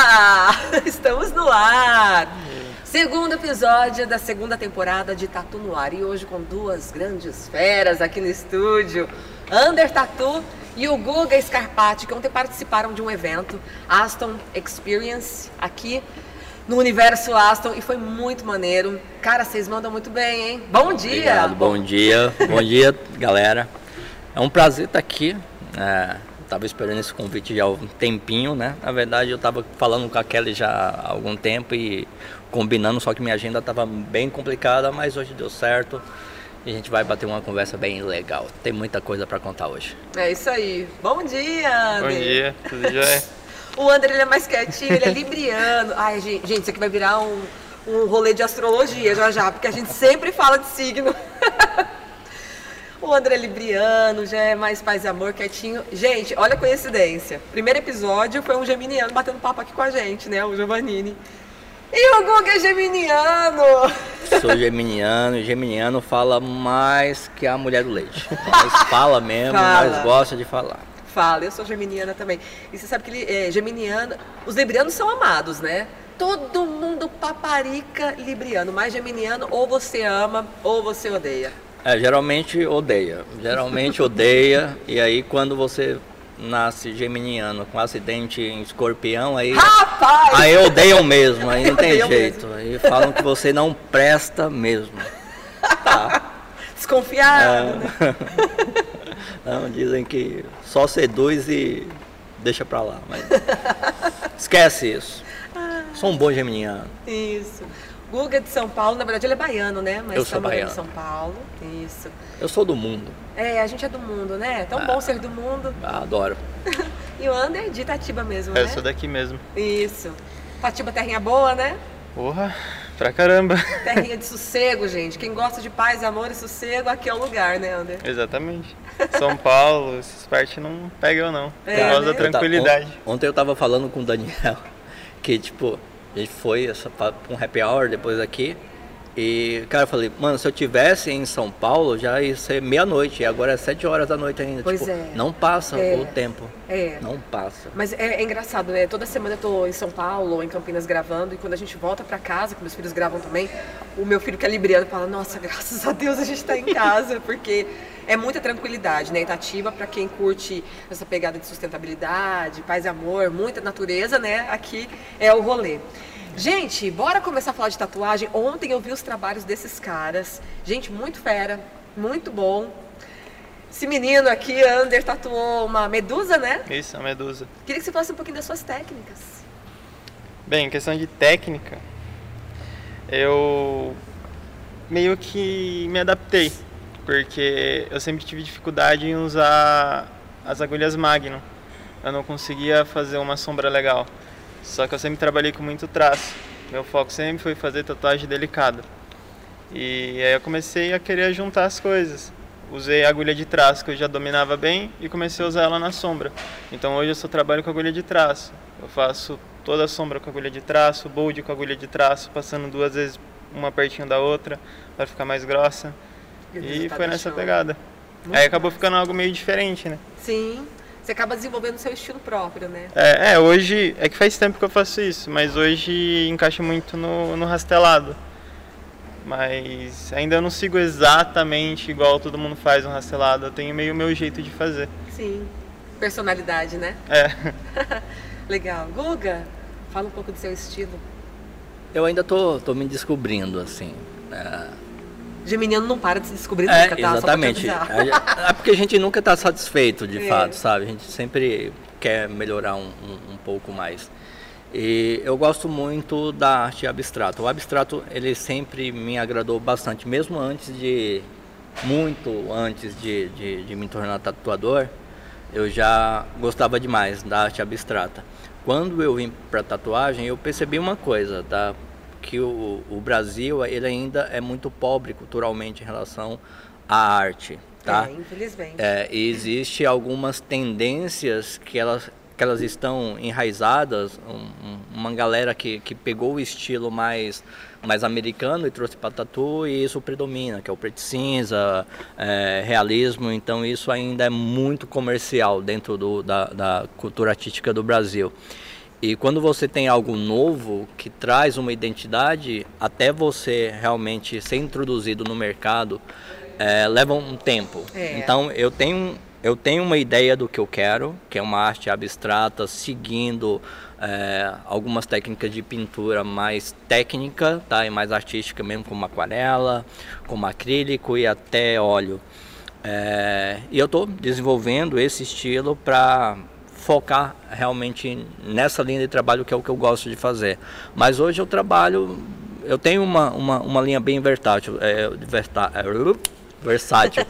Opa! Estamos no ar! Segundo episódio da segunda temporada de Tatu no Ar. E hoje com duas grandes feras aqui no estúdio. Ander Tatu e o Guga Scarpati, que ontem participaram de um evento, Aston Experience, aqui no Universo Aston. E foi muito maneiro. Cara, vocês mandam muito bem, hein? Bom dia! Obrigado, bom dia, bom dia, galera. É um prazer estar aqui. É, tava esperando esse convite já há um tempinho, né? Na verdade, eu tava falando com a Kelly já há algum tempo e combinando, só que minha agenda tava bem complicada, mas hoje deu certo. E a gente vai bater uma conversa bem legal. Tem muita coisa para contar hoje. É isso aí. Bom dia, André. Bom dia, tudo jóia? o André ele é mais quietinho, ele é libriano. Ai, gente, gente, isso aqui vai virar um, um rolê de astrologia já já, porque a gente sempre fala de signo. O André Libriano já é mais paz e amor, quietinho. Gente, olha a coincidência. Primeiro episódio foi um geminiano batendo papo aqui com a gente, né? O Giovannini. E o Guga é geminiano! Sou geminiano e geminiano fala mais que a mulher do leite. Mas fala mesmo, Fala. mas gosta de falar. Fala, eu sou geminiana também. E você sabe que ele, é, geminiano, os librianos são amados, né? Todo mundo paparica libriano, mas geminiano ou você ama ou você odeia. É, geralmente odeia. Geralmente odeia. E aí quando você nasce geminiano com acidente em escorpião, aí. Rapaz! Aí odeiam mesmo, aí não tem Odeiam jeito. Aí falam que você não presta mesmo. Tá? Desconfiado, né? É. Não, dizem que só seduz e deixa pra lá. Mas esquece isso. Sou um bom geminiano. Isso. Guga é de São Paulo, na verdade ele é baiano, né? Mas Eu tá sou em baiano. São Paulo. Isso. Eu sou do mundo. É, a gente é do mundo, né? Tão Ah. bom ser do mundo. Adoro. E o Ander é de Itatiba mesmo, Eu né? sou daqui mesmo. Isso. Itatiba, terrinha boa, né? Porra, pra caramba. Terrinha de sossego, gente. Quem gosta de paz, amor e sossego, aqui é o lugar, né, Ander? Exatamente. São Paulo, essas partes não pegam não. É, Por causa né? da tranquilidade. Eu ontem eu tava falando com o Daniel que, tipo, a gente foi essa, pra um happy hour depois aqui. E, cara, eu falei, mano, se eu tivesse em São Paulo, já ia ser meia-noite. E agora é sete horas da noite ainda. Pois tipo, é. não passa É. o tempo. É. Não passa. Mas é, é engraçado, né? Toda semana eu tô em São Paulo ou em Campinas gravando e quando a gente volta pra casa, que meus filhos gravam também, o meu filho que é libriano fala: "Nossa, graças a Deus a gente tá em casa", porque é muita tranquilidade, né? Itatiba pra quem curte essa pegada de sustentabilidade, paz e amor, muita natureza, né? Aqui é o rolê. Gente, bora começar a falar de tatuagem. Ontem eu vi os trabalhos desses caras. Gente, muito fera, muito bom. Esse menino aqui, Ander, tatuou uma medusa, né? Isso, a medusa. Queria que você falasse um pouquinho das suas técnicas. Bem, em questão de técnica, eu meio que me adaptei, porque eu sempre tive dificuldade em usar as agulhas Magnum. Eu não conseguia fazer uma sombra legal. Só que eu sempre trabalhei com muito traço. Meu foco sempre foi fazer tatuagem delicada. E aí eu comecei a querer juntar as coisas. Usei a agulha de traço que eu já dominava bem e comecei a usar ela na sombra. Então hoje eu só trabalho com agulha de traço. Eu faço toda a sombra com agulha de traço, bold com agulha de traço, passando duas vezes uma pertinho da outra para ficar mais grossa. E Tá foi nessa pegada. Muito Aí acabou ficando algo meio diferente, né? Sim. Você acaba desenvolvendo o seu estilo próprio, né? É, é, hoje é que faz tempo que eu faço isso, mas hoje encaixa muito no, no rastelado. Mas ainda não sigo exatamente igual todo mundo faz no rastelado, eu tenho meio o meu jeito de fazer. Sim. Personalidade, né? É, Legal. Guga, fala um pouco do seu estilo. Eu ainda tô, tô me descobrindo, assim. É, Geminiano não para de se descobrir É, nunca, tá? exatamente. É porque a gente nunca está satisfeito, de É. fato, sabe? A gente sempre quer melhorar um, um, um pouco mais. E eu gosto muito da arte abstrata. O abstrato, ele sempre me agradou bastante, mesmo antes de, muito antes de, de, de me tornar tatuador, eu já gostava demais da arte abstrata. Quando eu vim para tatuagem, eu percebi uma coisa, tá? Que o, o Brasil, ele ainda é muito pobre culturalmente em relação à arte, tá? É, infelizmente. É, e existe algumas tendências que elas, que elas estão enraizadas, um- um- uma galera que, que pegou o estilo mais, mais americano e trouxe para tatu e isso predomina, que é o preto cinza, é, realismo, então isso ainda é muito comercial dentro do, da, da cultura artística do Brasil. E quando você tem algo novo que traz uma identidade, até você realmente ser introduzido no mercado, é, leva um tempo. É. Então eu tenho, eu tenho uma ideia do que eu quero, que é uma arte abstrata, seguindo é, algumas técnicas de pintura mais técnica, tá? E mais artística mesmo, como aquarela, como acrílico e até óleo. É, e eu estou desenvolvendo esse estilo para focar realmente nessa linha de trabalho que é o que eu gosto de fazer. Mas hoje eu trabalho, eu tenho uma, uma, uma linha bem versátil, é, é versátil.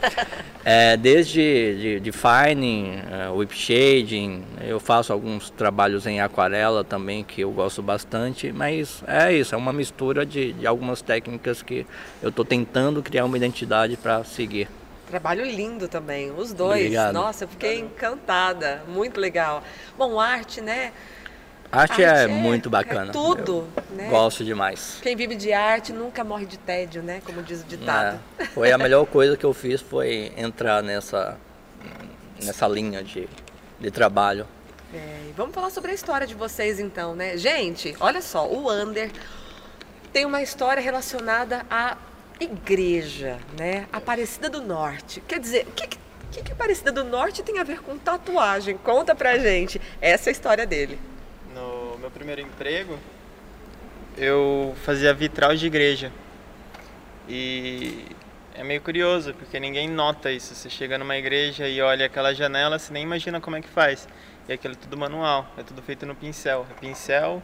é, desde de, de fine, uh, whip shading, eu faço alguns trabalhos em aquarela também que eu gosto bastante, mas é isso, é uma mistura de, de algumas técnicas que eu estou tentando criar uma identidade para seguir. Trabalho lindo também, os dois. Obrigado. Nossa, eu fiquei encantada, muito legal. Bom, arte, né? Arte, arte é, é, muito bacana. É tudo, né? Gosto demais. Quem vive de arte nunca morre de tédio, né? Como diz o ditado. É, foi a melhor coisa que eu fiz foi entrar nessa nessa linha de, de trabalho. É, vamos falar sobre a história de vocês então, né? Gente, olha só, o Under tem uma história relacionada a igreja, né? Aparecida do Norte. Quer dizer, o que, que, que Aparecida do Norte tem a ver com tatuagem? Conta pra gente. Essa é a história dele. No meu primeiro emprego, eu fazia vitral de igreja. E é meio curioso, porque ninguém nota isso. Você chega numa igreja e olha aquela janela, você nem imagina como é que faz. E aquilo é tudo manual, é tudo feito no pincel. É pincel,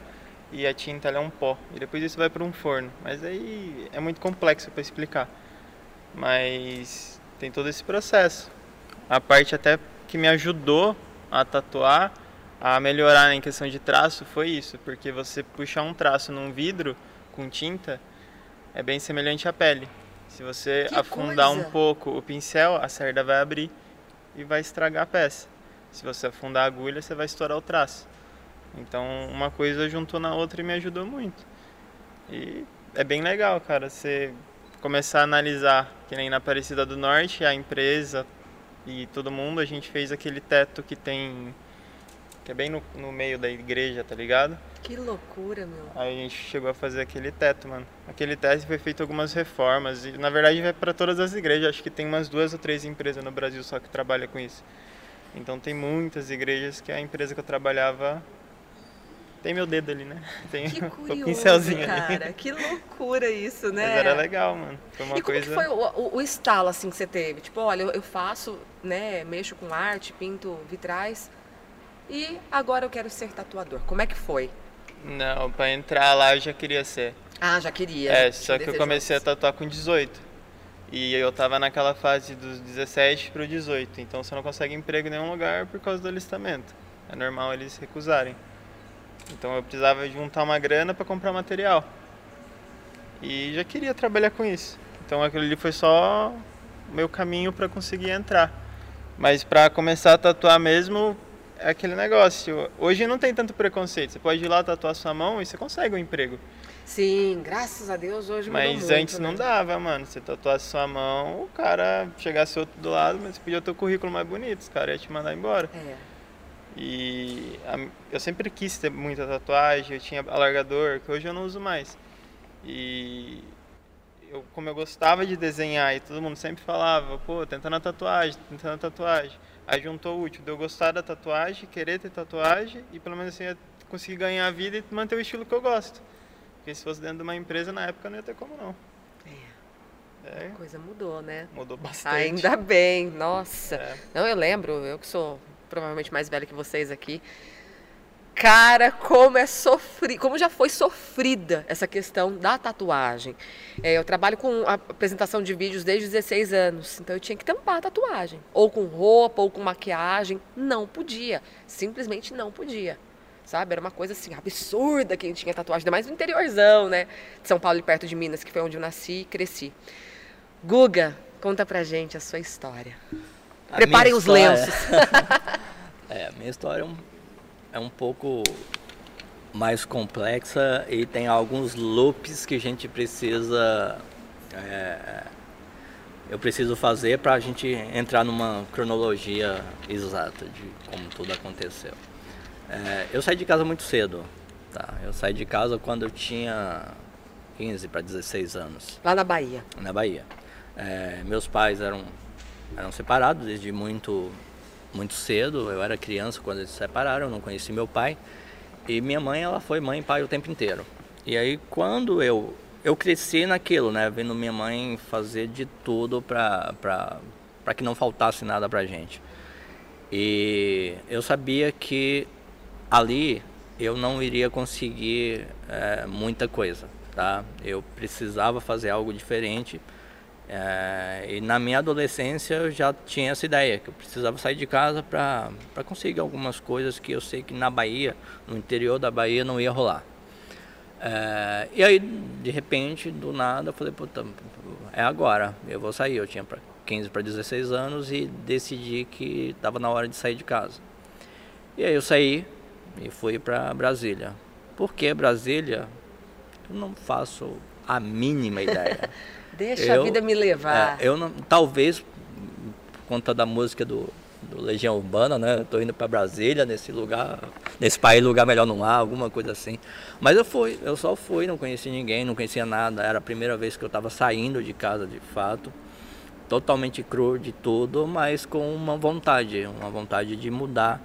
e a tinta é um pó. E depois isso vai para um forno. Mas aí é muito complexo para explicar. Mas tem todo esse processo. A parte até que me ajudou a tatuar, a melhorar em questão de traço foi isso, porque você puxar um traço num vidro com tinta é bem semelhante à pele. Se você que afundar coisa. um pouco o pincel, a cerda vai abrir e vai estragar a peça. Se você afundar a agulha, você vai estourar o traço. Então uma coisa juntou na outra e me ajudou muito. E é bem legal, cara, você começar a analisar, que nem na Aparecida do Norte, a empresa e todo mundo, a gente fez aquele teto que tem. que é bem no, no meio da igreja, tá ligado? Que loucura, meu. Aí a gente chegou a fazer aquele teto, mano. Aquele teto foi feito algumas reformas e na verdade vai para todas as igrejas. Acho que tem umas duas ou três empresas no Brasil só que trabalham com isso. Então tem muitas igrejas que a empresa que eu trabalhava tem meu dedo ali, né? Tem que curioso, o pincelzinho cara. ali. Que loucura isso, né? Mas era legal, mano. Foi uma e como coisa... que foi o, o, o, estalo, assim, que você teve? Tipo, olha, eu, eu faço, né, mexo com arte, pinto vitrais e agora eu quero ser tatuador. Como é que foi? Não, pra entrar lá eu já queria ser. Ah, já queria. É, só que eu comecei a tatuar com 18. E eu tava naquela fase dos 17 pro 18. Então você não consegue emprego em nenhum lugar por causa do alistamento. É normal eles recusarem. Então eu precisava juntar uma grana para comprar material. E já queria trabalhar com isso. Então aquilo ali foi só o meu caminho para conseguir entrar. Mas para começar a tatuar mesmo, é aquele negócio. Hoje não tem tanto preconceito. Você pode ir lá tatuar sua mão e você consegue um emprego. Sim, graças a Deus hoje Mas muito, antes né? não dava, mano. Você tatuasse sua mão, o cara chegasse outro do lado, mas você podia ter o currículo mais bonito, os caras iam te mandar embora. É. E a, eu sempre quis ter muita tatuagem, eu tinha alargador, que hoje eu não uso mais. E eu, como eu gostava de desenhar e todo mundo sempre falava, pô, tentando a tatuagem, tentando a tatuagem. Aí juntou o útil de eu gostar da tatuagem, querer ter tatuagem e pelo menos assim conseguir ganhar a vida e manter o estilo que eu gosto. Porque se fosse dentro de uma empresa na época não ia ter como não. É. A coisa mudou, né? Mudou bastante. Ainda bem, nossa. É. Não, eu lembro, eu que sou provavelmente mais velha que vocês aqui. Cara, como é sofrido, como já foi sofrida essa questão da tatuagem. É, eu trabalho com apresentação de vídeos desde os 16 anos, então eu tinha que tampar a tatuagem, ou com roupa, ou com maquiagem, não podia, simplesmente não podia. Sabe, era uma coisa assim absurda quem tinha tatuagem, ainda mais no interiorzão, né? De São Paulo e perto de Minas, que foi onde eu nasci e cresci. Guga, conta pra gente a sua história. A Preparem os lenços. É, a minha história é um, é um pouco mais complexa e tem alguns loops que a gente precisa. é, eu preciso fazer para a gente entrar numa cronologia exata de como tudo aconteceu. É, eu saí de casa muito cedo. Tá? Eu saí de casa quando eu tinha 15 para 16 anos. Lá na Bahia? Na Bahia. É, meus pais eram, eram separados desde muito, muito cedo. Eu era criança quando eles se separaram, não conheci meu pai. E minha mãe, ela foi mãe e pai o tempo inteiro. E aí, quando eu eu cresci naquilo, né? Vendo minha mãe fazer de tudo para que não faltasse nada pra gente. E eu sabia que ali eu não iria conseguir é, muita coisa, tá? Eu precisava fazer algo diferente. É, e na minha adolescência eu já tinha essa ideia, que eu precisava sair de casa para conseguir algumas coisas que eu sei que na Bahia, no interior da Bahia, não ia rolar. É, e aí, de repente, do nada, eu falei, puta, é agora, eu vou sair. Eu tinha 15 para 16 anos e decidi que estava na hora de sair de casa. E aí eu saí e fui para Brasília. Por que Brasília? Eu não faço a mínima ideia. Deixa eu, a vida me levar. É, eu não, talvez por conta da música do do Legião Urbana, né? Estou indo para Brasília, nesse lugar, nesse país, lugar melhor não há, alguma coisa assim. Mas eu fui, eu só fui, não conheci ninguém, não conhecia nada. Era a primeira vez que eu estava saindo de casa de fato, totalmente cru de tudo, mas com uma vontade, uma vontade de mudar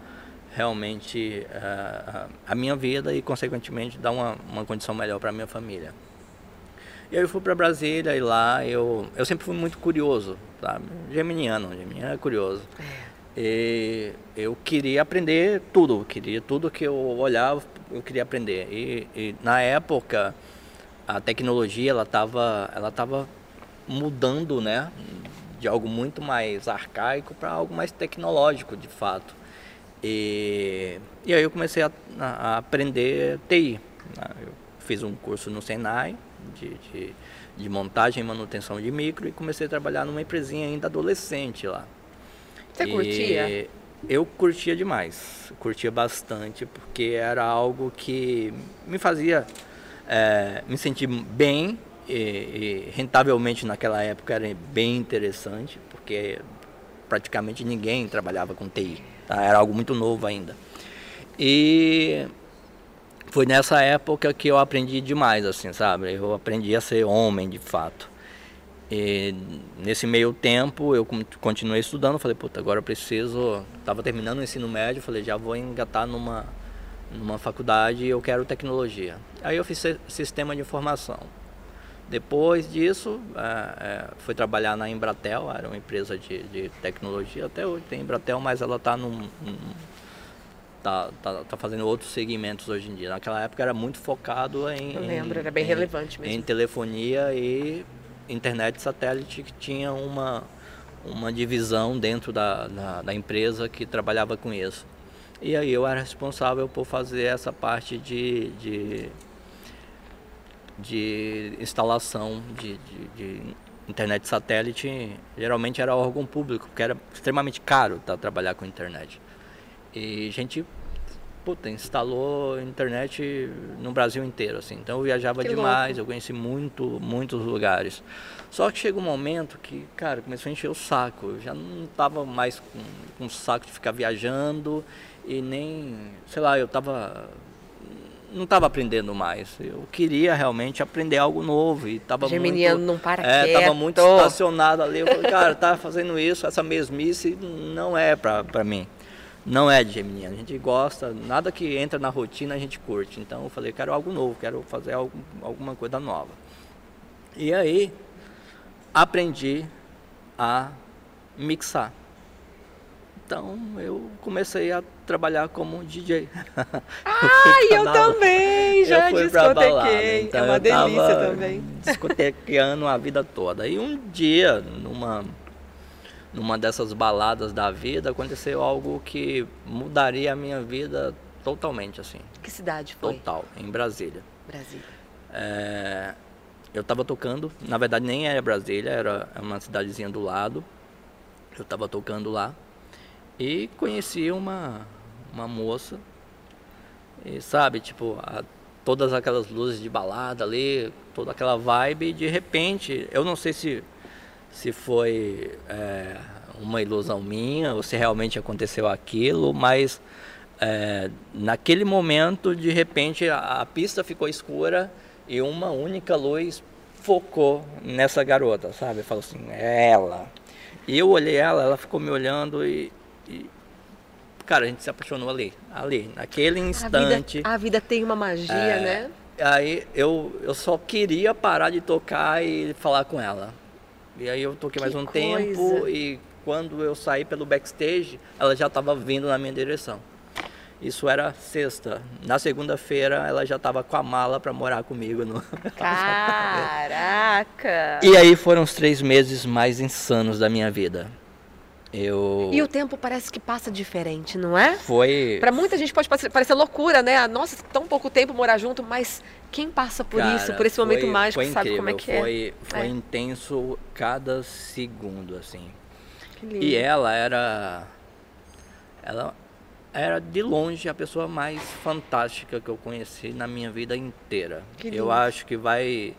realmente uh, a minha vida e, consequentemente, dar uma, uma condição melhor para minha família. E aí eu fui para Brasília e lá eu, eu sempre fui muito curioso, sabe? Geminiano, geminiano é curioso. É. E eu queria aprender tudo, queria tudo que eu olhava, eu queria aprender. E, e na época a tecnologia ela estava ela tava mudando, né, de algo muito mais arcaico para algo mais tecnológico, de fato. E, e aí eu comecei a, a aprender TI. Né? Eu fiz um curso no Senai de, de, de montagem e manutenção de micro e comecei a trabalhar numa empresinha ainda adolescente lá. Você curtia? Eu curtia demais, curtia bastante, porque era algo que me fazia é, me sentir bem e, e, rentavelmente naquela época era bem interessante, porque praticamente ninguém trabalhava com TI, tá? era algo muito novo ainda. E foi nessa época que eu aprendi demais, assim, sabe? Eu aprendi a ser homem de fato. E nesse meio tempo eu continuei estudando, falei, puta, agora eu preciso. Estava terminando o ensino médio, falei, já vou engatar numa, numa faculdade e eu quero tecnologia. Aí eu fiz sistema de informação. Depois disso, é, é, fui trabalhar na Embratel, era uma empresa de, de tecnologia, até hoje tem Embratel, mas ela está num, num tá, tá, tá, fazendo outros segmentos hoje em dia. Naquela época era muito focado em. Eu lembro, era bem em, relevante mesmo. Em telefonia e internet satélite que tinha uma, uma divisão dentro da, da, da, empresa que trabalhava com isso. E aí eu era responsável por fazer essa parte de, de, de instalação de, de, de internet satélite. Geralmente era órgão público, porque era extremamente caro tá, trabalhar com internet. E a gente puta, instalou internet no Brasil inteiro, assim. Então eu viajava que demais, louco. eu conheci muito, muitos lugares. Só que chega um momento que, cara, começou a encher o saco. Eu já não tava mais com, com saco de ficar viajando e nem, sei lá, eu tava não estava aprendendo mais. Eu queria realmente aprender algo novo e estava muito não para é, quieto. tava muito estacionado ali. Eu falei, cara, tá fazendo isso, essa mesmice não é para mim não é de geminiano. A gente gosta, nada que entra na rotina a gente curte. Então eu falei, quero algo novo, quero fazer algo, alguma coisa nova. E aí aprendi a mixar. Então eu comecei a trabalhar como DJ. Ah, eu, eu também, já eu discotequei. Então, é uma delícia também. Discotequeando a vida toda. E um dia, numa numa dessas baladas da vida, aconteceu algo que mudaria a minha vida totalmente, assim. Que cidade foi? Total, em Brasília. Brasília. É, eu estava tocando, na verdade nem era Brasília, era uma cidadezinha do lado. Eu estava tocando lá e conheci uma, uma moça, e sabe, tipo, a, todas aquelas luzes de balada ali, toda aquela vibe, e de repente, eu não sei se se foi é, uma ilusão minha ou se realmente aconteceu aquilo, mas é, naquele momento, de repente, a, a pista ficou escura e uma única luz focou nessa garota, sabe? Falou assim, é ela. E eu olhei ela, ela ficou me olhando e, e cara, a gente se apaixonou ali, ali, naquele instante. A vida, a vida tem uma magia, é, né? Aí eu, eu só queria parar de tocar e falar com ela. E aí eu toquei que mais um coisa. tempo e quando eu saí pelo backstage, ela já estava vindo na minha direção. Isso era sexta. Na segunda-feira ela já estava com a mala para morar comigo no. Caraca! e aí foram os três meses mais insanos da minha vida. Eu... E o tempo parece que passa diferente, não é? Foi. Para muita gente pode parecer loucura, né? Nossa, tão pouco tempo morar junto, mas quem passa por Cara, isso, por esse momento foi, mágico, foi sabe como é que foi, é? Foi é. intenso cada segundo, assim. Que lindo. E ela era. Ela era de longe a pessoa mais fantástica que eu conheci na minha vida inteira. Que lindo. Eu acho que vai.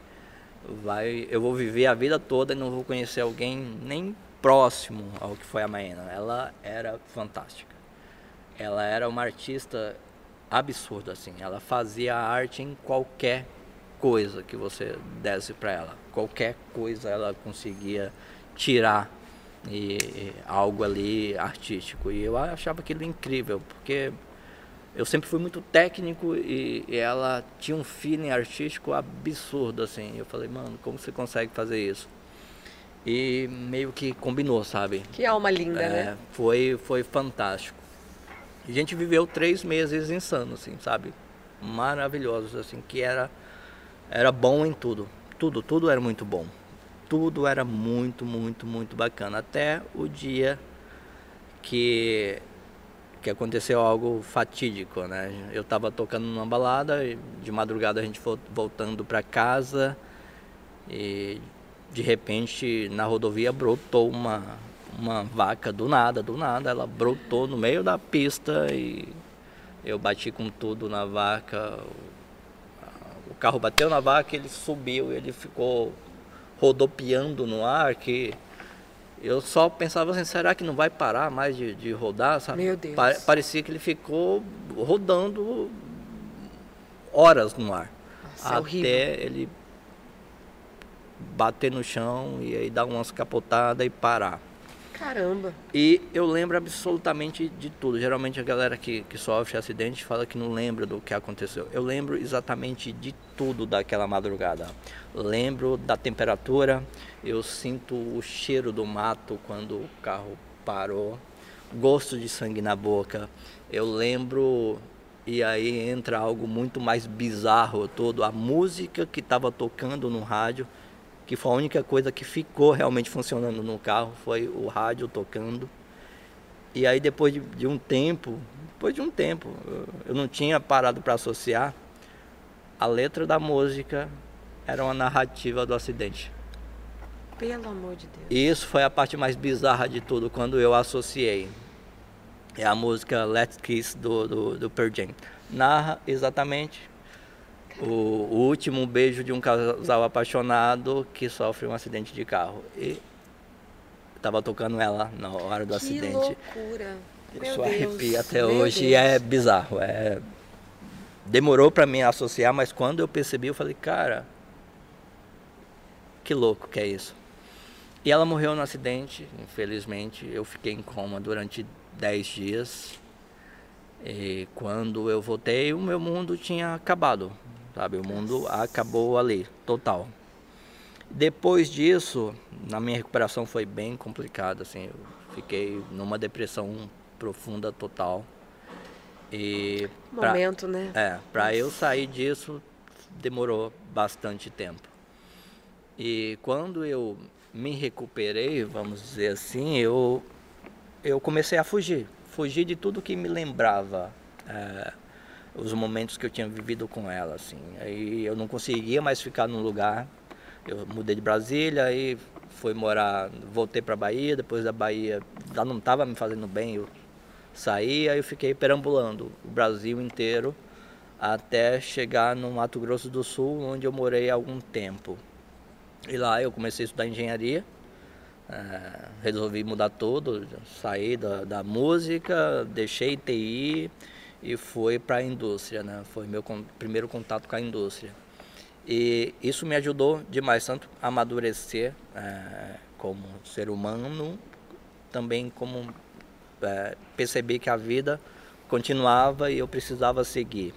vai eu vou viver a vida toda e não vou conhecer alguém nem próximo ao que foi a Maena. Ela era fantástica. Ela era uma artista absurda assim. Ela fazia arte em qualquer coisa que você desse para ela. Qualquer coisa ela conseguia tirar e, e algo ali artístico. E eu achava aquilo incrível, porque eu sempre fui muito técnico e, e, ela tinha um feeling artístico absurdo assim. Eu falei, mano, como você consegue fazer isso? E meio que combinou, sabe? Que alma linda, É, né? foi, foi fantástico. A gente viveu três meses insanos, assim, sabe? Maravilhosos, assim, que era, era bom em tudo. Tudo, tudo era muito bom. Tudo era muito, muito, muito bacana. Até o dia que, que aconteceu algo fatídico, né? Eu tava tocando numa balada, e de madrugada a gente vo- voltando para casa e de repente na rodovia brotou uma, uma vaca do nada, do nada, ela brotou no meio da pista e eu bati com tudo na vaca. O, carro bateu na vaca, ele subiu, ele ficou rodopiando no ar que eu só pensava assim, será que não vai parar mais de, de rodar, sabe? Meu Deus. Pa- parecia que ele ficou rodando horas no ar. Nossa, é até horrível. ele bater no chão e aí dar umas capotadas e parar. Caramba. E eu lembro absolutamente de tudo. Geralmente a galera que, que sofre acidente fala que não lembra do que aconteceu. Eu lembro exatamente de tudo daquela madrugada. Lembro da temperatura, eu sinto o cheiro do mato quando o carro parou, gosto de sangue na boca. Eu lembro, e aí entra algo muito mais bizarro todo, a música que estava tocando no rádio que foi a única coisa que ficou realmente funcionando no carro, foi o rádio tocando. E aí depois de, de um tempo, depois de um tempo, eu, não tinha parado para associar, a letra da música era uma narrativa do acidente. Pelo amor de Deus. E isso foi a parte mais bizarra de tudo, quando eu associei. É a música Let's Kiss do, do, do Pearl Jam. Narra exatamente o, o último beijo de um casal apaixonado que sofre um acidente de carro. E estava tocando ela na hora do que acidente. loucura. Meu Isso Deus. arrepia até Meu hoje e Deus. é bizarro. É... Demorou para mim associar, mas quando eu percebi, eu falei, cara, que louco que é isso. E ela morreu no acidente, infelizmente. Eu fiquei em coma durante 10 dias. E quando eu voltei, o meu mundo tinha acabado, sabe? O mundo acabou ali, total. Depois disso, na minha recuperação foi bem complicada, assim. Eu fiquei numa depressão profunda total. E pra- Momento, né? é, para eu sair disso demorou bastante tempo. E quando eu me recuperei, vamos dizer assim, eu eu comecei a fugir, fugir de tudo que me lembrava é, os momentos que eu tinha vivido com ela, assim. Aí eu não conseguia mais ficar num lugar. Eu mudei de Brasília, aí fui morar, voltei para Bahia, depois da Bahia já não estava me fazendo bem, eu saí, aí eu fiquei perambulando o Brasil inteiro até chegar no Mato Grosso do Sul, onde eu morei há algum tempo. E lá eu comecei a estudar engenharia, eh, resolvi mudar tudo, saí da, da música, deixei TI e fui para a indústria, né? Foi meu con primeiro contato com a indústria. E isso me ajudou demais, tanto a amadurecer é, como ser humano, também como é, perceber que a vida continuava e eu precisava seguir.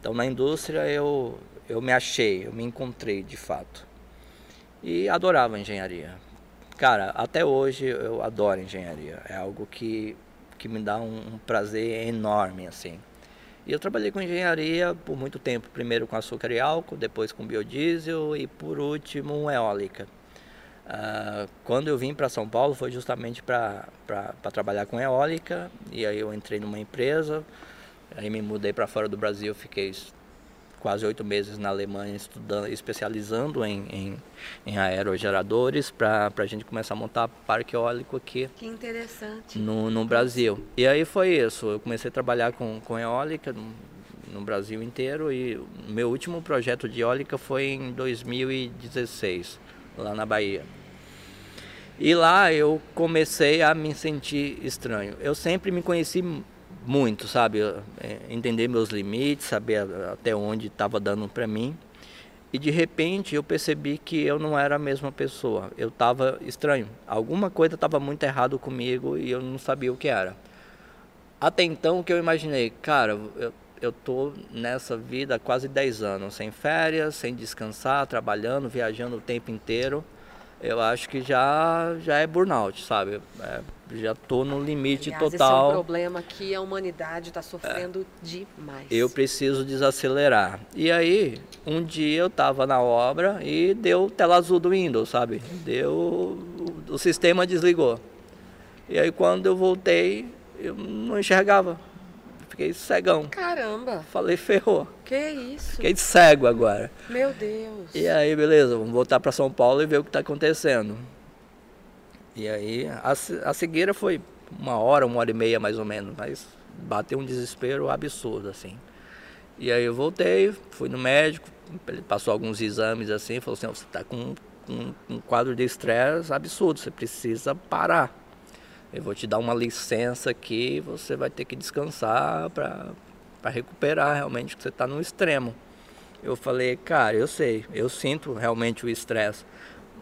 Então na indústria eu, eu me achei, eu me encontrei de fato. E adorava engenharia. Cara, até hoje eu adoro engenharia. É algo que, que me dá um, um prazer enorme, assim. E eu trabalhei com engenharia por muito tempo, primeiro com açúcar e álcool, depois com biodiesel e por último eólica. Uh, quando eu vim para São Paulo foi justamente para trabalhar com eólica e aí eu entrei numa empresa, aí me mudei para fora do Brasil, fiquei quase oito meses na Alemanha estudando, especializando em, em, em aerogeradores para a gente começar a montar parque eólico aqui. Que interessante. No, no Brasil. E aí foi isso. Eu comecei a trabalhar com, com eólica no, no Brasil inteiro e meu último projeto de eólica foi em 2016, lá na Bahia. E lá eu comecei a me sentir estranho. Eu sempre me conheci muito, sabe? É, entender meus limites, saber até onde estava dando para mim. E de repente eu percebi que eu não era a mesma pessoa. Eu estava estranho. Alguma coisa estava muito errado comigo e eu não sabia o que era. Até então que eu imaginei, cara, eu, eu tô nessa vida há quase 10 anos, sem férias, sem descansar, trabalhando, viajando o tempo inteiro eu acho que já, já é burnout, sabe? É, já estou no limite Aliás, total. Esse é um problema que a humanidade está sofrendo é. demais. Eu preciso desacelerar. E aí, um dia eu estava na obra e deu tela azul do Windows, sabe? Deu. O sistema desligou. E aí, quando eu voltei, eu não enxergava. Fiquei cegão. Caramba! Falei, ferrou. Que isso? Fiquei cego agora. Meu Deus. E aí, beleza, vamos voltar para São Paulo e ver o que está acontecendo. E aí, a, a cegueira foi uma hora, uma hora e meia mais ou menos, mas bateu um desespero absurdo, assim. E aí eu voltei, fui no médico, ele passou alguns exames assim, falou assim, você está com um, um quadro de estresse absurdo, você precisa parar eu vou te dar uma licença aqui, você vai ter que descansar para recuperar realmente que você está no extremo. Eu falei, cara, eu sei, eu sinto realmente o estresse,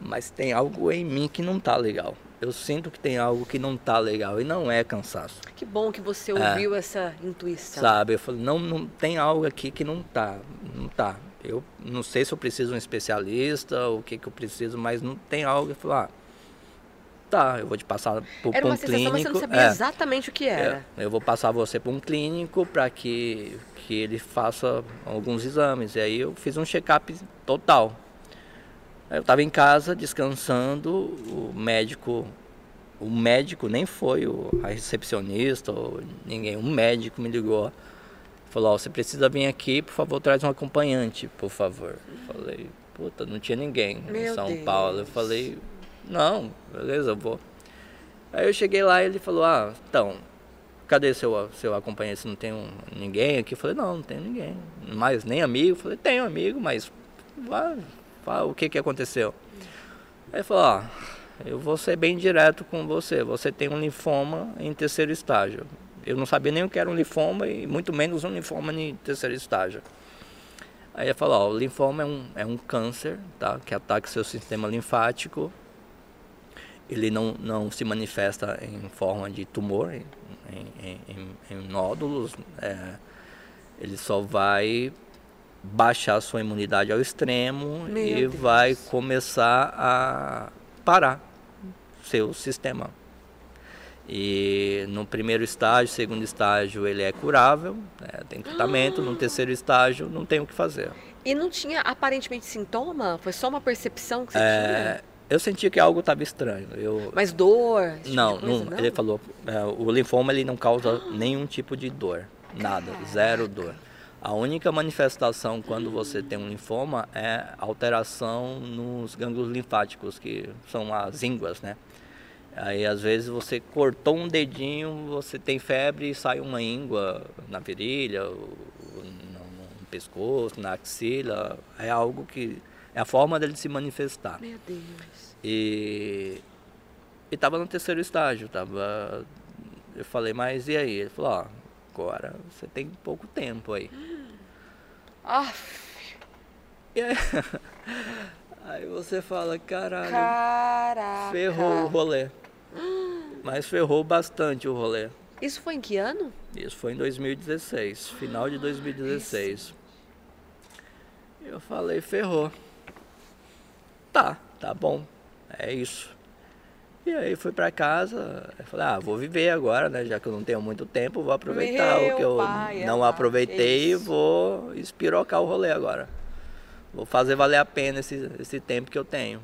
mas tem algo em mim que não tá legal. Eu sinto que tem algo que não tá legal e não é cansaço. Que bom que você ouviu é, essa intuição. Sabe, eu falei, não, não tem algo aqui que não tá, não tá. Eu não sei se eu preciso de um especialista, ou o que que eu preciso, mas não tem algo. Eu falei, ah, tá, eu vou te passar por, era um uma clínico. Mas você não sabia é, exatamente o que era. É, eu vou passar você para um clínico para que, que ele faça alguns exames. E aí eu fiz um check-up total. Eu estava em casa descansando, o médico, o médico nem foi o, a recepcionista ou ninguém, um médico me ligou. Falou, você precisa vir aqui, por favor, traz um acompanhante, por favor. Eu falei, puta, não tinha ninguém Meu em São Deus. Paulo. Eu falei, não, beleza, eu vou. Aí eu cheguei lá e ele falou, ah, então, cadê seu, seu acompanhante? Não tem um, ninguém aqui? Eu falei, não, não tem ninguém. Mas nem amigo? Eu falei, tenho amigo, mas vai, vai, o que que aconteceu? Aí ele falou, ah, eu vou ser bem direto com você. Você tem um linfoma em terceiro estágio. Eu não sabia nem o que era um linfoma e muito menos um linfoma em terceiro estágio. Aí ele falou, ó, o linfoma é um, é um câncer, tá? Que ataca o seu sistema linfático ele não, não se manifesta em forma de tumor, em, em, em, em nódulos, é, ele só vai baixar sua imunidade ao extremo Meu e Deus. vai começar a parar seu sistema. E no primeiro estágio, segundo estágio, ele é curável, né, tem tratamento. No terceiro estágio, não tem o que fazer. E não tinha aparentemente sintoma? Foi só uma percepção que você é, tinha? Eu senti que algo estava estranho. Eu... Mas dor? Tipo não, coisa, não, não, ele falou, é, o linfoma ele não causa nenhum tipo de dor, nada, Caraca. zero dor. A única manifestação quando você tem um linfoma é alteração nos gânglios linfáticos, que são as ínguas, né? Aí às vezes você cortou um dedinho, você tem febre e sai uma íngua na virilha, no, no pescoço, na axila. É algo que é a forma dele se manifestar. Meu Deus. E estava no terceiro estágio, tava eu falei, mas e aí? Ele falou, ó, agora você tem pouco tempo aí. Ah, E aí, aí você fala, caralho, caraca. ferrou o rolê. Mas ferrou bastante o rolê. Isso foi em que ano? Isso foi em 2016, final de 2016. Eu falei, ferrou. Tá, tá bom. É isso. E aí fui pra casa, falei, ah, vou viver agora, né? Já que eu não tenho muito tempo, vou aproveitar Meu o que eu pai não amado, aproveitei e isso. vou espirocar o rolê agora. Vou fazer valer a pena esse, esse tempo que eu tenho.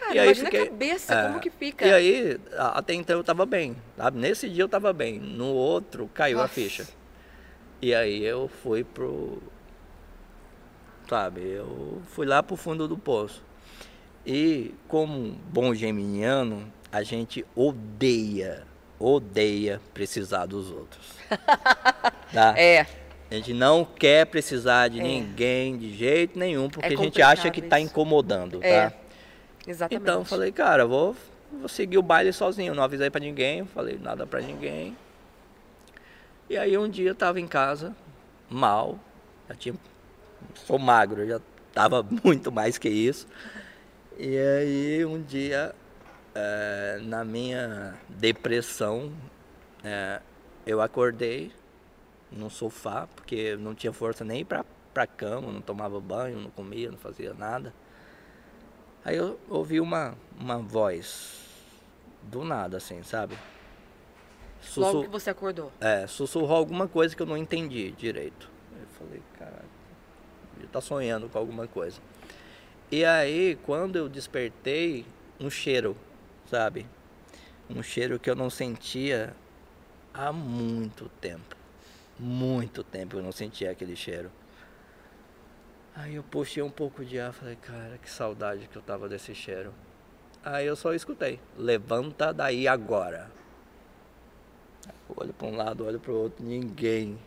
Cara, E aí imagina fiquei- a cabeça, é. como que fica. E aí, a- até então eu tava bem, sabe? Nesse dia eu tava bem, no outro caiu a Nossa. ficha. E aí eu fui pro. Sabe, eu fui lá pro fundo do poço. E como um bom geminiano, a gente odeia, odeia precisar dos outros. tá? É, A gente não quer precisar de É. ninguém de jeito nenhum, porque É a gente acha que tá isso. incomodando, É, tá? exatamente. Então eu falei, cara, vou, vou seguir o baile sozinho, não avisei pra ninguém, falei nada pra ninguém. E aí um dia eu tava em casa, mal, já tinha. Sou magro, já tava muito mais que isso. E aí um dia, eh, na minha depressão, eh, eu acordei no sofá, porque não tinha força nem pra, pra cama, não tomava banho, não comia, não fazia nada. Aí eu ouvi uma, uma voz do nada, assim, sabe? Logo que você acordou. é, sussurrou alguma coisa que eu não entendi direito. Eu falei, caralho, ele tá sonhando com alguma coisa. E aí, quando eu despertei, um cheiro, sabe? Um cheiro que eu não sentia há muito tempo. Muito tempo eu não sentia aquele cheiro. Aí eu puxei um pouco de ar, falei, cara, que saudade que eu tava desse cheiro. Aí eu só escutei, levanta daí agora. Olho para um lado, olho para o outro, ninguém.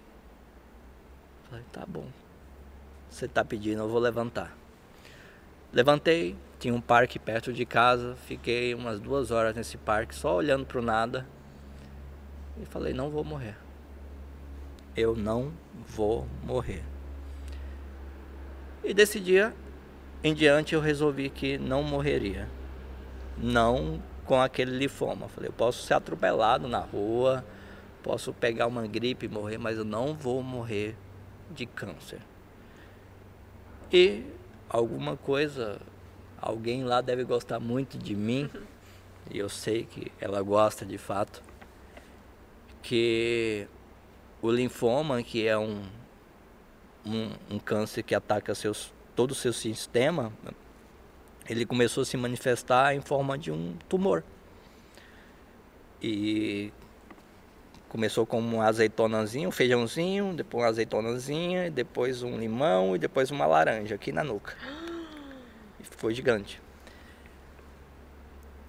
Falei, tá bom. Você tá pedindo, eu vou levantar. Levantei, tinha um parque perto de casa, fiquei umas duas horas nesse parque só olhando pro nada. E falei, não vou morrer. Eu não vou morrer. E desse dia em diante eu resolvi que não morreria. Não com aquele linfoma. Falei, eu posso ser atropelado na rua, posso pegar uma gripe e morrer, mas eu não vou morrer de câncer. E alguma coisa, alguém lá deve gostar muito de mim, e eu sei que ela gosta de fato, que o linfoma, que é um, um, um câncer que ataca seus, todo o seu sistema, ele começou a se manifestar em forma de um tumor. E começou com uma azeitonazinha, um feijãozinho, depois uma azeitonazinha, depois um limão e depois uma laranja aqui na nuca. E ficou gigante.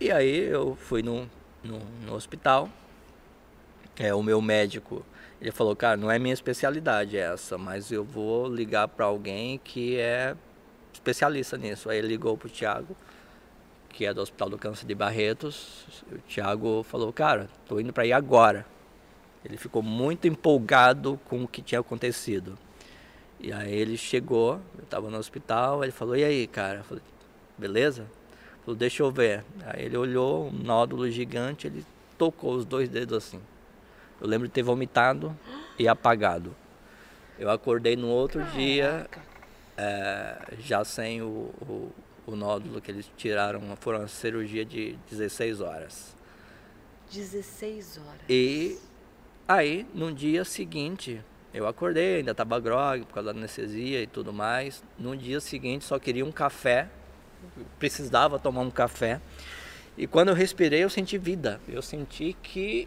E aí eu fui no, no, no hospital. É, o meu médico, ele falou, cara, não é minha especialidade essa, mas eu vou ligar para alguém que é especialista nisso. Aí ele ligou pro Thiago, que é do Hospital do Câncer de Barretos. O Thiago falou, cara, tô indo para ir agora. Ele ficou muito empolgado com o que tinha acontecido. E aí ele chegou, eu estava no hospital, ele falou, e aí, cara? Eu falei, beleza? Ele falou, deixa eu ver. Aí ele olhou, um nódulo gigante, ele tocou os dois dedos assim. Eu lembro de ter vomitado e apagado. Eu acordei no outro dia, Caraca. é, já sem o, o, o nódulo que eles tiraram, foram uma cirurgia de 16 horas. 16 horas. E aí, no dia seguinte, eu acordei, ainda tava grog por causa da anestesia e tudo mais. No dia seguinte, só queria um café, precisava tomar um café. E quando eu respirei, eu senti vida. Eu senti que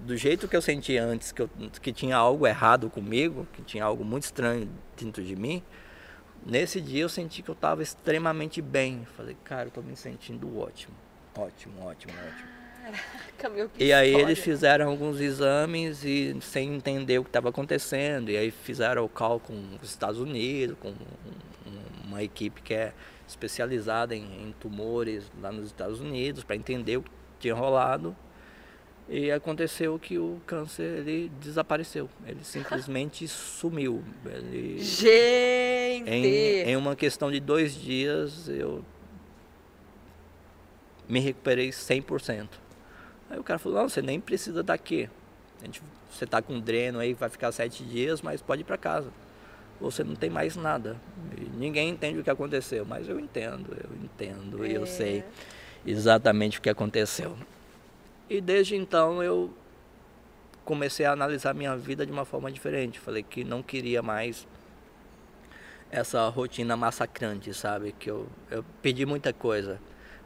do jeito que eu senti antes, que, eu, que tinha algo errado comigo, que tinha algo muito estranho dentro de mim, nesse dia eu senti que eu estava extremamente bem. Falei, cara, eu tô me sentindo ótimo. Ótimo, ótimo, ótimo. Caraca, meu, que E aí história. eles fizeram alguns exames e sem entender o que estava acontecendo. E aí fizeram o call com os Estados Unidos, com um- um- uma equipe que é especializada em, em tumores lá nos Estados Unidos, para entender o que tinha rolado. E aconteceu que o câncer ele desapareceu, ele simplesmente sumiu. Ele, Gente! em, em uma questão de dois dias eu me recuperei 100%. Aí o cara falou, não, você nem precisa daqui. A gente, você tá com dreno aí, vai ficar sete dias, mas pode ir para casa. Você não tem mais nada. E ninguém entende o que aconteceu, mas eu entendo, eu entendo e eu É. sei exatamente o que aconteceu. E desde então eu comecei a analisar minha vida de uma forma diferente. Falei que não queria mais essa rotina massacrante, sabe? Que eu, eu perdi muita coisa.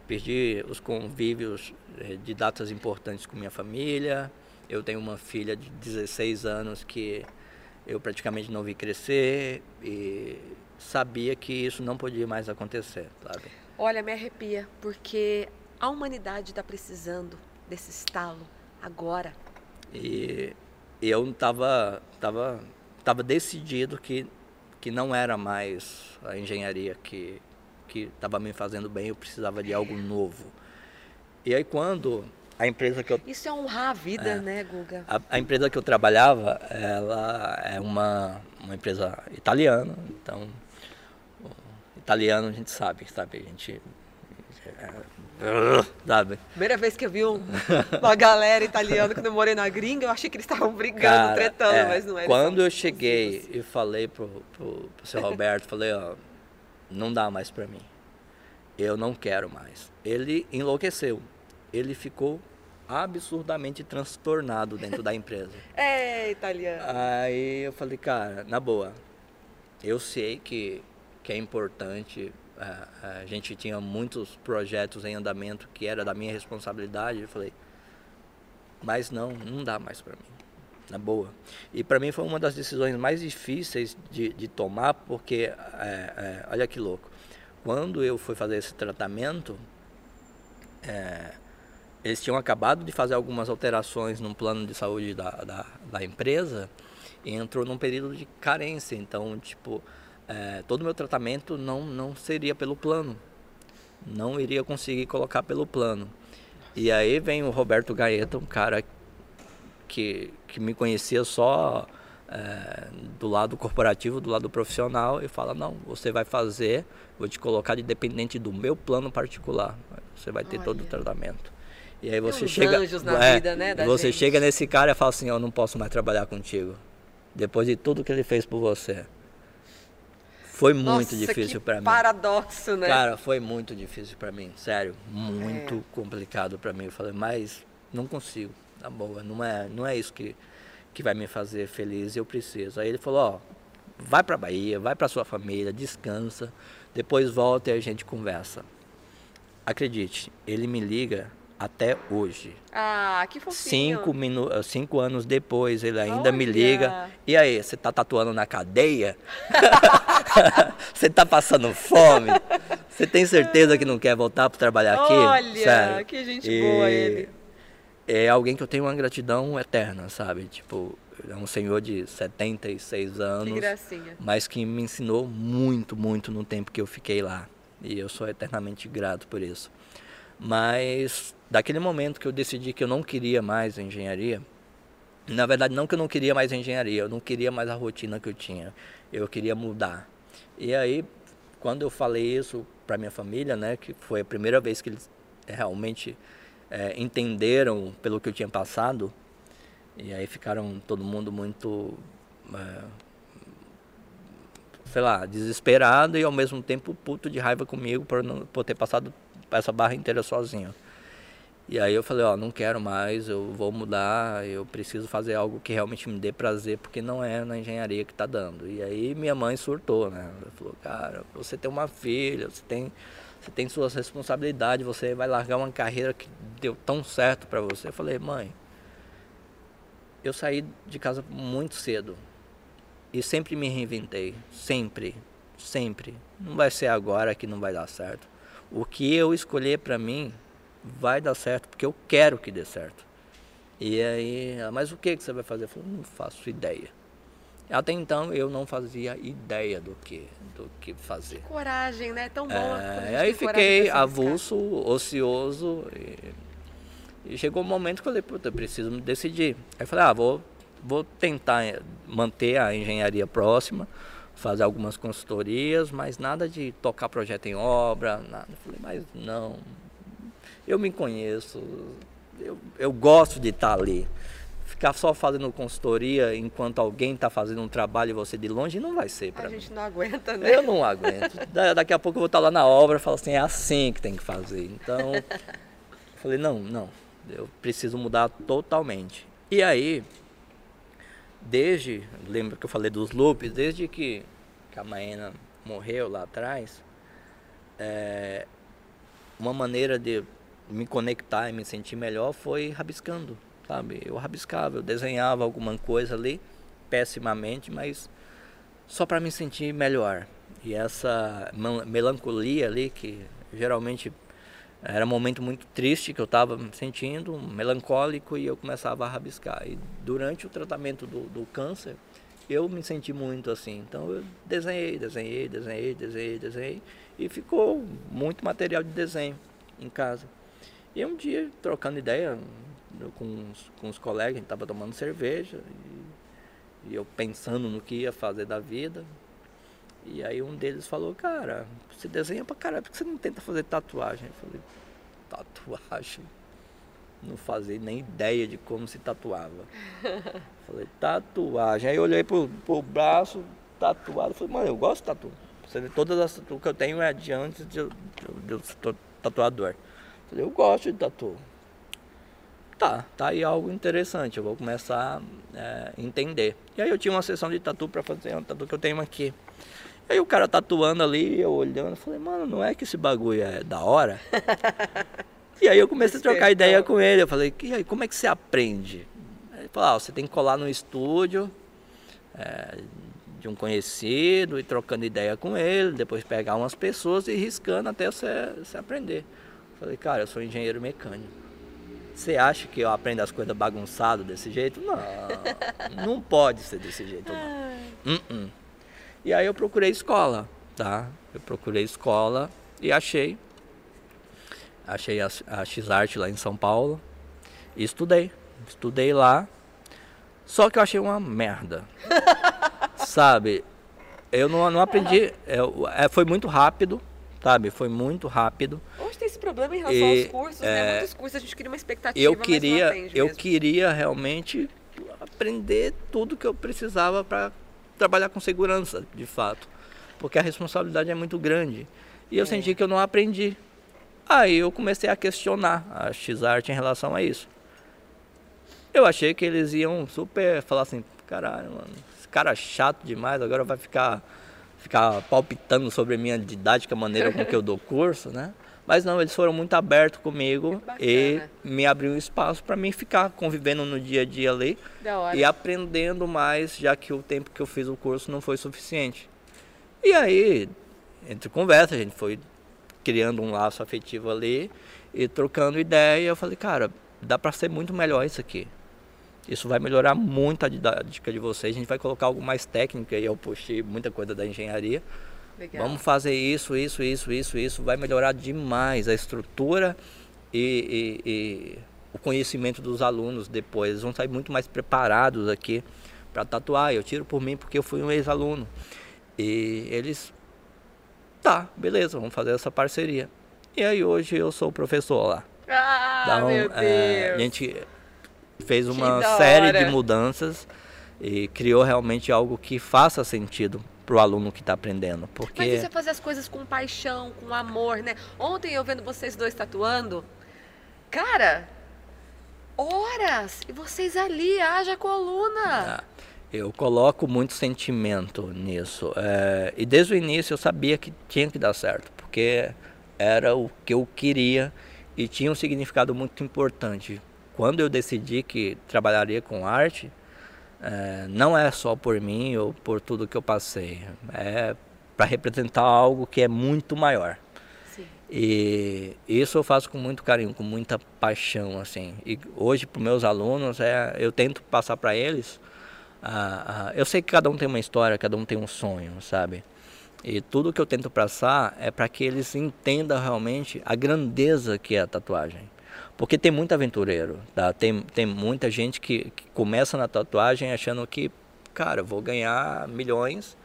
Perdi os convívios eh, de datas importantes com minha família. Eu tenho uma filha de 16 anos que eu praticamente não vi crescer e sabia que isso não podia mais acontecer, sabe? Olha, me arrepia, porque a humanidade está precisando desse estalo agora. E eu estava tava, tava decidido que, que não era mais a engenharia que que estava me fazendo bem, eu precisava de algo novo. E aí quando a empresa que eu Isso é honrar a vida, É. né, Guga? a, a empresa que eu trabalhava, ela é uma, uma empresa italiana, então italiano a gente sabe, sabe, a gente é, sabe? Primeira vez que eu vi um- uma galera italiana quando eu morei na gringa, eu achei que eles estavam brigando, Cara, tretando, é, mas não era. Quando eu cheguei e falei pro, pro, pro seu Roberto, falei, ó, não dá mais pra mim. Eu não quero mais. Ele enlouqueceu. Ele ficou absurdamente transtornado dentro da empresa. É, italiano. Aí eu falei, cara, na boa, eu sei que, que é importante. A, a gente tinha muitos projetos em andamento que era da minha responsabilidade. Eu falei, mas não, não dá mais para mim, na boa. E para mim foi uma das decisões mais difíceis de, de tomar, porque, é, é, olha que louco, quando eu fui fazer esse tratamento, é, eles tinham acabado de fazer algumas alterações no plano de saúde da, da, da empresa e entrou num período de carência. Então, tipo, é, todo o meu tratamento não, não seria pelo plano. Não iria conseguir colocar pelo plano. E aí vem o Roberto Gaeta, um cara que, que me conhecia só é, do lado corporativo, do lado profissional, e fala, não, você vai fazer, vou te colocar de dependente do meu plano particular. Você vai ter todo o Olha. tratamento. E aí você uns chega. anjos na é, vida, né, você gente. chega nesse cara e fala assim, eu não posso mais trabalhar contigo. Depois de tudo que ele fez por você. Foi muito Nossa, difícil para mim. paradoxo, né? Cara, foi muito difícil pra mim, sério, muito complicado pra mim. Eu falei, mas não consigo, na boa, não é, não é isso que, que vai me fazer feliz, eu preciso. Aí ele falou, ó, vai pra Bahia, vai pra sua família, descansa, depois volta e a gente conversa. Acredite, ele me liga até hoje. Ah, que fofinho. Cinco, minu eh, cinco anos depois, ele ainda me Olha. liga. E aí, você tá tatuando na cadeia? você tá passando fome? Você tem certeza que não quer voltar para trabalhar aqui? Olha, Sério. que gente boa ele. É alguém que eu tenho uma gratidão eterna, sabe? Tipo, é um senhor de 76 Que anos, gracinha. mas que me ensinou muito, muito no tempo que eu fiquei lá. E eu sou eternamente grato por isso. Mas daquele momento que eu decidi que eu não queria mais engenharia, na verdade não que eu não queria mais engenharia, eu não queria mais a rotina que eu tinha. Eu queria mudar. E aí, quando eu falei isso para minha família, né, que foi a primeira vez que eles realmente é, entenderam pelo que eu tinha passado, e aí ficaram todo mundo muito é, sei lá, desesperado e ao mesmo tempo puto de raiva comigo por, não, por ter passado essa barra inteira sozinho. E aí eu falei, ó, não quero mais, eu vou mudar, eu preciso fazer algo que realmente me dê prazer, porque não é na engenharia que tá dando. E aí minha mãe surtou, né? Ela falou, cara, você tem uma filha, você tem, você tem suas responsabilidades, você vai largar uma carreira que deu tão certo para você. Eu falei, mãe, eu saí de casa muito cedo e sempre me reinventei, sempre, sempre. Não vai ser agora que não vai dar certo. O que eu escolher para mim vai dar certo, porque eu quero que dê certo. E aí, mas o que que você vai fazer? Eu falei, não faço ideia. Até então eu não fazia ideia do que, do que fazer. Coragem, né? Tão bom. É, aí fiquei avulso, ocioso e, E chegou um momento que eu falei, puta, eu preciso me decidir. Aí falei, ah, vou, vou tentar eh, manter a engenharia próxima, fazer algumas consultorias, mas nada de tocar projeto em obra, nada. Eu falei, mas não, eu me conheço, eu, eu gosto de estar ali. Ficar só fazendo consultoria enquanto alguém está fazendo um trabalho e você de longe não vai ser para A mim. gente não aguenta, né? Eu não aguento. Da- Daqui a pouco eu vou estar lá na obra e falo assim, é assim que tem que fazer. Então, eu falei, não, não, eu preciso mudar totalmente. E aí, desde, lembra que eu falei dos loops, desde que, que a Maena morreu lá atrás, é, uma maneira de me conectar e me sentir melhor foi rabiscando, sabe? Eu rabiscava, eu desenhava alguma coisa ali, pessimamente, mas só para me sentir melhor. E essa mel- melancolia ali, que geralmente era um momento muito triste que eu estava sentindo, melancólico, e eu começava a rabiscar. E durante o tratamento do, do câncer, eu me senti muito assim. Então eu desenhei, desenhei, desenhei, desenhei, desenhei, e ficou muito material de desenho em casa. E um dia, trocando ideia com, os, com os colegas, a gente estava tomando cerveja, e, e eu pensando no que ia fazer da vida. E aí um deles falou, cara, você desenha pra caralho, por que você não tenta fazer tatuagem? Eu falei, tatuagem? Não fazia nem ideia de como se tatuava. falei, tatuagem. Aí eu olhei pro, pro braço, tatuado, falei, mano, eu gosto de tatu. Você vê, todas as tatuas que eu tenho é de antes de, eu- de eu ser tatuador. Falei, eu gosto de tatu. Tá, tá aí algo interessante, eu vou começar a entender. E aí eu tinha uma sessão de tatu pra fazer, uma tatu que eu tenho aqui. Aí o cara tatuando ali, eu olhando, eu falei, mano, não é que esse bagulho é da hora? e aí eu comecei a trocar ideia com ele, eu falei, e aí, como é que você aprende? Ele falou, ah, você tem que colar no estúdio é, de um conhecido e trocando ideia com ele, depois pegar umas pessoas e riscando até você, você aprender. Eu falei, cara, eu sou engenheiro mecânico. Você acha que eu aprendo as coisas bagunçado desse jeito? Não, não pode ser desse jeito. Não. Uh-uh. E aí eu procurei escola, tá? Eu procurei escola e achei. Achei a, a X-Art lá em São Paulo e estudei. Estudei lá. Só que eu achei uma merda. sabe? Eu não, não aprendi. eu- é, foi muito rápido, sabe? Foi muito rápido. Hoje tem esse problema em relação E, aos cursos, é, né? Muitos cursos a gente cria uma expectativa, eu queria, eu mesmo. queria realmente aprender tudo que eu precisava para trabalhar com segurança, de fato, porque a responsabilidade é muito grande. E eu senti que eu não aprendi. Aí eu comecei a questionar a X-Art em relação a isso. Eu achei que eles iam super falar assim, caralho, mano, esse cara é chato demais, agora vai ficar ficar palpitando sobre a minha didática, a maneira com que eu dou curso, né? Mas não, eles foram muito abertos comigo e me abriu espaço para mim ficar convivendo no dia a dia ali e aprendendo mais, já que o tempo que eu fiz o curso não foi suficiente. E aí, entre conversa, a gente foi criando um laço afetivo ali e trocando ideia. Eu falei, cara, dá para ser muito melhor isso aqui. Isso vai melhorar muito a didática de vocês. A gente vai colocar algo mais técnico aí. Eu puxei muita coisa da engenharia. Legal. Vamos fazer isso, isso, isso, isso, isso. Vai melhorar demais a estrutura e, e- e o conhecimento dos alunos depois. Eles vão sair muito mais preparados aqui para tatuar. Eu tiro por mim porque eu fui um ex-aluno. E eles. Tá, beleza, vamos fazer essa parceria. E aí hoje eu sou o professor lá. Ah, Então, meu Deus. é, a gente fez uma série de mudanças e criou realmente algo que faça sentido para o aluno que está aprendendo. Porque Mas isso é fazer as coisas com paixão, com amor, né? Ontem eu vendo vocês dois tatuando, cara, horas! E vocês ali, haja coluna! Ah, eu coloco muito sentimento nisso. É, e desde o início eu sabia que tinha que dar certo, porque era o que eu queria e tinha um significado muito importante. Quando eu decidi que trabalharia com arte, é, não é só por mim ou por tudo que eu passei, é para representar algo que é muito maior. Sim. E isso eu faço com muito carinho, com muita paixão, assim. E hoje para meus alunos é, eu tento passar para eles. ah, ah, eu sei que cada um tem uma história, cada um tem um sonho, sabe? E tudo que eu tento passar é para que eles entendam realmente a grandeza que é a tatuagem. Porque tem muito aventureiro, tá? Tem, tem muita gente que, que começa na tatuagem achando que, cara, vou ganhar milhões,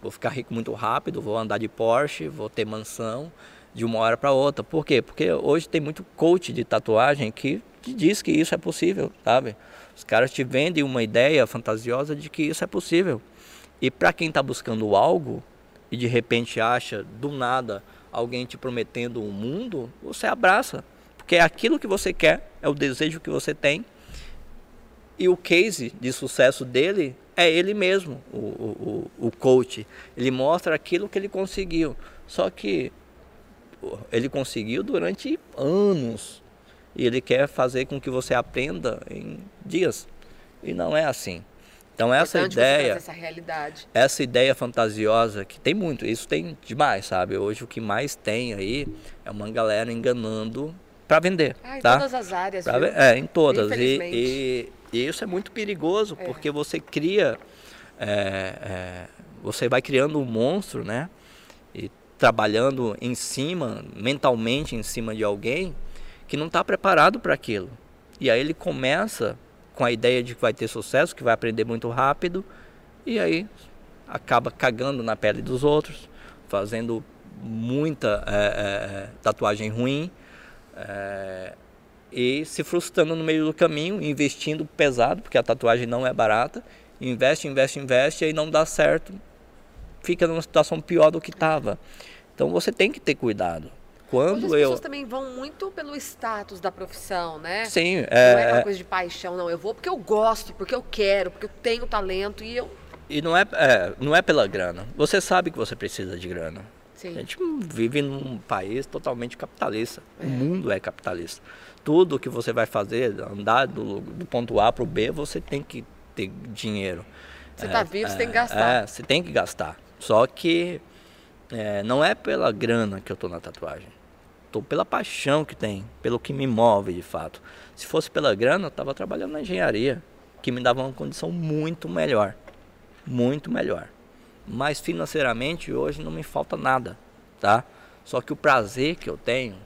vou ficar rico muito rápido, vou andar de Porsche, vou ter mansão de uma hora para outra. Por quê? Porque hoje tem muito coach de tatuagem que, diz que isso é possível, sabe? Os caras te vendem uma ideia fantasiosa de que isso é possível. E para quem está buscando algo e de repente acha do nada alguém te prometendo um mundo, você abraça. Porque é aquilo que você quer, é o desejo que você tem. E o case de sucesso dele é ele mesmo, o, o, o coach. Ele mostra aquilo que ele conseguiu. Só que ele conseguiu durante anos. E ele quer fazer com que você aprenda em dias. E não é assim. Então essa ideia, essa realidade. essa ideia fantasiosa que tem muito, isso tem demais, sabe? Hoje o que mais tem aí é uma galera enganando para vender. Ah, em tá? todas as áreas. Pra, é, em todas. E, e, e isso é muito perigoso, É. porque você cria. é, é, você vai criando um monstro, né? E trabalhando em cima, mentalmente em cima de alguém que não está preparado para aquilo. E aí ele começa com a ideia de que vai ter sucesso, que vai aprender muito rápido, e aí acaba cagando na pele dos outros, fazendo muita é, é, é, tatuagem ruim é, e se frustrando no meio do caminho, investindo pesado, porque a tatuagem não é barata, investe, investe, investe, e aí não dá certo, fica numa situação pior do que estava. Então você tem que ter cuidado. Hoje as Quando eu. pessoas também vão muito pelo status da profissão, né? Sim, Não é aquela é, coisa de paixão, não. Eu vou porque eu gosto, porque eu quero, porque eu tenho talento e eu. e não é, é, não é pela grana. Você sabe que você precisa de grana. A Sim. gente vive num país totalmente capitalista. O mundo é capitalista. Tudo que você vai fazer, andar do, do ponto A para o B, você tem que ter dinheiro. Você tá vivo, você tem que gastar. É, você tem que gastar. Só que é, não é pela grana que eu tô na tatuagem. Tô pela paixão que tem, pelo que me move de fato. Se fosse pela grana, eu tava trabalhando na engenharia, que me dava uma condição muito melhor. Muito melhor. Mas financeiramente hoje não me falta nada, tá? Só que o prazer que eu tenho,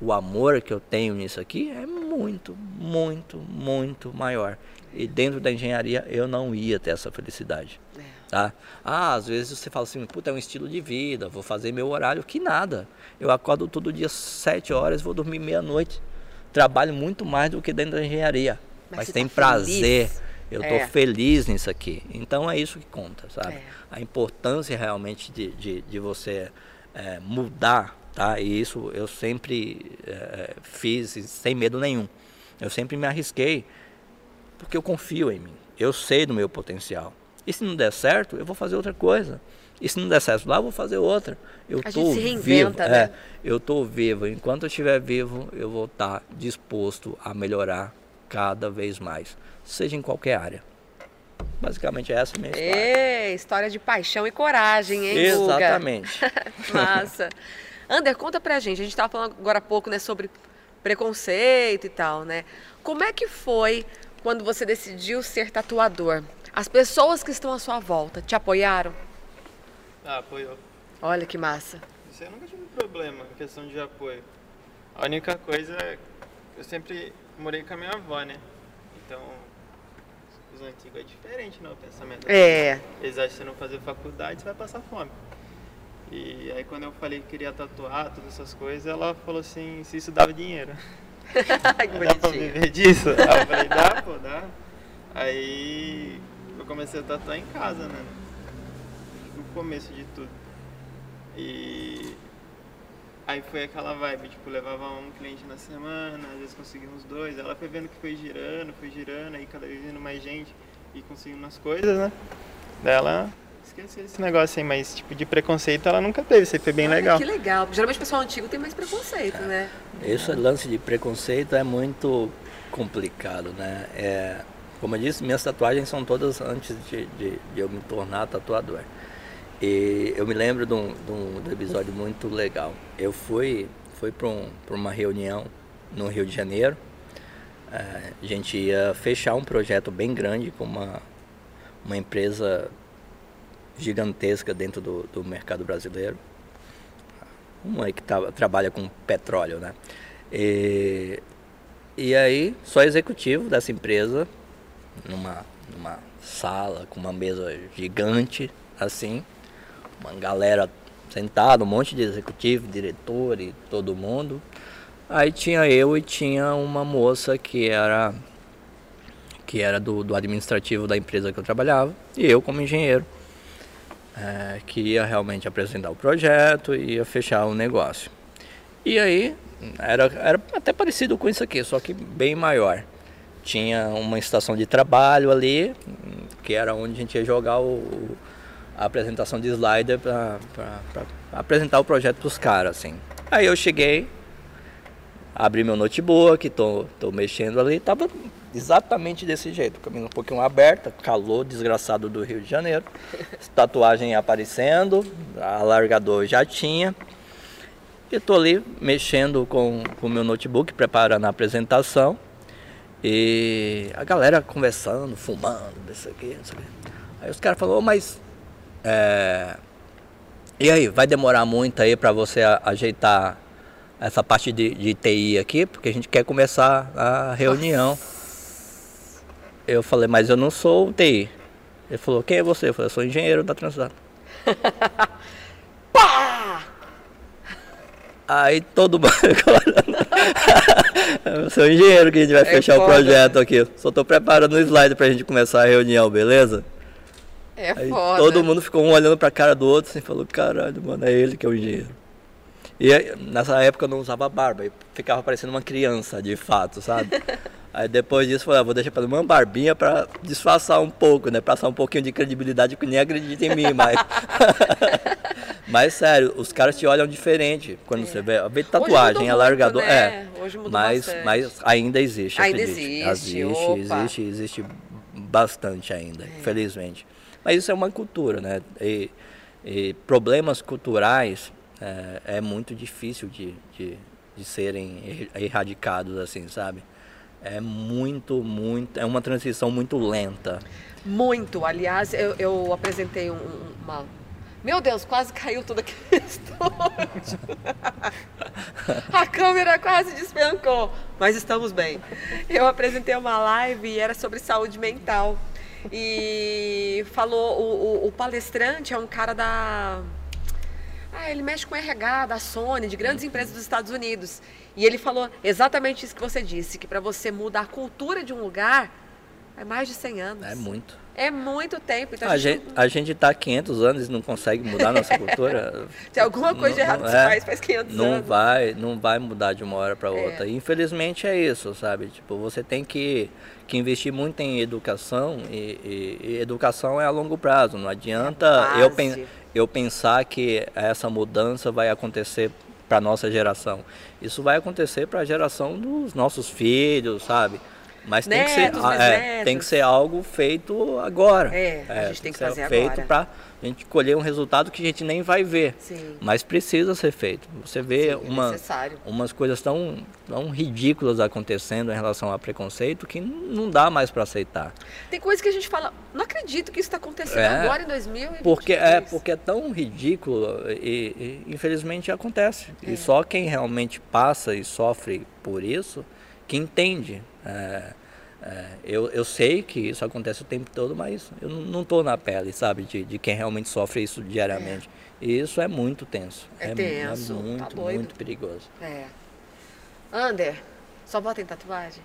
o amor que eu tenho nisso aqui é muito, muito, muito maior. E dentro da engenharia eu não ia ter essa felicidade. É. Tá? Ah, às vezes você fala assim, puta, é um estilo de vida, vou fazer meu horário. Que nada. Eu acordo todo dia sete horas, vou dormir meia-noite. Trabalho muito mais do que dentro da engenharia. Mas Mas, tem tá prazer. feliz. Eu É. tô feliz nisso aqui. Então é isso que conta, sabe? É. A importância realmente de, de, de você é, mudar, tá? E isso eu sempre é, fiz sem medo nenhum. Eu sempre me arrisquei porque eu confio em mim. Eu sei do meu potencial. E se não der certo, eu vou fazer outra coisa. E se não der certo lá, eu vou fazer outra. Eu A tô gente se vivo. reinventa, né? É, eu tô vivo. Enquanto eu estiver vivo, eu vou estar disposto a melhorar cada vez mais, seja em qualquer área. Basicamente essa é a minha história. É, história de paixão e coragem, hein, Guga? Exatamente. Massa. Ander, conta pra gente. A gente estava falando agora há pouco, né, sobre preconceito e tal, né? Como é que foi quando você decidiu ser tatuador? As pessoas que estão à sua volta te apoiaram? Ah, apoiou. Olha que massa. Isso aí eu nunca tive problema em questão de apoio. A única coisa é que eu sempre morei com a minha avó, né? Então, os antigos é diferente, né? O pensamento. É. Eles acham que você não fazer faculdade, você vai passar fome. E aí quando eu falei que queria tatuar, todas essas coisas, ela falou assim, se isso dava dinheiro. Dá pra viver disso? Aí eu falei, dá, pô, dá. Aí eu comecei a tatuar em casa, né? No começo de tudo. E aí foi aquela vibe, tipo, levava um cliente na semana, às vezes conseguia uns dois. Ela foi vendo que foi girando, foi girando, aí cada vez indo mais gente e conseguindo as coisas, né? Daí ela esqueceu esse negócio aí, mas tipo, de preconceito ela nunca teve, isso aí foi bem Olha, legal. Que legal. Geralmente o pessoal antigo tem mais preconceito, né? Esse lance de preconceito é muito complicado, né? É, como eu disse, minhas tatuagens são todas antes de, de, de eu me tornar tatuador. E eu me lembro de um, de um- de um episódio muito legal. Eu fui, fui para um, uma reunião no Rio de Janeiro. É, a gente ia fechar um projeto bem grande com uma, uma empresa gigantesca dentro do, do mercado brasileiro uma que tá- trabalha com petróleo, né? E E aí, sou executivo dessa empresa, numa, numa sala com uma mesa gigante, assim, uma galera sentada, um monte de executivo, diretor e todo mundo. Aí tinha eu e tinha uma moça que era que era do, do administrativo da empresa que eu trabalhava, e eu como engenheiro, é, que ia realmente apresentar o projeto e ia fechar o negócio. E aí era, era até parecido com isso aqui, só que bem maior. Tinha uma estação de trabalho ali, que era onde a gente ia jogar o, a apresentação de slider para apresentar o projeto para os caras, assim. Aí eu cheguei, abri meu notebook, tô, tô mexendo ali, tava exatamente desse jeito, caminho um pouquinho aberta, calor desgraçado do Rio de Janeiro, tatuagem aparecendo, alargador já tinha. E tô ali mexendo com o meu notebook, preparando a apresentação. E a galera conversando, fumando, isso aqui, isso aqui. Aí os caras falaram, mas. É... E aí, vai demorar muito aí para você ajeitar essa parte de, de, TI aqui, porque a gente quer começar a reunião. Eu falei, mas eu não sou TI. Ele falou, quem é você? Eu falei, eu sou engenheiro da Transat. Pá! Aí todo mundo. eu sou engenheiro que a gente vai é fechar foda. o projeto aqui. Só tô preparando o slide pra gente começar a reunião, beleza? É Aí foda. Todo mundo ficou um olhando pra cara do outro assim, falou, caralho, mano, é ele que é o engenheiro. E nessa época eu não usava barba, e ficava parecendo uma criança, de fato, sabe? Aí depois disso eu falei, ah, vou deixar para uma barbinha para disfarçar um pouco, né? Passar um pouquinho de credibilidade que nem acredita em mim, mas. mas sério, os caras te olham diferente quando é. você vê. Vê tatuagem, alargador. Né? É. Hoje mudou mas, bastante. mas ainda existe. Ainda acredite. existe. Existe, existe, existe bastante ainda, é. infelizmente. Mas isso é uma cultura, né? E, e problemas culturais é, é, muito difícil de, de, de serem erradicados, assim, sabe? é muito, muito, é uma transição muito lenta. Muito. Aliás, eu, eu apresentei um, uma. Meu Deus, quase caiu tudo aqui. A câmera quase despencou, mas estamos bem. Eu apresentei uma live e era sobre saúde mental. E falou, o, o, o palestrante é um cara da ah, ele mexe com RH da Sony, de grandes empresas dos Estados Unidos. E ele falou exatamente isso que você disse, que para você mudar a cultura de um lugar é mais de 100 anos. É muito. É muito tempo. Então a, gente, a gente está há 500 anos e não consegue mudar a nossa cultura. Tem alguma coisa não, de errado nesse é, país faz 500 não anos. Vai, não vai mudar de uma hora para é. outra. É. Infelizmente é isso, sabe? Tipo, você tem que, que investir muito em educação e, e, e educação é a longo prazo. Não adianta é eu, pen, eu pensar que essa mudança vai acontecer para nossa geração. Isso vai acontecer para a geração dos nossos filhos, sabe? Mas netos, tem, que ser, é, tem que ser algo feito agora. É, a gente é, tem que, fazer feito para a gente colher um resultado que a gente nem vai ver. Sim. Mas precisa ser feito. Você vê Sim, uma, é umas coisas tão, tão ridículas acontecendo em relação a preconceito que não dá mais para aceitar. Tem coisas que a gente fala, não acredito que isso está acontecendo é, agora em 2000. Porque é, porque é tão ridículo e, e infelizmente acontece. É. E só quem realmente passa e sofre por isso que entende. É, é, eu, eu sei que isso acontece o tempo todo, mas eu não estou na pele, sabe, de, de quem realmente sofre isso diariamente. É. E isso é muito tenso. É, é tenso, é muito, tá muito perigoso. É. Ander, só vota em tatuagem?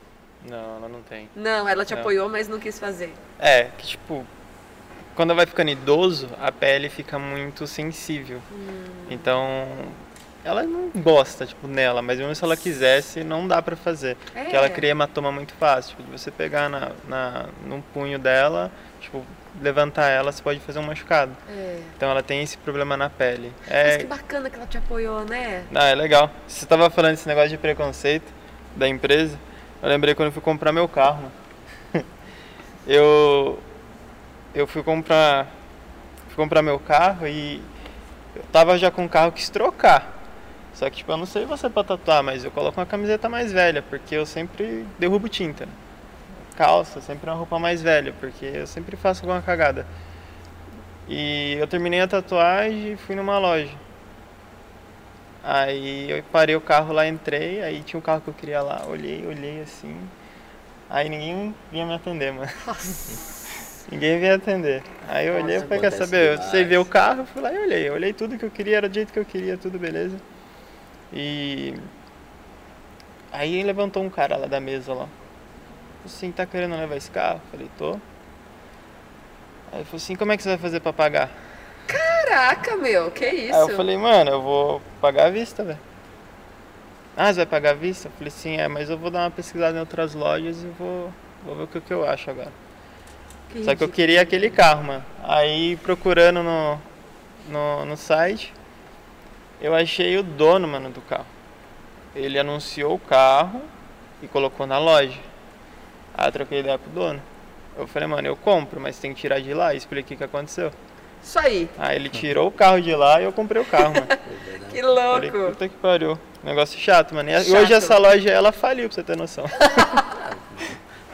Não, ela não tem. Não, ela te não. apoiou, mas não quis fazer. É, que tipo, quando vai ficando idoso, a pele fica muito sensível. Hum. Então, ela não gosta, tipo, nela, mas mesmo se ela quisesse, não dá pra fazer. É. Porque ela cria hematoma muito fácil. Tipo, de você pegar na, na, no punho dela, tipo, levantar ela, você pode fazer um machucado. É. Então ela tem esse problema na pele. É... Mas que bacana que ela te apoiou, né? Ah, é legal. Você tava falando desse negócio de preconceito da empresa, eu lembrei quando eu fui comprar meu carro. eu eu fui comprar fui comprar meu carro e eu tava já com o carro que quis trocar. Só que, tipo, eu não sei você pra tatuar, mas eu coloco uma camiseta mais velha, porque eu sempre derrubo tinta. Calça, sempre uma roupa mais velha, porque eu sempre faço alguma cagada. E eu terminei a tatuagem e fui numa loja. Aí eu parei o carro lá, entrei, aí tinha um carro que eu queria lá, olhei, olhei assim. Aí ninguém vinha me atender, mano. ninguém vinha atender. Aí eu olhei e falei, quer saber? Eu sei ver o carro, fui lá e olhei. Eu olhei tudo que eu queria, era do jeito que eu queria, tudo beleza. E aí levantou um cara lá da mesa lá. Falei assim, tá querendo levar esse carro? Falei, tô. Aí falou assim, como é que você vai fazer pra pagar? Caraca, meu, que isso? Aí eu falei, mano, eu vou pagar à vista, velho. Ah, você vai pagar à vista? Eu falei, sim, é, mas eu vou dar uma pesquisada em outras lojas e vou, vou ver o que, que eu acho agora. Que Só que eu queria aquele carro, mano. Aí procurando no, no, no site, eu achei o dono, mano, do carro. Ele anunciou o carro e colocou na loja. Aí eu troquei ideia pro dono. Eu falei, mano, eu compro, mas tem que tirar de lá e expliquei o que aconteceu. Isso aí, Aí ele tirou o carro de lá e eu comprei o carro, mano. que Falei, louco. puta que pariu. Negócio chato, mano. E Chato. hoje essa loja, ela faliu, pra você ter noção.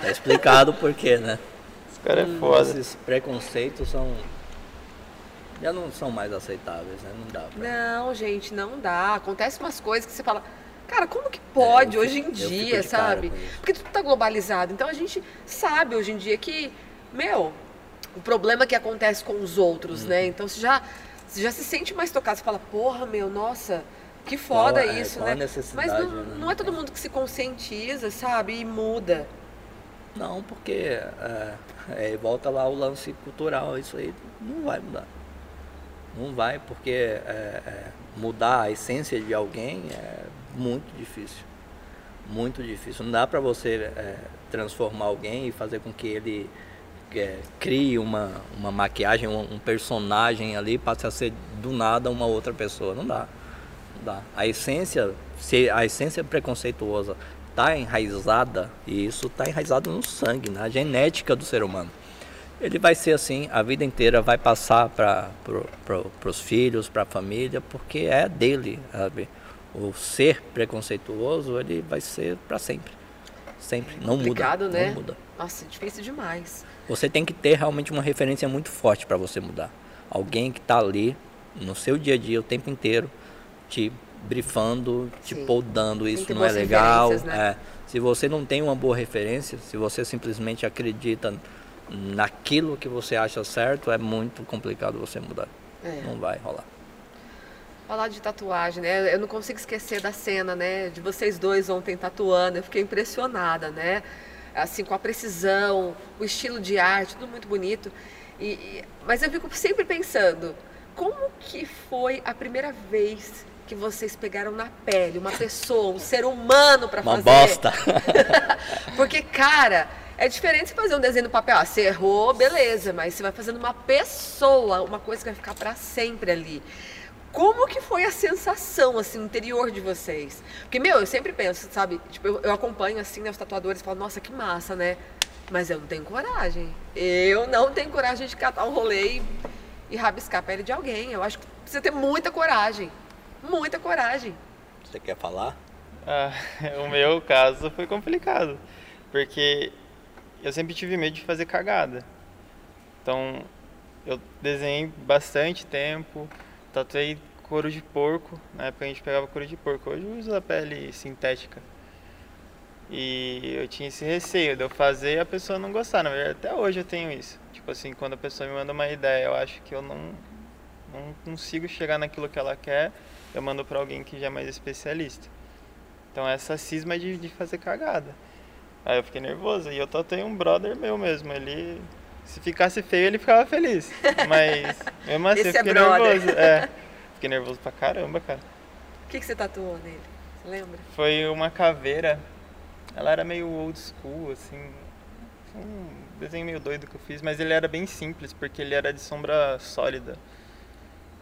Tá explicado por quê, né? Esse cara é foda. Esses preconceitos são. Já não são mais aceitáveis, né? Não dá pra. Não, gente, não dá. Acontece umas coisas que você fala, cara, como que pode É, hoje em dia, sabe? isso. Porque tudo tá globalizado. Então a gente sabe hoje em dia que, meu, o problema que acontece com os outros, Uhum. né? Então você já, você já se sente mais tocado. Você fala, porra, meu, nossa, que foda Qual é- isso, qual a né? Mas não, né? não é todo mundo que se conscientiza, sabe? E muda. Não, porque é, é, volta lá o lance cultural, isso aí não vai mudar. Não vai, porque é, é, mudar a essência de alguém é muito difícil. Muito difícil. Não dá para você é, transformar alguém e fazer com que ele é, crie uma, uma maquiagem, um, um personagem ali, passe a ser do nada uma outra pessoa. Não dá. Não dá. A essência, se a essência preconceituosa está enraizada, e isso está enraizado no sangue, na genética do ser humano. Ele vai ser assim a vida inteira, vai passar para pro, os filhos, para a família, porque é dele, sabe? O ser preconceituoso, ele vai ser para sempre. Sempre. Não muda. Complicado, né? Não muda. Nossa, difícil demais. Você tem que ter realmente uma referência muito forte para você mudar. Alguém que está ali no seu dia a dia o tempo inteiro te brifando, te Sim. podando, isso não é legal. né? é. Se você não tem uma boa referência, se você simplesmente acredita naquilo que você acha certo, é muito complicado você mudar. É. Não vai rolar. Falar de tatuagem, né? Eu não consigo esquecer da cena, né? De vocês dois ontem tatuando. Eu fiquei impressionada, né? Assim, com a precisão, o estilo de arte, tudo muito bonito. E, e- mas eu fico sempre pensando, como que foi a primeira vez que vocês pegaram na pele uma pessoa, um ser humano para Uma fazer? bosta. Porque, cara, é diferente você fazer um desenho no papel. Ah, você errou, beleza, mas você vai fazendo uma pessoa, uma coisa que vai ficar pra sempre ali. Como que foi a sensação, assim, interior de vocês? Porque, meu, eu sempre penso, sabe? Tipo, eu, eu acompanho, assim, né, os tatuadores e falo, nossa, que massa, né? Mas eu não tenho coragem. Eu não tenho coragem de catar um rolê e, e rabiscar a pele de alguém. Eu acho que precisa ter muita coragem. Muita coragem. Você quer falar? Ah, o meu caso foi complicado, porque eu sempre tive medo de fazer cagada. Então, eu desenhei bastante tempo, tatuei couro de porco, na época a gente pegava couro de porco, hoje eu uso a pele sintética. E eu tinha esse receio de eu fazer e a pessoa não gostar, na verdade até hoje eu tenho isso. Tipo assim, quando a pessoa me manda uma ideia, eu acho que eu não, não consigo chegar naquilo que ela quer, eu mando para alguém que já é mais especialista. Então essa cisma de, de fazer cagada. Aí eu fiquei nervoso e eu tatuei um brother meu mesmo. Ele. Se ficasse feio, ele ficava feliz. Mas mesmo assim, eu é fiquei brother. nervoso. É. Fiquei nervoso pra caramba, cara. O que, que você tatuou nele? Você lembra? Foi uma caveira. Ela era meio old school, assim. Um desenho meio doido que eu fiz, mas ele era bem simples, porque ele era de sombra sólida.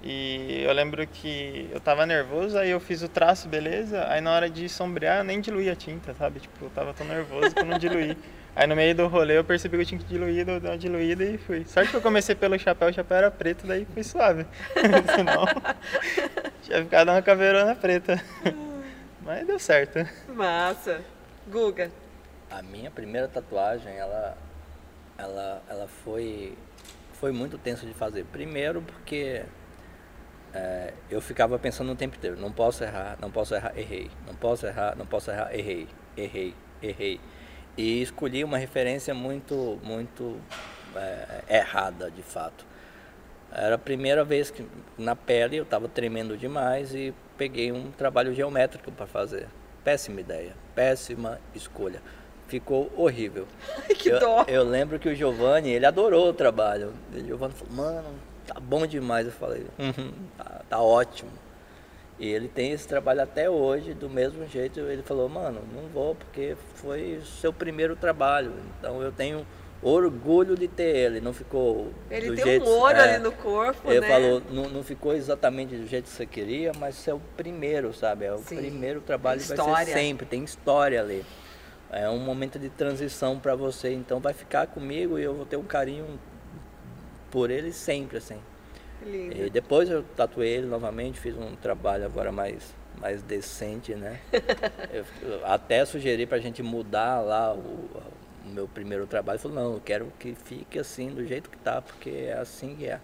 E eu lembro que eu tava nervoso, aí eu fiz o traço, beleza. Aí na hora de sombrear, eu nem diluí a tinta, sabe? Tipo, eu tava tão nervoso que eu não diluí. Aí no meio do rolê eu percebi que eu tinha que diluir, eu dei uma diluída e fui. Sorte que eu comecei pelo chapéu, o chapéu era preto, daí fui suave. Senão, tinha ficado uma caveirona preta. Mas deu certo. Massa. Guga. A minha primeira tatuagem, ela, ela, ela foi, foi muito tensa de fazer. Primeiro porque é, eu ficava pensando o tempo inteiro, não posso errar, não posso errar, errei, não posso errar, não posso errar, errei, errei, errei. E escolhi uma referência muito, muito é, errada, de fato. Era a primeira vez que na pele eu estava tremendo demais e peguei um trabalho geométrico para fazer. Péssima ideia, péssima escolha. Ficou horrível. que eu, dó. Eu lembro que o Giovanni, ele adorou o trabalho. O Giovanni falou, mano, tá bom demais. Eu falei, uhum, tá, tá ótimo. E ele tem esse trabalho até hoje, do mesmo jeito. Ele falou, mano, não vou porque foi o seu primeiro trabalho. Então eu tenho orgulho de ter ele. Não ficou. Ele do tem jeito, um ouro é, ali no corpo, Ele né? falou, não, não ficou exatamente do jeito que você queria, mas é o primeiro, sabe? É o Sim. primeiro trabalho Tem vai ser história. sempre, tem história ali. É um momento de transição para você, então vai ficar comigo e eu vou ter um carinho por ele sempre, assim. Lindo. E depois eu tatuei ele novamente, fiz um trabalho agora mais, mais decente, né? eu, eu até sugeri pra gente mudar lá o, o meu primeiro trabalho. Falei, não, eu quero que fique assim, do jeito que tá, porque é assim que é.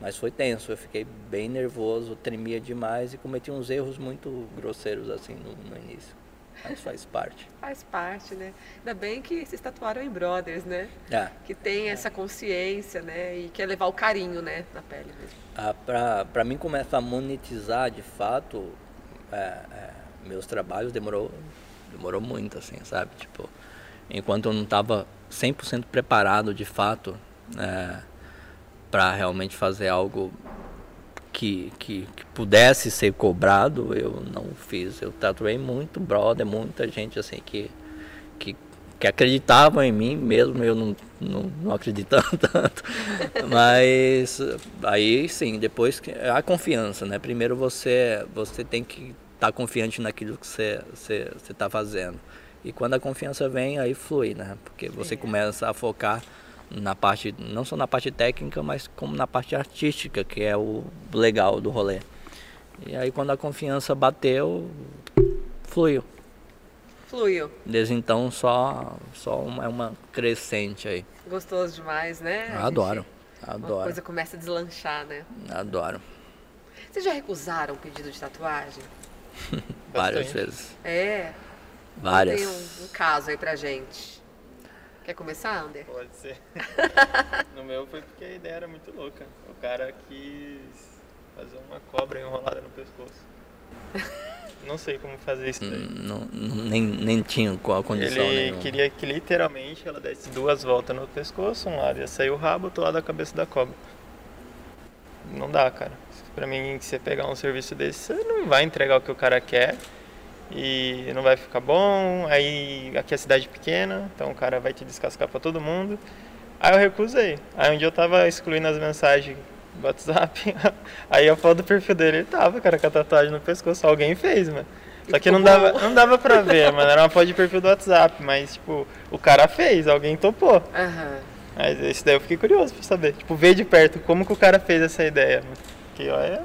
Mas foi tenso, eu fiquei bem nervoso, tremia demais e cometi uns erros muito grosseiros assim no, no início. Mas faz parte. Faz parte, né? Ainda bem que vocês tatuaram em Brothers, né? É. Que tem essa consciência, né? E quer levar o carinho, né? Na pele mesmo. Ah, pra, pra mim começar a monetizar de fato é, é, meus trabalhos demorou, demorou muito, assim, sabe? Tipo, enquanto eu não estava 100% preparado de fato é, para realmente fazer algo que, que, que pudesse ser cobrado, eu não fiz. Eu tatuei muito brother, muita gente assim que, que, que acreditavam em mim, mesmo eu não, não, não acreditando tanto. Mas aí sim, depois que a confiança, né? Primeiro você você tem que estar confiante naquilo que você você está fazendo. E quando a confiança vem, aí flui, né? Porque você começa a focar na parte, não só na parte técnica, mas como na parte artística, que é o legal do rolê. E aí quando a confiança bateu, fluiu. Fluiu. Desde então só só uma, é uma crescente aí. Gostoso demais, né? A Adoro. gente- Uma Adoro. coisa começa a deslanchar, né? Adoro. Vocês já recusaram o pedido de tatuagem? Várias vezes. É. Várias. Tem um, um caso aí pra gente. Quer começar, Ander? Pode ser. no meu foi porque a ideia era muito louca. O cara quis fazer uma cobra enrolada no pescoço. Não sei como fazer isso daí. Hum, Não, não- nem, nem tinha qual condição Ele nenhuma. queria que literalmente ela desse duas voltas no pescoço, um lado ia sair o rabo, outro lado a cabeça da cobra. Não dá, cara. Pra mim, você pegar um serviço desse, você não vai entregar o que o cara quer e não vai ficar bom. Aí aqui é cidade pequena, então o cara vai te descascar pra todo mundo. Aí eu recusei. Aí um dia eu tava excluindo as mensagens do WhatsApp, aí a foto do perfil dele ele tava, cara, com a tatuagem no pescoço. Alguém fez, mano. Só que não dava, não dava pra ver, mano. Era uma foto de perfil do WhatsApp, mas, tipo, o cara fez, alguém topou. Aham. Mas esse daí eu fiquei curioso pra saber. Tipo, ver de perto como que o cara fez essa ideia. mano. Que, olha,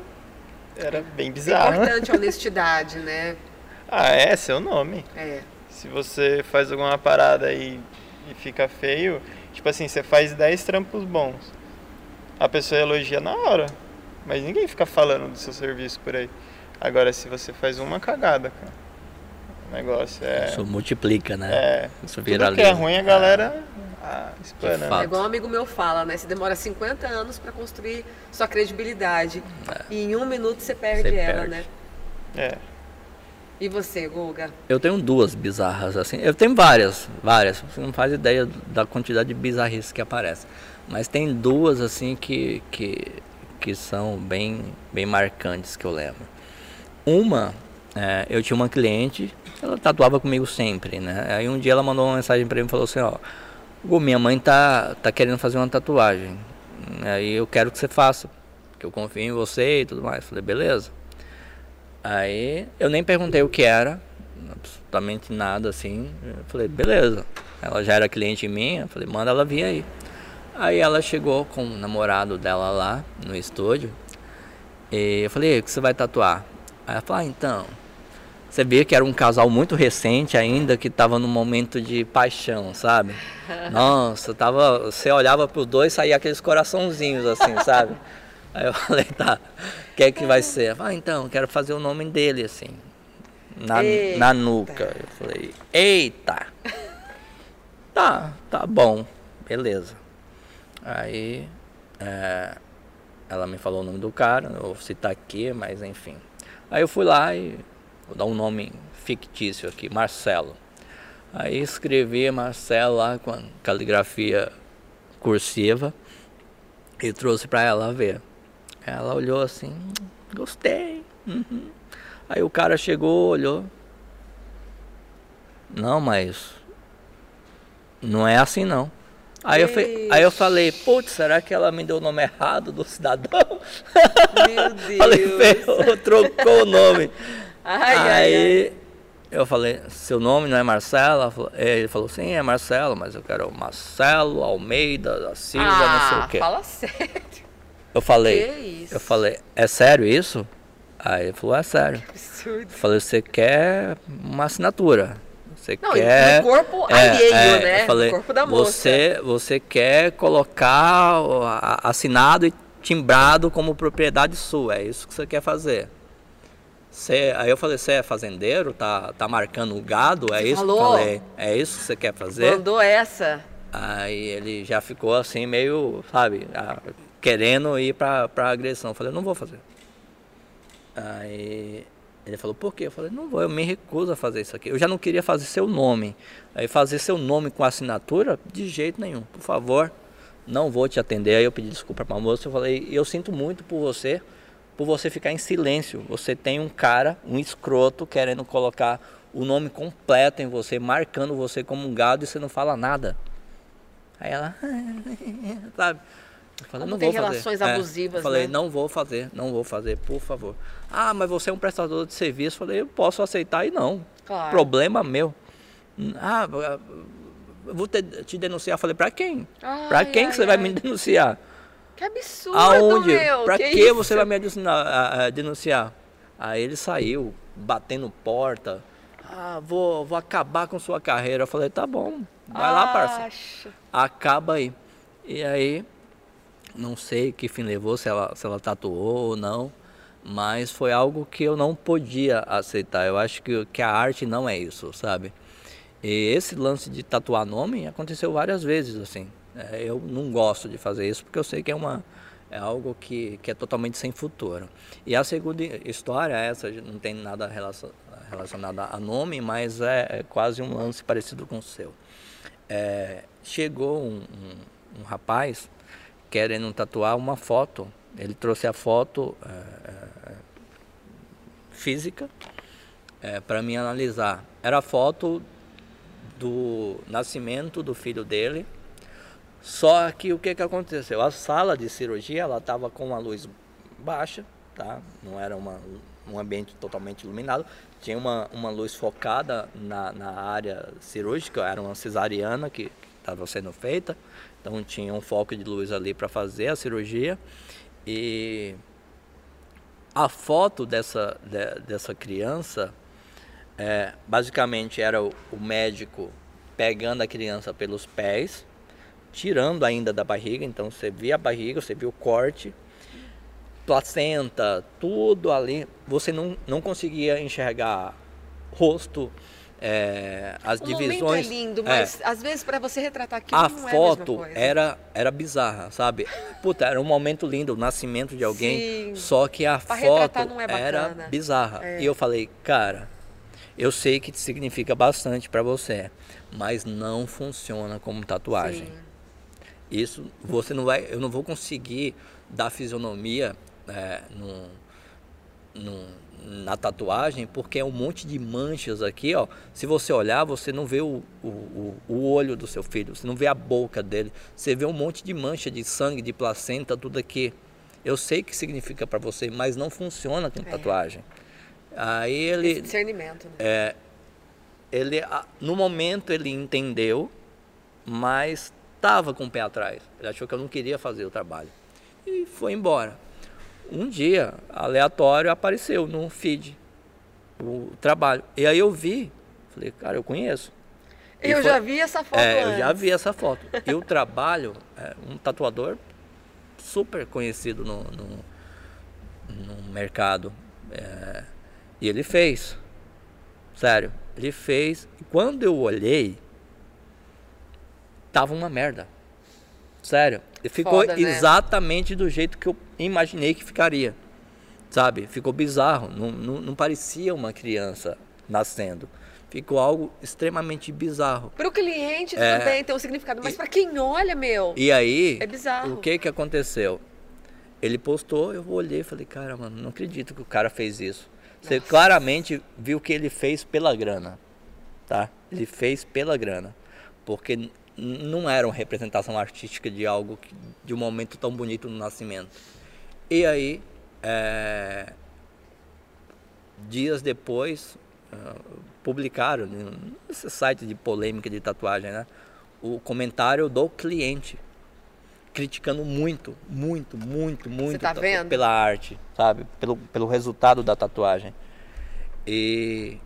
era bem É bizarro. importante a honestidade, né? Ah, é, seu nome. É. Se você faz alguma parada e, e fica feio, tipo assim, você faz 10 trampos bons. A pessoa elogia na hora, mas ninguém fica falando do seu serviço por aí. Agora, se você faz uma cagada, cara, o negócio é. Isso multiplica, né? É. Isso Tudo viraliza. que é ruim, a galera. Ah, espana. fato. É igual um amigo meu fala, né? Você demora 50 anos pra construir sua credibilidade. E em um minuto você perde Você ela, perde. né? É. E você, Guga? Eu tenho duas bizarras, assim. Eu tenho várias, várias. Você não faz ideia da quantidade de bizarrices que aparece. Mas tem duas, assim, que, que, que são bem, bem marcantes que eu lembro. Uma, é, eu tinha uma cliente, ela tatuava comigo sempre, né? Aí um dia ela mandou uma mensagem pra mim e falou assim, ó... Gu, minha mãe tá, tá querendo fazer uma tatuagem. Aí eu quero que você faça. Porque eu confio em você e tudo mais. Falei, beleza. Aí eu nem perguntei o que era, absolutamente nada assim. Eu falei, beleza. Ela já era cliente minha, eu falei, manda ela vir aí. Aí ela chegou com o namorado dela lá no estúdio. E eu falei, o que você vai tatuar? Aí ela falou, ah, então. Você via que era um casal muito recente ainda, que tava num momento de paixão, sabe? Nossa, tava. Você olhava pros dois saía aqueles coraçãozinhos assim, sabe? Aí eu falei, tá. Que é que vai ser? Ah, então, quero fazer o nome dele assim, na, na nuca. Eu falei, eita! Tá, tá bom, beleza. Aí é, ela me falou o nome do cara, eu vou citar aqui, mas enfim. Aí eu fui lá e vou dar um nome fictício aqui, Marcelo. Aí escrevi Marcelo lá com a caligrafia cursiva e trouxe para ela ver. Ela olhou assim, gostei. Uhum. Aí o cara chegou, olhou. Não, mas não é assim não. Aí eu, aí eu falei, putz, será que ela me deu o nome errado do cidadão? Meu Deus. falei, ferrou, trocou o nome. Ai, aí ai, ai. eu falei, seu nome não é Marcelo? Ele falou, sim, é Marcelo, mas eu quero Marcelo Almeida da Silva, ah, não sei o quê. fala sério. Eu falei, Que eu falei, é sério isso? Aí ele falou, é sério. Absurdo. Eu falei, você quer uma assinatura? Você Não, quer. no corpo É, alheio, é, né? eu falei, no corpo da moça. Você, você quer colocar assinado e timbrado como propriedade sua, é isso que você quer fazer. Aí eu falei, você é fazendeiro, tá, tá marcando o gado, é Você isso? falou? Falei, é isso que você quer fazer? Mandou essa. Aí ele já ficou assim, meio, sabe, querendo ir pra, pra agressão. Eu falei, não vou fazer. Aí ele falou, por quê? Eu falei, não vou, eu me recuso a fazer isso aqui. Eu já não queria fazer seu nome. Aí fazer seu nome com assinatura, de jeito nenhum. Por favor, não vou te atender. Aí eu pedi desculpa pra moça. Eu falei, eu sinto muito por você, por você ficar em silêncio. Você tem um cara, um escroto, querendo colocar o nome completo em você, marcando você como um gado e você não fala nada. Aí ela, sabe? Eu falei, Como não tem vou fazer. relações É, abusivas, eu falei, né? não vou fazer, não vou fazer, por favor. Ah, mas você é um prestador de serviço. Eu falei, eu posso aceitar e não. Claro. Problema meu. Ah, vou te, te denunciar. Eu falei, pra quem? Ai, pra quem ai, que você vai ai. me denunciar? Que absurdo, Aonde? meu. pra que que, você vai me denunciar? Aí ele saiu, batendo porta. Ah, vou, vou acabar com sua carreira. Eu falei, tá bom, vai lá, parça. Acaba aí. E aí, não sei que fim levou, se ela, se ela tatuou ou não, mas foi algo que eu não podia aceitar. Eu acho que, que a arte não é isso, sabe? E esse lance de tatuar nome aconteceu várias vezes, assim. É, eu não gosto de fazer isso porque eu sei que é uma é algo que, que é totalmente sem futuro. E a segunda história, essa não tem nada relacion- relacionado a nome, mas é, é quase um lance parecido com o seu. É, chegou um, um, um rapaz querendo tatuar uma foto. Ele trouxe a foto é, é, física para mim analisar. Era a foto do nascimento do filho dele. Só que o que, que aconteceu? A sala de cirurgia ela estava com uma luz baixa, tá? Não era uma, um ambiente totalmente iluminado. Tinha uma, uma luz focada na, na área cirúrgica, era uma cesariana que estava sendo feita. Então tinha um foco de luz ali para fazer a cirurgia. E a foto dessa, de- dessa criança, é, basicamente era o, o médico pegando a criança pelos pés, tirando ainda da barriga, então você via a barriga, você via o corte, placenta, tudo ali, você não, não conseguia enxergar rosto, é, as O divisões. momento é lindo, é. mas às vezes pra você retratar aquilo A não foto é a era, era bizarra, sabe? Puta, era um momento lindo, o nascimento de alguém. Sim. Só que a Pra foto é era bizarra. É. E eu falei, cara, eu sei que significa bastante pra você, mas não funciona como tatuagem. Sim. Isso você não vai, eu não vou conseguir dar fisionomia é, no, no- na tatuagem porque é um monte de manchas aqui, ó. Se você olhar, você não vê o, o, o- olho do seu filho, você não vê a boca dele, você vê um monte de mancha de sangue, de placenta, tudo aqui. Eu sei que significa para você, mas não funciona com tatuagem. Aí ele Esse discernimento, né? é, ele no momento ele entendeu, mas estava com o pé atrás. Ele achou que eu não queria fazer o trabalho e foi embora. Um dia, aleatório, apareceu no feed o trabalho. E aí eu vi, falei, cara, eu conheço. E Eu foi- já vi essa foto É, eu antes. já vi essa foto. E o trabalho, é um tatuador super conhecido no, no, no mercado. É, e ele fez. Sério, ele fez. E quando eu olhei, tava uma merda. Sério. Ficou Foda, né? exatamente do jeito que eu imaginei que ficaria. Sabe? Ficou bizarro. Não, não, não parecia uma criança nascendo. Ficou algo extremamente bizarro. Pro cliente É. também tem um significado, mas pra quem olha, meu, E aí, é bizarro. o que que aconteceu? Ele postou, eu olhei e falei, cara, mano, não acredito que o cara fez isso. Você claramente viu que ele fez pela grana, tá? Ele fez pela grana, porque não era uma representação artística de algo, que- de um momento tão bonito no nascimento. E aí, é, dias depois, ah, publicaram nesse site de polêmica de tatuagem, né? O comentário do cliente criticando muito, muito, muito, muito tá pela arte, sabe? Pelo, pelo resultado da tatuagem. E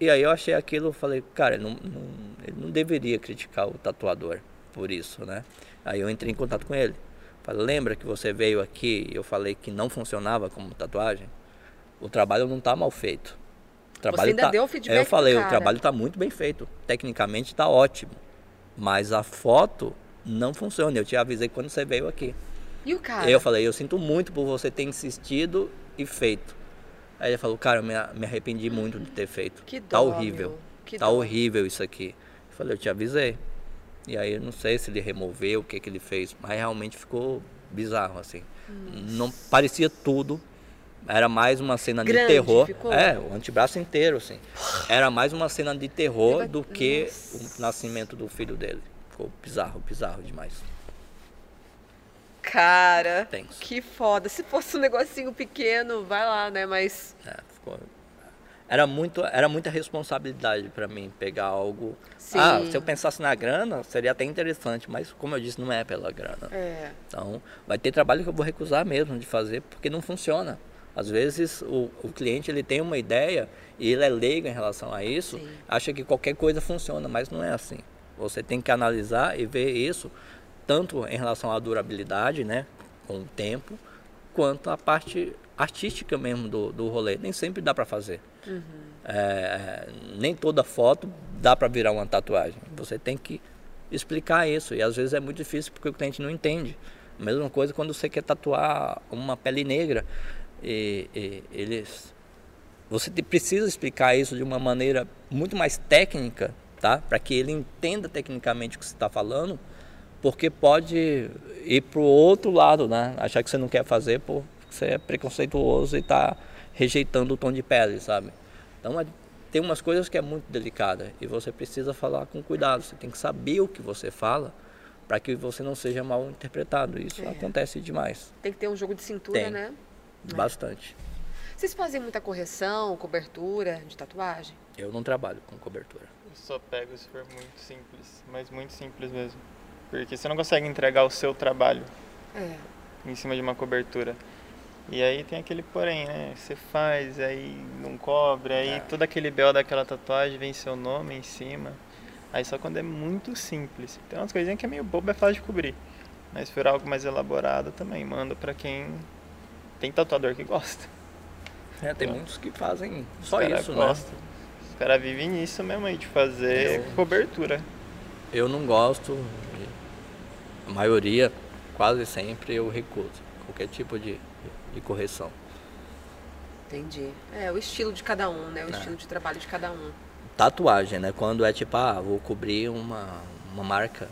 e aí eu achei aquilo, falei, cara, ele não, não- ele não deveria criticar o tatuador por isso, né? Aí eu entrei em contato com ele. Falei, lembra que você veio aqui e eu falei que não funcionava como tatuagem? O trabalho não está mal feito. O trabalho ainda tá- deu feedback Aí eu falei, o trabalho está muito bem feito. Tecnicamente está ótimo. Mas a foto não funciona. Eu te avisei quando você veio aqui. E o cara? Aí eu falei, eu sinto muito por você ter insistido e feito. Aí ele falou, cara, eu me, me arrependi muito de ter feito. Que tá dó, horrível. meu. Que tá dó. horrível isso aqui. Eu falei, eu te avisei. E aí eu não sei se ele removeu, o que que ele fez, mas realmente ficou bizarro assim. Não parecia tudo. Era mais uma cena Grande, de terror. ficou? É, o antebraço inteiro assim. Era mais uma cena de terror do que Nossa. o nascimento do filho dele. Ficou bizarro, bizarro demais. Cara, Tenso. que foda. Se fosse um negocinho pequeno, vai lá, né? Mas É, ficou- Era, muito, era muita responsabilidade para mim pegar algo. Sim. Ah, se eu pensasse na grana, seria até interessante, mas como eu disse, não é pela grana. é. Então, vai ter trabalho que eu vou recusar mesmo de fazer, porque não funciona. Às vezes o, o cliente ele tem uma ideia e ele é leigo em relação a isso, Sim. acha que qualquer coisa funciona, mas não é assim. Você tem que analisar e ver isso tanto em relação à durabilidade, né, com o tempo, quanto a parte artística mesmo do, do rolê. Nem sempre dá para fazer. É, nem toda foto dá para virar uma tatuagem. Você tem que explicar isso e às vezes é muito difícil porque o cliente não entende. Mesma coisa quando você quer tatuar uma pele negra e, e eles você precisa explicar isso de uma maneira muito mais técnica, tá? Para que ele entenda tecnicamente o que você está falando, porque pode ir para o outro lado, né? Achar que você não quer fazer porque você é preconceituoso e está rejeitando o tom de pele, sabe? Então é- tem umas coisas que é muito delicada e você precisa falar com cuidado. Você tem que saber o que você fala para que você não seja mal interpretado. Isso É. acontece demais, Tem que ter um jogo de cintura, Tem. né? bastante. Vocês fazem muita correção, cobertura de tatuagem? Eu não trabalho com cobertura. Eu só pego se for muito simples, mas muito simples mesmo. Porque você não consegue entregar o seu trabalho É. em cima de uma cobertura. E aí tem aquele porém, né? Você faz, aí não cobre, aí É. todo aquele bel daquela tatuagem vem seu nome em cima. Aí só quando é muito simples. Tem umas coisinhas que é meio bobo, é fácil de cobrir. Mas se for algo mais elaborado também, manda pra quem tem tatuador que gosta. É, tem muitos que fazem Os só cara isso, né? gostam. Os caras vivem nisso mesmo aí, de fazer Eu- cobertura. Eu não gosto, a maioria, quase sempre, eu recuso qualquer tipo de, de correção. Entendi. É, o estilo de cada um, né? O É. estilo de trabalho de cada um. Tatuagem, né? Quando é tipo, ah, vou cobrir uma, uma marca,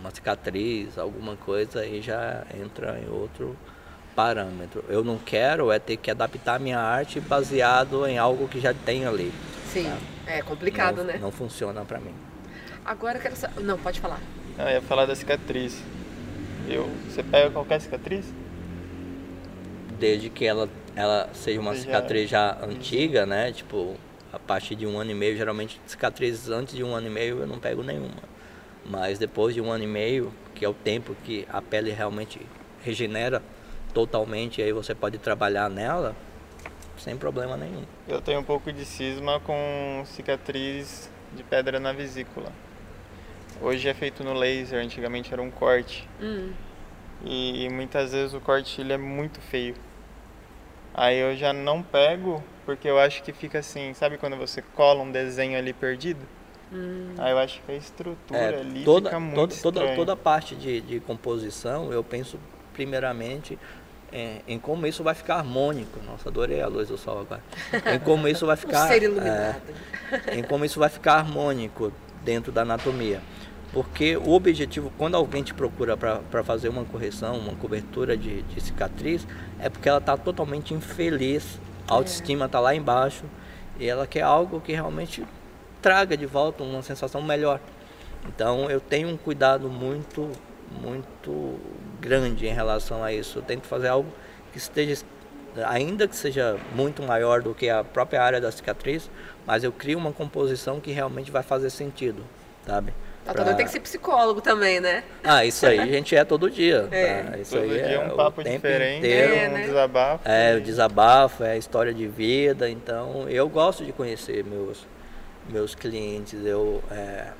uma cicatriz, alguma coisa, aí já entra em outro parâmetro. Eu não quero é ter que adaptar a minha arte baseado em algo que já tem ali. Sim. É complicado, não, né? Não funciona pra mim. Agora eu quero saber. Não, pode falar. Não, eu ia falar da cicatriz. Eu, você pega qualquer cicatriz? desde que ela, ela seja uma Já- cicatriz já antiga, né? Tipo, a partir de um ano e meio, geralmente cicatrizes antes de um ano e meio eu não pego nenhuma. Mas depois de um ano e meio, que é o tempo que a pele realmente regenera totalmente, aí você pode trabalhar nela sem problema nenhum. Eu tenho um pouco de cisma com cicatriz de pedra na vesícula. Hoje é feito no laser, antigamente era um corte. Hum. E muitas vezes o corte ele é muito feio. Aí eu já não pego, porque eu acho que fica assim, sabe quando você cola um desenho ali perdido? Hum. Aí eu acho que a estrutura é, ali toda, fica muito toda, toda, toda a parte de, de composição, eu penso primeiramente em, em, como isso vai ficar harmônico. Nossa, adorei a luz do sol agora. Em como isso vai ficar. ser iluminado. É, em como isso vai ficar harmônico dentro da anatomia. Porque o objetivo, quando alguém te procura para fazer uma correção, uma cobertura de, de cicatriz, é porque ela está totalmente infeliz, a autoestima está lá embaixo e ela quer algo que realmente traga de volta uma sensação melhor. Então eu tenho um cuidado muito, muito grande em relação a isso. Eu tento fazer algo que esteja, ainda que seja muito maior do que a própria área da cicatriz, mas eu crio uma composição que realmente vai fazer sentido, sabe? Tatuador pra... tem que ser psicólogo também, né? Ah, isso aí a gente é todo dia. É. Tá? Isso todo aí dia é um papo diferente, inteiro, é, né? um desabafo. É, o desabafo, é a história de vida. Então, eu gosto de conhecer meus, meus clientes. Eu, é,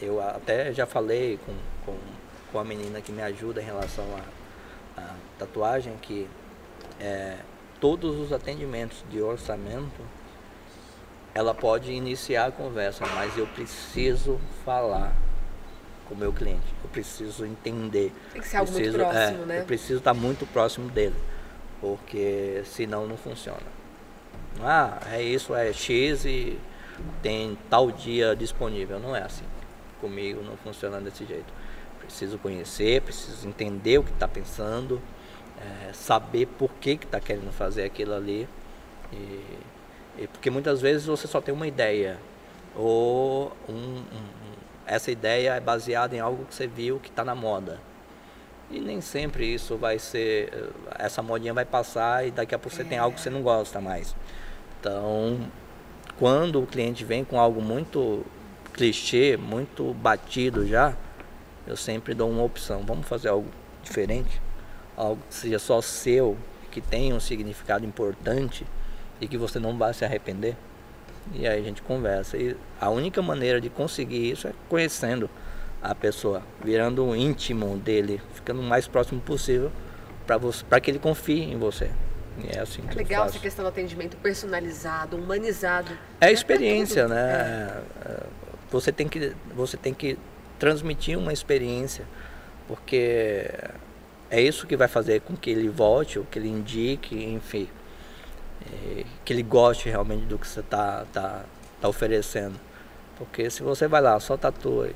eu até já falei com, com, com a menina que me ajuda em relação à tatuagem, que é, todos os atendimentos de orçamento ela pode iniciar a conversa, mas eu preciso falar com o meu cliente. Eu preciso entender. Tem que ser algo preciso, muito próximo, é, né? Eu preciso estar muito próximo dele, porque senão não funciona. Ah, é isso, é X e tem tal dia disponível. Não é assim. Comigo não funciona desse jeito. Preciso conhecer, preciso entender o que está pensando, é, saber por que está querendo fazer aquilo ali. E porque muitas vezes você só tem uma ideia, ou um, um, essa ideia é baseada em algo que você viu que está na moda. E nem sempre isso vai ser. Essa modinha vai passar e daqui a pouco você é. tem algo que você não gosta mais. Então, quando o cliente vem com algo muito clichê, muito batido já, eu sempre dou uma opção. Vamos fazer algo diferente? Algo que seja só seu, que tenha um significado importante e que você não vai se arrepender. E aí a gente conversa. E a única maneira de conseguir isso é conhecendo a pessoa, virando um íntimo dele, ficando o mais próximo possível para que ele confie em você. E é assim que é legal essa questão do atendimento personalizado, humanizado. É experiência, né? É. Você tem que você tem que transmitir uma experiência, porque é isso que vai fazer com que ele volte, ou que ele indique, enfim é, que ele goste realmente do que você está tá, tá oferecendo. Porque se você vai lá, só tatua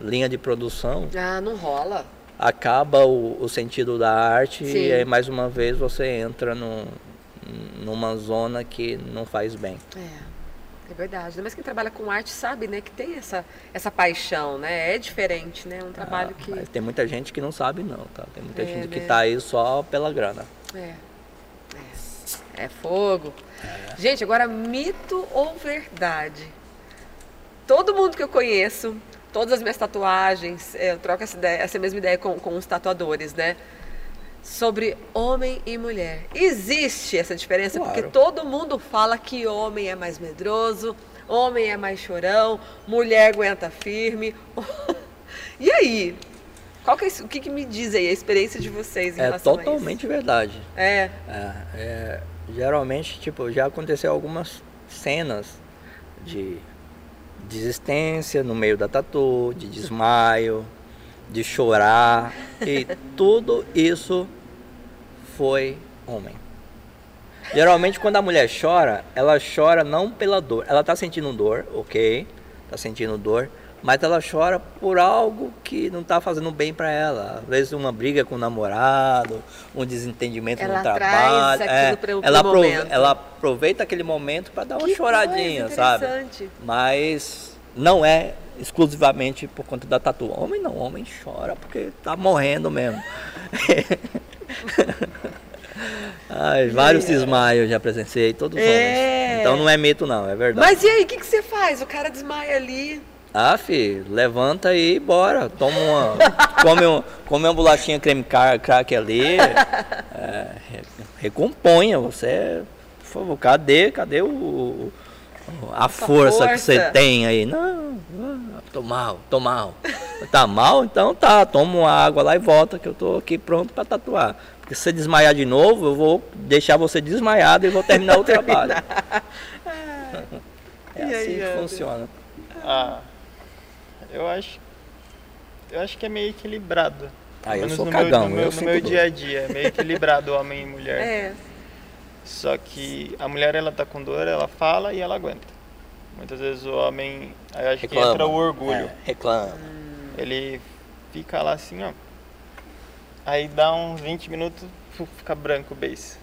linha de produção. Ah, não rola. Acaba o, o sentido da arte Sim. e aí mais uma vez você entra no, numa zona que não faz bem. É. É verdade. Mas quem trabalha com arte sabe, né, que tem essa, essa paixão, né? É diferente, né? Um trabalho ah, que. Mas tem muita gente que não sabe, não, tá? Tem muita é, gente né? que está aí só pela grana. É. É fogo. É. Gente, agora mito ou verdade? Todo mundo que eu conheço, todas as minhas tatuagens, eu troco essa, ideia, essa mesma ideia com, com os tatuadores, né? Sobre homem e mulher. Existe essa diferença? Claro. Porque todo mundo fala que homem é mais medroso, homem é mais chorão, mulher aguenta firme. e aí? Qual que é, o que, que, me diz aí a experiência de vocês em é relação a isso? É totalmente verdade. É. é, é geralmente, tipo, já aconteceu algumas cenas de desistência no meio da tatu, de desmaio, de chorar e tudo isso foi homem. Geralmente quando a mulher chora, ela chora não pela dor, ela tá sentindo dor, ok, tá sentindo dor, mas ela chora por algo que não está fazendo bem para ela. Às vezes uma briga com o namorado, um desentendimento ela no trabalho. É, pro, ela, pro aprove ela, aproveita aquele momento para dar uma que choradinha, sabe? Mas não é exclusivamente por conta da tatu. Homem não, homem chora porque tá morrendo mesmo. Ai, vários desmaios já presenciei, todos é. homens. Então não é mito não, é verdade. Mas e aí, o que, que você faz? O cara desmaia ali. Ah, filho, levanta aí e bora. Toma uma. come, um, come uma bolachinha creme crack ali. É, recomponha. Você. Por favor, cadê? Cadê o. A força, força, que você tem aí? Não, tô mal, tô mal. Tá mal? Então tá, toma uma água lá e volta, que eu tô aqui pronto para tatuar. Porque se você desmaiar de novo, eu vou deixar você desmaiado e vou terminar o trabalho. é E assim aí, que funciona. Ah, eu acho. Eu acho que é meio equilibrado. Ah, eu Pelo menos sou no cagão, Meu, no eu meu, no meu dia a dia, é meio equilibrado homem e mulher. É. Só que a mulher ela tá com dor, ela fala e ela aguenta. Muitas vezes o homem, eu acho que entra o orgulho. É, reclama. Ele fica lá assim, ó. Aí dá uns 20 minutos, fica branco o beijo.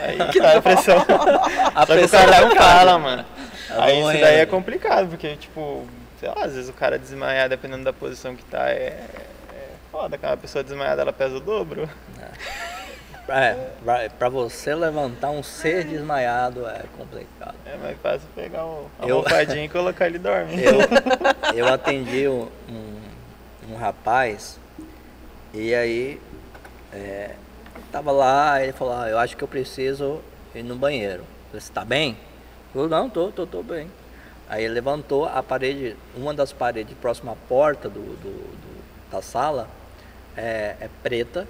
Aí cai a pressão. A Só que o pressão cara vai não fala, mano. Eu Aí isso daí é complicado, porque tipo, sei lá, às vezes o cara desmaiar, dependendo da posição que tá, é, é foda. Cara, a pessoa desmaiada ela pesa o dobro. É, pra, pra você levantar um ser desmaiado é complicado. É mais fácil pegar o, a Eu- almofadinha e colocar ele dorme. Eu, eu atendi um, um, um rapaz e aí é, tava lá, ele falou, ah, eu acho que eu preciso ir no banheiro. Eu falei, você tá bem? Ele falou, não, tô, tô, tô bem. Aí ele levantou a parede, uma das paredes próxima à porta do, do- do- da sala é, é preta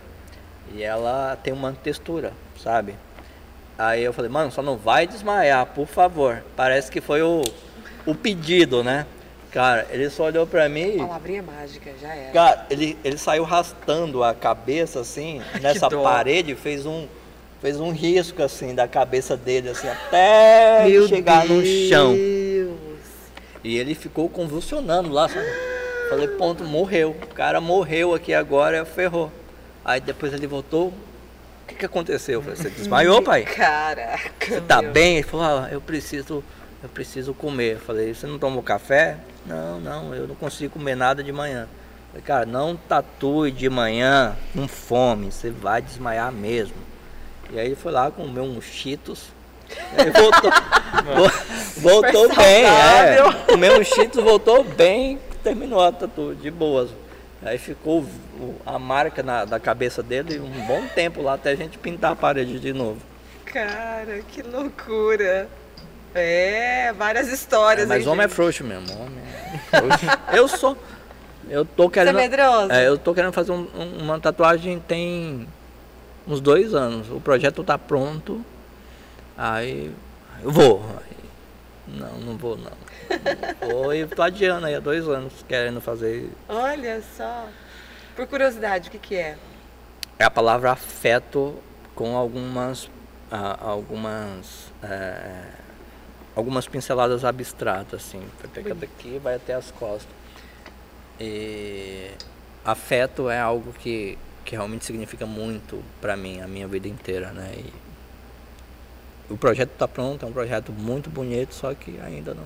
e ela tem uma textura, sabe? Aí eu falei, mano, só não vai desmaiar, por favor. Parece que foi o, o pedido, né? Cara, ele só olhou pra mim. Palavrinha mágica, já era. Cara, ele, ele saiu arrastando a cabeça assim, nessa parede, fez um, fez um risco assim da cabeça dele, assim, até Meu chegar no chão. E ele ficou convulsionando lá, sabe? Falei, ponto, morreu. O cara morreu aqui agora, ferrou. Aí depois ele voltou. O que, que aconteceu? Eu falei, você desmaiou, pai? Caraca. Você tá meu. bem? Ele falou, ah, eu preciso, eu preciso comer. Eu falei, você não tomou café? Não, não, eu não consigo comer nada de manhã. Eu falei, cara, não tatue de manhã com fome, você vai desmaiar mesmo. E aí ele foi lá, comeu uns cheetos. Aí voltou, vo- voltou bem, é. Comeu uns cheetos, voltou bem, terminou a tatu de boas. Aí ficou o- a marca na, da cabeça dele um bom tempo lá até a gente pintar a parede de novo. Cara, que loucura. É, várias histórias. Mas hein, homem é gente? frouxo mesmo. Homem é frouxo. eu sou. Eu tô Você é querendo. medroso? É, eu tô querendo fazer um- uma tatuagem tem uns dois anos. O projeto tá pronto. Aí eu vou. Aí, não, não vou não. Não vou e tô adiando aí há dois anos querendo fazer. Olha só. Por curiosidade, o que que é? É a palavra afeto com algumas. ah, algumas. é, algumas pinceladas abstratas, assim. Vai pegar daqui vai até as costas. E afeto é algo que, que realmente significa muito para mim, a minha vida inteira, né? E o projeto está pronto, é um projeto muito bonito, só que ainda não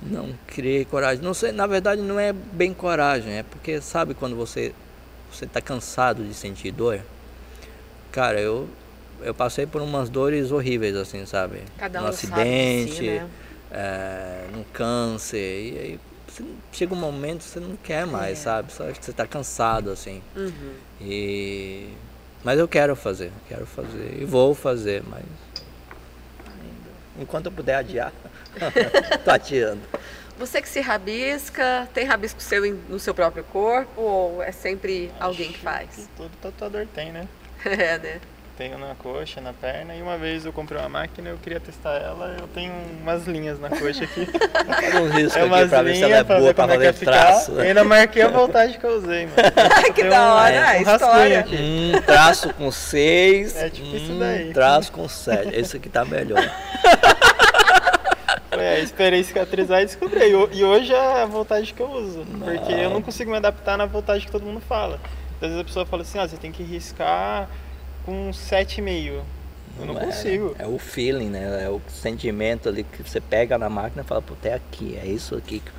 não criei coragem. Não sei, na verdade não é bem coragem, é porque sabe quando você você tá cansado de sentir dor? Cara, eu eu passei por umas dores horríveis assim, sabe? Cada um acidente, si, né? é, no câncer, e aí chega um momento que você não quer mais, É. sabe? Só que você tá cansado, assim. Uhum. E... Mas eu quero fazer, quero fazer. E vou fazer, mas... Enquanto eu puder adiar, tô adiando. Você que se rabisca, tem rabisco seu no seu próprio corpo ou é sempre alguém que faz? Todo tatuador tem, né? É, né? Tenho na coxa, na perna, e uma vez eu comprei uma máquina, eu queria testar ela, eu tenho umas linhas na coxa aqui. Um risco é aqui pra ver se ela é boa pra é ficar. traço. Eu ainda marquei a voltagem que eu usei, mano. Que da um- hora, um a rascunho história. aqui. Um traço com seis, É tipo isso um daí. traço com sete. Esse aqui tá melhor. É, esperei cicatrizar e descobri. E ho- E hoje é a voltagem que eu uso. Porque eu não consigo me adaptar na voltagem que todo mundo fala. Às vezes a pessoa fala assim, ah, você tem que riscar com 7,5. Eu não é, consigo. É o feeling, né? É o sentimento ali que você pega na máquina e fala, pô, é aqui, é isso aqui que,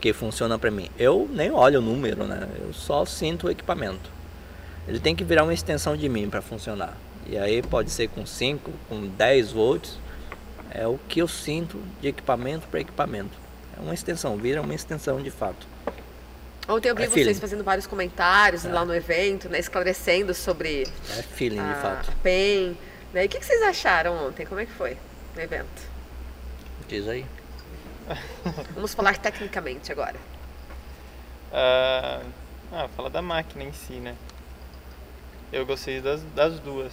que funciona pra mim. Eu nem olho o número, né? Eu só sinto o equipamento. Ele tem que virar uma extensão de mim pra funcionar. E aí pode ser com 5, com 10 volts. É o que eu sinto de equipamento para equipamento. É uma extensão, vira uma extensão de fato. Ontem eu vi É vocês feeling. fazendo vários comentários lá no evento, né, esclarecendo sobre É feeling de a fato. PEN. Né? E o que, que vocês acharam ontem? Como é que foi no evento? Diz aí. Vamos falar tecnicamente agora. Ah, ah, fala da máquina em si, né? Eu gostei das, das duas.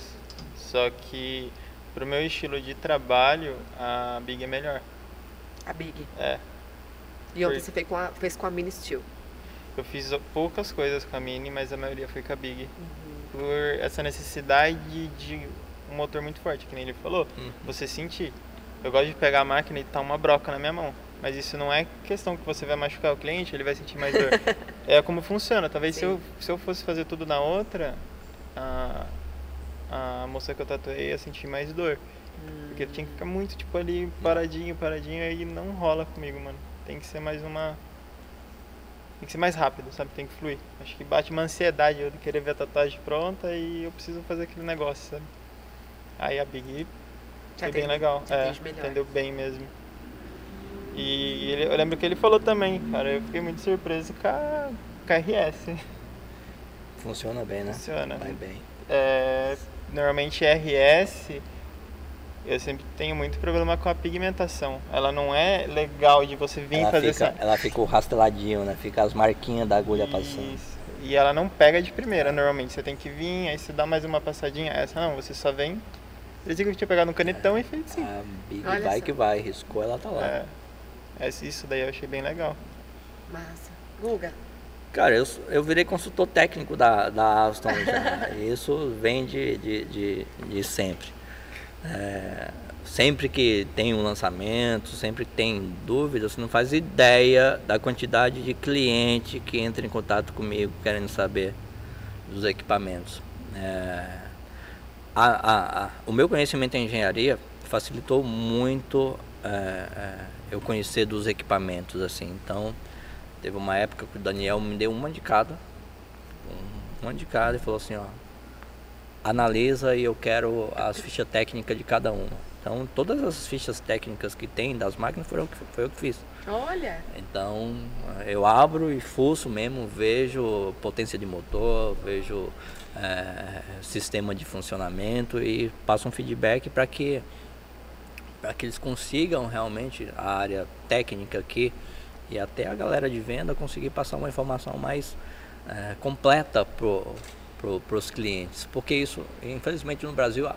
Só que pro meu estilo de trabalho, a Big é melhor. A Big. É. E ontem Foi. você fez com, a, fez com a Mini Steel. Eu fiz poucas coisas com a Mini, mas a maioria foi com a Big. Uhum. Por essa necessidade de um motor muito forte, que nem ele falou. Uhum. Você sentir. Eu gosto de pegar a máquina e tá uma broca na minha mão. Mas isso não é questão que você vai machucar o cliente, ele vai sentir mais dor. é como funciona. Talvez se eu, se eu fosse fazer tudo na outra, a, a moça que eu tatuei ia sentir mais dor. Porque tinha que ficar muito, tipo, ali paradinho, paradinho, aí não rola comigo, mano. Tem que ser mais uma. Tem que ser mais rápido, sabe? Tem que fluir. Acho que bate uma ansiedade eu de querer ver a tatuagem pronta e eu preciso fazer aquele negócio, sabe? Aí a Big foi bem legal. É, entendeu bem mesmo. E ele- eu lembro que ele falou também, cara. Eu fiquei muito surpreso com a, com a RS. Funciona bem, né? Funciona. Vai bem. É, normalmente RS, eu sempre tenho muito problema com a pigmentação. Ela não é legal de você vir Ela fazer fica, essa. ela fica o rasteladinho, né? Fica as marquinhas da agulha passando. Isso. E ela não pega de primeira, normalmente. Você tem que vir, aí você dá mais uma passadinha. Essa não, você só vem. Eles que eu tinha pegado no canetão e fez assim. A Big Olha vai só. que vai, riscou, ela tá lá. É, isso daí eu achei bem legal. Massa. Guga, Cara, eu, eu virei consultor técnico da, da Aston já. Isso vem de, de, de, de sempre. É, sempre que tem um lançamento, sempre que tem dúvida, você não faz ideia da quantidade de cliente que entra em contato comigo querendo saber dos equipamentos. É, a- a- a- o meu conhecimento em engenharia facilitou muito é, é, eu conhecer dos equipamentos assim. Então, teve uma época que o Daniel me deu uma de cada, um- uma de cada e falou assim, ó, analisa e eu quero as fichas técnicas de cada uma. Então, todas as fichas técnicas que tem das máquinas foram que foi eu que fiz. olha. Então eu abro e fuço mesmo, vejo potência de motor, vejo eh, sistema de funcionamento e passo um feedback para que que eles consigam realmente a área técnica aqui e até a galera de venda conseguir passar uma informação mais eh, completa para os clientes. Porque isso, infelizmente no Brasil, a,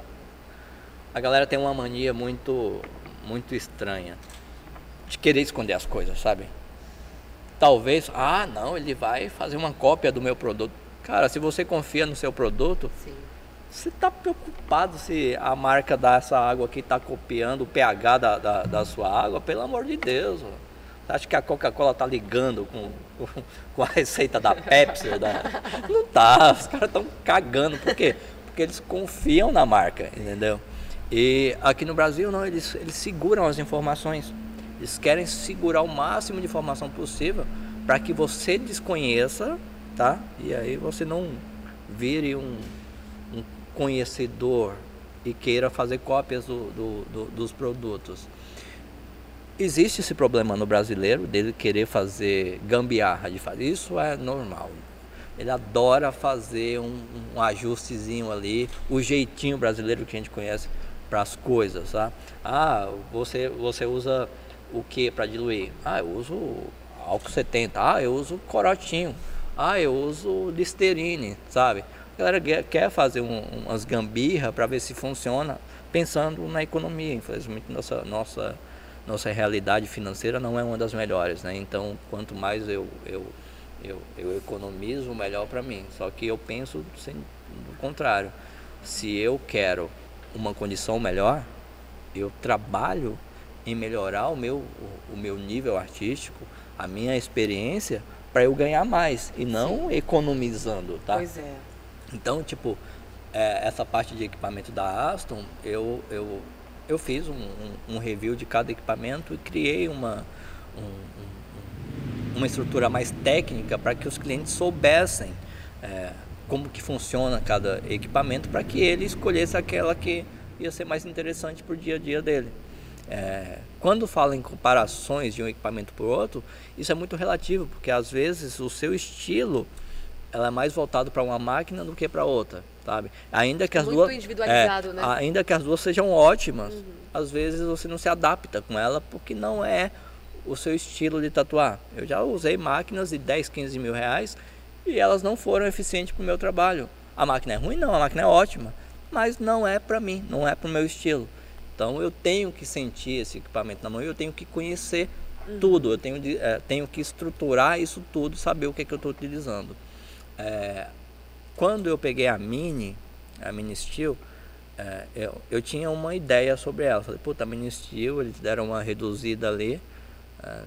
a galera tem uma mania muito, muito estranha de querer esconder as coisas, sabe? Talvez, ah, não, ele vai fazer uma cópia do meu produto. Cara, se você confia no seu produto, Sim. você está preocupado se a marca dessa água aqui está copiando o pH da, da, da sua água? Pelo amor de Deus. ó. Acha que a Coca-Cola tá ligando com, com, a receita da Pepsi? Da... Não tá, os caras estão cagando. Por quê? Porque eles confiam na marca, entendeu? E aqui no Brasil, não, eles, eles seguram as informações. Eles querem segurar o máximo de informação possível para que você desconheça, tá? E aí você não vire um, um conhecedor e queira fazer cópias do- do- do- dos produtos. Existe esse problema no brasileiro dele querer fazer gambiarra de fazer. Isso é normal. Ele adora fazer um, um ajustezinho ali, o jeitinho brasileiro que a gente conhece para as coisas, tá? Ah, você você usa o que para diluir? Ah, eu uso álcool 70. Ah, eu uso corotinho. Ah, eu uso Listerine, sabe? A galera quer- fazer um- umas gambirra para ver se funciona, pensando na economia. Infelizmente, nossa nossa nossa realidade financeira não é uma das melhores, né? Então, quanto mais eu eu, eu, eu economizo, melhor para mim. Só que eu penso sem, do contrário. Se eu quero uma condição melhor, eu trabalho em melhorar o meu, o, o meu nível artístico, a minha experiência, para eu ganhar mais e não economizando, tá? Pois é. Então, tipo, é, essa parte de equipamento da Aston, eu, eu, eu fiz um, um- um review de cada equipamento e criei uma, um- um- uma estrutura mais técnica para que os clientes soubessem é, como que funciona cada equipamento para que ele escolhesse aquela que ia ser mais interessante para o dia a dia dele. É, quando fala em comparações de um equipamento para o outro, isso é muito relativo, porque às vezes o seu estilo ela é mais voltado para uma máquina do que para outra, sabe? Ainda que as Muito duas individualizado, é, né? Ainda que as duas sejam ótimas, às vezes você não se adapta com ela porque não é o seu estilo de tatuar. Eu já usei máquinas de 10, 15 mil reais e elas não foram eficientes para o meu trabalho. A máquina é ruim? Não, a máquina é ótima, mas não é para mim, não é para o meu estilo. Então eu tenho que sentir esse equipamento na mão e eu tenho que conhecer uhum. tudo, eu tenho, é, tenho que estruturar isso tudo, saber o que, é que eu estou utilizando. É, quando eu peguei a Mini, a Mini Steel, é, eu, eu tinha uma ideia sobre ela. Falei, puta, a Mini Steel, eles deram uma reduzida ali. É,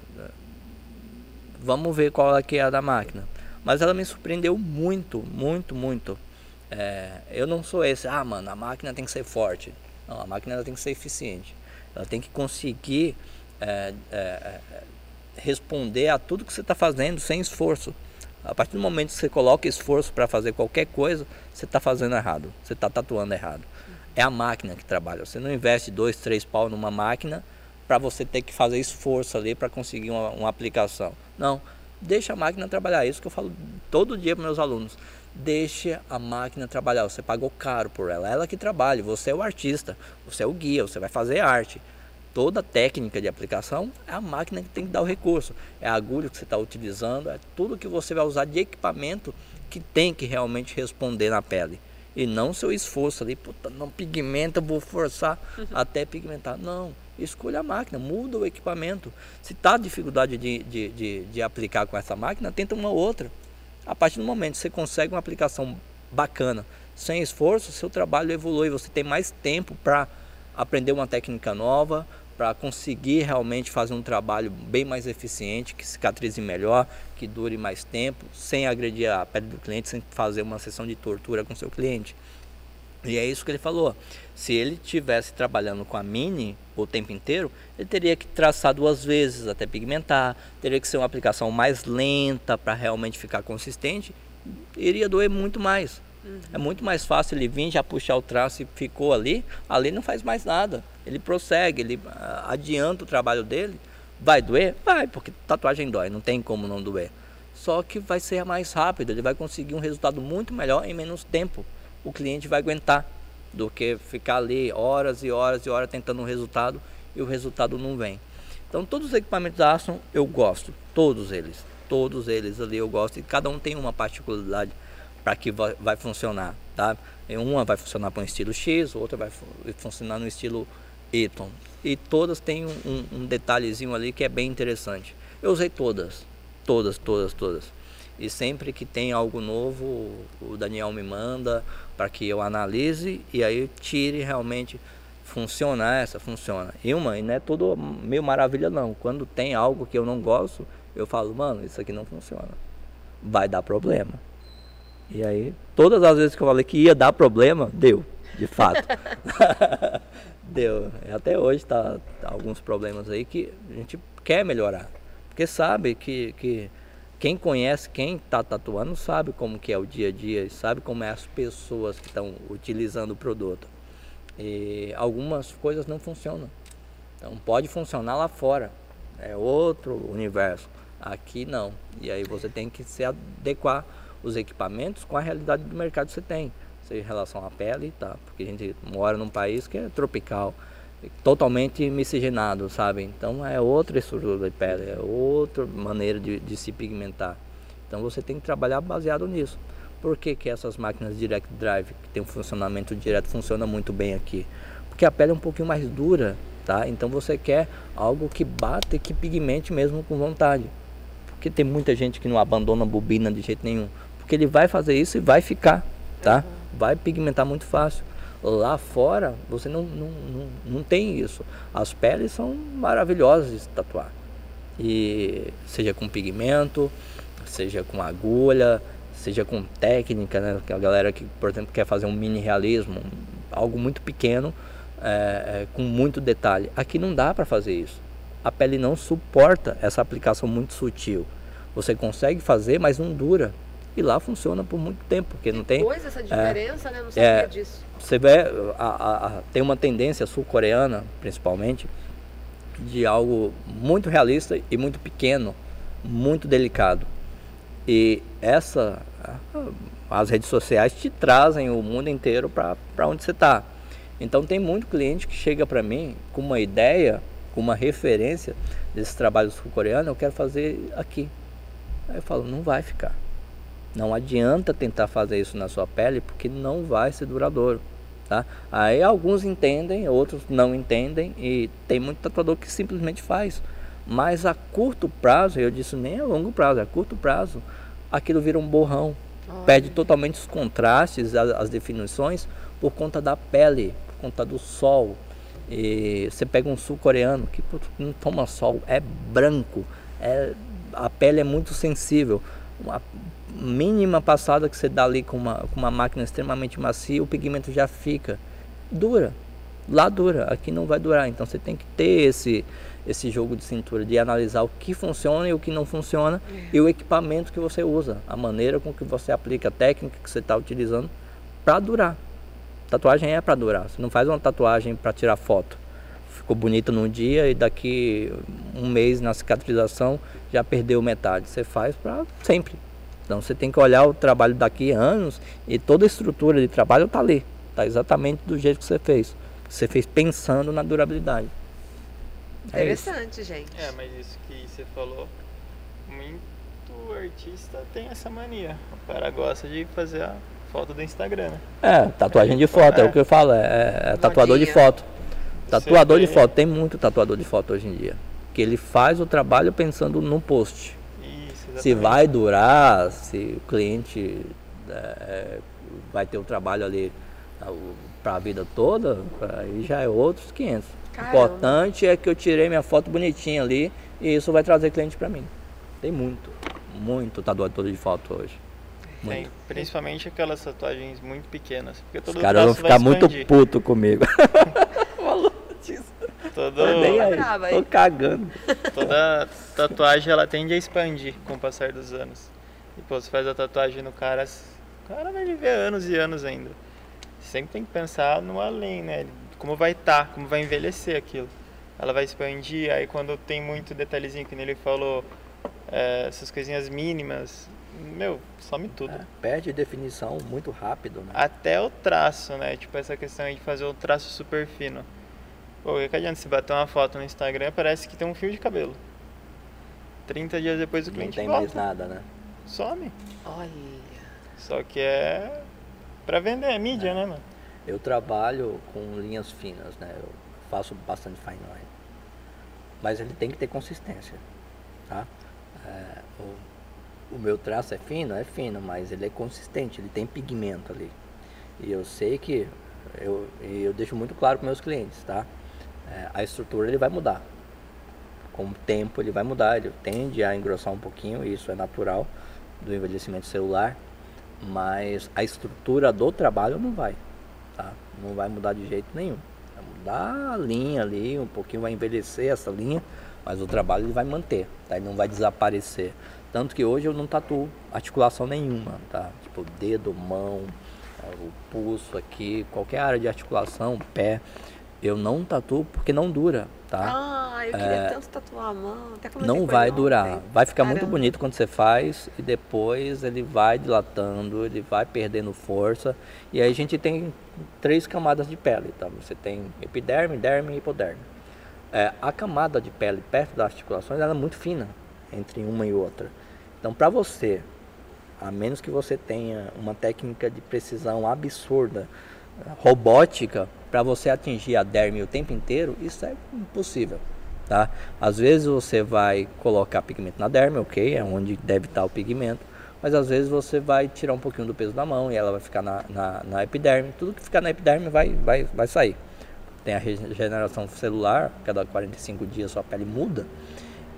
vamos ver qual é que é a da máquina. Mas ela me surpreendeu muito, muito, muito. É, eu não sou esse, ah, mano, a máquina tem que ser forte. Não, a máquina ela tem que ser eficiente. Ela tem que conseguir é, é, responder a tudo que você está fazendo sem esforço. A partir do momento que você coloca esforço para fazer qualquer coisa, você está fazendo errado, você está tatuando errado. É a máquina que trabalha. Você não investe dois, três pau numa máquina para você ter que fazer esforço ali para conseguir uma, uma, aplicação. Não, deixa a máquina trabalhar. É isso que eu falo todo dia para meus alunos. Deixe a máquina trabalhar. Você pagou caro por ela. Ela que trabalha. Você é o artista. Você é o guia. Você vai fazer arte toda a técnica de aplicação é a máquina que tem que dar o recurso. É a agulha que você está utilizando, é tudo que você vai usar de equipamento que tem que realmente responder na pele. E não seu esforço ali, puta, não pigmenta, vou forçar uhum. até pigmentar. Não, escolha a máquina, muda o equipamento. Se está dificuldade de, de, de, de aplicar com essa máquina, tenta uma outra. A partir do momento que você consegue uma aplicação bacana, sem esforço, seu trabalho evolui, você tem mais tempo para aprender uma técnica nova, para conseguir realmente fazer um trabalho bem mais eficiente, que cicatrize melhor, que dure mais tempo, sem agredir a pele do cliente, sem fazer uma sessão de tortura com seu cliente. E é isso que ele falou. Se ele tivesse trabalhando com a mini o tempo inteiro, ele teria que traçar duas vezes até pigmentar, teria que ser uma aplicação mais lenta para realmente ficar consistente, iria doer muito mais. Uhum. É muito mais fácil ele vir, já puxar o traço e ficou ali. Ali não faz mais nada. Ele prossegue, ele ah, adianta o trabalho dele. Vai doer? Vai, porque tatuagem dói, não tem como não doer. Só que vai ser mais rápido, ele vai conseguir um resultado muito melhor em menos tempo. O cliente vai aguentar do que ficar ali horas e horas e horas tentando um resultado e o resultado não vem. Então todos os equipamentos da Aston eu gosto, todos eles, todos eles ali eu gosto e cada um tem uma particularidade para que vai, funcionar, tá? Uma vai funcionar para um estilo X, outra vai funcionar no estilo Y. E todas têm um, um, um detalhezinho ali que é bem interessante. Eu usei todas, todas, todas, todas. E sempre que tem algo novo, o Daniel me manda para que eu analise e aí tire realmente funciona essa, funciona. E uma, e não é tudo meio maravilha não. Quando tem algo que eu não gosto, eu falo, mano, isso aqui não funciona. Vai dar problema. E aí, todas as vezes que eu falei que ia dar problema, deu, de fato. deu. E até hoje tá, tá, alguns problemas aí que a gente quer melhorar. Porque sabe que, que quem conhece, quem está tatuando, sabe como que é o dia a dia, sabe como é as pessoas que estão utilizando o produto. E algumas coisas não funcionam. Então pode funcionar lá fora. É outro universo. Aqui não. E aí você tem que se adequar os equipamentos com a realidade do mercado que você tem. Seja em relação à pele, tá? Porque a gente mora num país que é tropical, totalmente miscigenado, sabe? Então é outra estrutura de pele, é outra maneira de, de se pigmentar. Então você tem que trabalhar baseado nisso. Por que, que essas máquinas Direct Drive, que tem um funcionamento direto, funciona muito bem aqui? Porque a pele é um pouquinho mais dura, tá? Então você quer algo que bata e que pigmente mesmo com vontade. Porque tem muita gente que não abandona bobina de jeito nenhum porque ele vai fazer isso e vai ficar, tá? Uhum. Vai pigmentar muito fácil. Lá fora, você não, não, não, não tem isso. As peles são maravilhosas de tatuar. E seja com pigmento, seja com agulha, seja com técnica, né? A galera que, por exemplo, quer fazer um mini realismo, algo muito pequeno, é, é, com muito detalhe. Aqui não dá para fazer isso. A pele não suporta essa aplicação muito sutil. Você consegue fazer, mas não dura. E lá funciona por muito tempo, porque não tem. Coisa essa diferença, é, né? Não sabia é, disso. Você vê, a, a, tem uma tendência sul-coreana, principalmente, de algo muito realista e muito pequeno, muito delicado. E essa, as redes sociais te trazem o mundo inteiro para onde você está. Então tem muito cliente que chega para mim com uma ideia, com uma referência desse trabalho sul-coreano, eu quero fazer aqui. Aí eu falo, não vai ficar. Não adianta tentar fazer isso na sua pele, porque não vai ser duradouro. Tá? Aí alguns entendem, outros não entendem, e tem muito tatuador que simplesmente faz. Mas a curto prazo, eu disse nem a longo prazo, a curto prazo, aquilo vira um borrão. Olha. Perde totalmente os contrastes, as, as definições, por conta da pele, por conta do sol. E você pega um sul-coreano que não toma sol, é branco, é, a pele é muito sensível. Uma mínima passada que você dá ali com uma, com uma máquina extremamente macia, o pigmento já fica. Dura. Lá dura, aqui não vai durar. Então você tem que ter esse, esse jogo de cintura, de analisar o que funciona e o que não funciona é. e o equipamento que você usa, a maneira com que você aplica, a técnica que você está utilizando para durar. Tatuagem é para durar. Você não faz uma tatuagem para tirar foto. Ficou bonito num dia e daqui um mês na cicatrização já perdeu metade. Você faz para sempre. Então você tem que olhar o trabalho daqui a anos e toda a estrutura de trabalho está ali. Está exatamente do jeito que você fez. Você fez pensando na durabilidade. É Interessante, gente. É, mas isso que você falou, muito artista tem essa mania. O cara gosta de fazer a foto do Instagram, né? É, tatuagem de foto, é, é o que eu falo, é, é tatuador de foto. Tatuador de foto, tem muito tatuador de foto hoje em dia. Que ele faz o trabalho pensando no post. Isso, se vai durar, se o cliente é, vai ter o trabalho ali para a vida toda, aí já é outros 500. O importante é que eu tirei minha foto bonitinha ali e isso vai trazer cliente para mim. Tem muito, muito tatuador de foto hoje. Tem, principalmente aquelas tatuagens muito pequenas. Porque todo Os caras vão ficar muito puto comigo. Todo... aí, tô cagando. Toda tatuagem ela tende a expandir com o passar dos anos. E pô, você faz a tatuagem no cara, o cara vai viver anos e anos ainda. Sempre tem que pensar no além, né? Como vai estar, tá, como vai envelhecer aquilo. Ela vai expandir, aí quando tem muito detalhezinho, que ele falou, é, essas coisinhas mínimas, meu, some tudo. É, perde definição muito rápido, né? Até o traço, né? Tipo, essa questão de fazer o traço super fino. Pô, que adianta se bater uma foto no Instagram, parece que tem um fio de cabelo. 30 dias depois o cliente Não tem volta. mais nada, né? Some. Olha. Só que é pra vender, é mídia, é. né, mano? Eu trabalho com linhas finas, né? Eu faço bastante fine line. Mas ele tem que ter consistência, tá? É, o o meu traço é fino, é fino, mas ele é consistente, ele tem pigmento ali. E eu sei que eu, eu deixo muito claro para meus clientes, tá? É, a estrutura ele vai mudar. Com o tempo ele vai mudar, ele tende a engrossar um pouquinho, isso é natural do envelhecimento celular, mas a estrutura do trabalho não vai, tá? Não vai mudar de jeito nenhum. Vai mudar a linha ali, um pouquinho vai envelhecer essa linha, mas o trabalho ele vai manter, tá? Ele não vai desaparecer. Tanto que hoje eu não tatuo articulação nenhuma, tá? Tipo dedo, mão, é, o pulso aqui, qualquer área de articulação, pé, eu não tatuo porque não dura, tá? Ah, eu queria é, tanto tatuar a mão. Até não vai durar. Vai ficar Caramba. muito bonito quando você faz e depois ele vai dilatando, ele vai perdendo força. E aí a gente tem três camadas de pele, tá? Você tem epiderme, derme e hipoderme. É, a camada de pele perto das articulações ela é muito fina entre uma e outra. Então, para você, a menos que você tenha uma técnica de precisão absurda, robótica, para você atingir a derme o tempo inteiro, isso é impossível. Tá? Às vezes você vai colocar pigmento na derme, ok, é onde deve estar o pigmento, mas às vezes você vai tirar um pouquinho do peso da mão e ela vai ficar na, na, na epiderme. Tudo que ficar na epiderme vai, vai, vai sair. Tem a regeneração celular, cada 45 dias sua pele muda,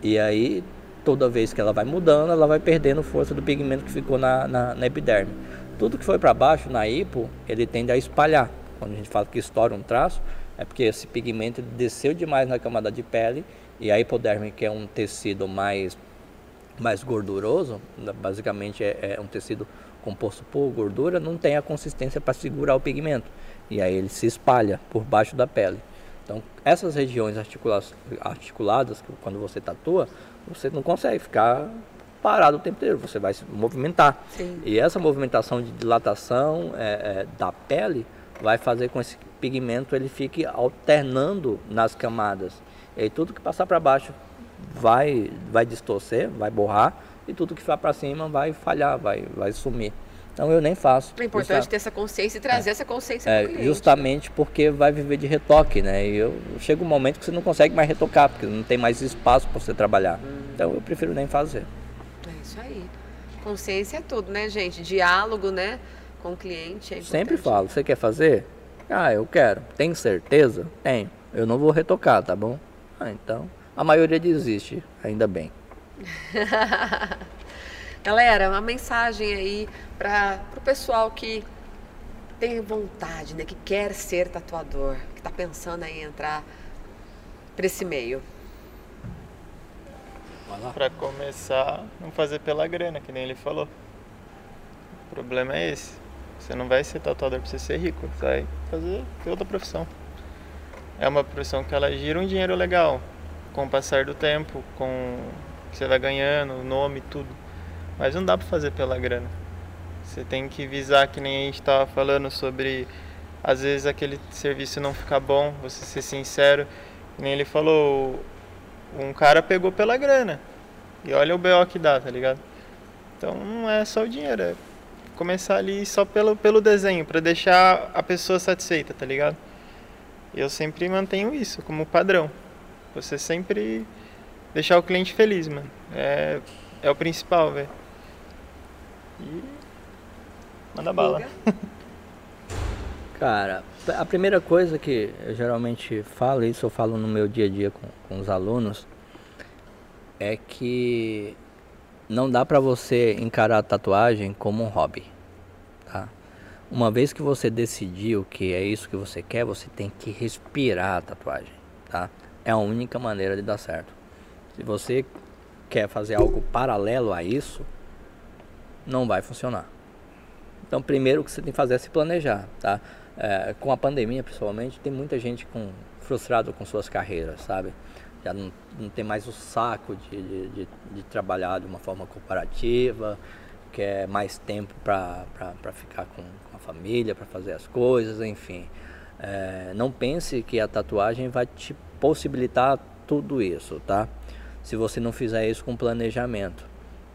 e aí toda vez que ela vai mudando, ela vai perdendo força do pigmento que ficou na, na, na epiderme. Tudo que foi para baixo, na hipo, ele tende a espalhar. Quando a gente fala que estoura um traço, é porque esse pigmento desceu demais na camada de pele e a hipoderme, que é um tecido mais, mais gorduroso, basicamente é, é um tecido composto por gordura, não tem a consistência para segurar o pigmento. E aí ele se espalha por baixo da pele. Então, essas regiões articuladas, quando você tatua, você não consegue ficar parado o tempo inteiro, você vai se movimentar. Sim. E essa movimentação de dilatação é, é, da pele vai fazer com que esse pigmento ele fique alternando nas camadas. E aí tudo que passar para baixo vai, vai distorcer, vai borrar e tudo que vai para cima vai falhar, vai, vai sumir. Então eu nem faço. É importante justa... ter essa consciência e trazer é. essa consciência é, cliente, Justamente né? porque vai viver de retoque, né? E eu, chega um momento que você não consegue mais retocar, porque não tem mais espaço para você trabalhar. Hum. Então eu prefiro nem fazer. Isso aí. Consciência é tudo, né, gente? Diálogo, né? Com o cliente é Sempre falo, você quer fazer? Ah, eu quero. Tem certeza? Tenho. Eu não vou retocar, tá bom? Ah, então. A maioria desiste, ainda bem. Galera, uma mensagem aí para o pessoal que tem vontade, né, que quer ser tatuador, que está pensando em entrar para esse meio. Para começar, não fazer pela grana, que nem ele falou. O problema é esse. Você não vai ser tatuador para você ser rico, você vai fazer outra profissão. É uma profissão que ela gira um dinheiro legal com o passar do tempo, com que você vai ganhando, nome, tudo. Mas não dá para fazer pela grana. Você tem que visar que nem a gente estava falando sobre às vezes aquele serviço não ficar bom, você ser sincero. Que nem ele falou, um cara pegou pela grana. E olha o BO que dá, tá ligado? Então não é só o dinheiro, é começar ali só pelo, pelo desenho, para deixar a pessoa satisfeita, tá ligado? Eu sempre mantenho isso como padrão. Você sempre deixar o cliente feliz, mano. É, é o principal, velho. E manda bala. Cara, a primeira coisa que eu geralmente falo, isso eu falo no meu dia a dia com, com os alunos, é que não dá para você encarar a tatuagem como um hobby, tá? Uma vez que você decidiu que é isso que você quer, você tem que respirar a tatuagem, tá? É a única maneira de dar certo. Se você quer fazer algo paralelo a isso, não vai funcionar. Então, primeiro o que você tem que fazer é se planejar, tá? É, com a pandemia, principalmente, tem muita gente com, frustrado com suas carreiras, sabe? Já não, não tem mais o saco de, de, de, de trabalhar de uma forma corporativa, quer mais tempo para ficar com, com, a família, para fazer as coisas, enfim. É, não pense que a tatuagem vai te possibilitar tudo isso, tá? Se você não fizer isso com planejamento.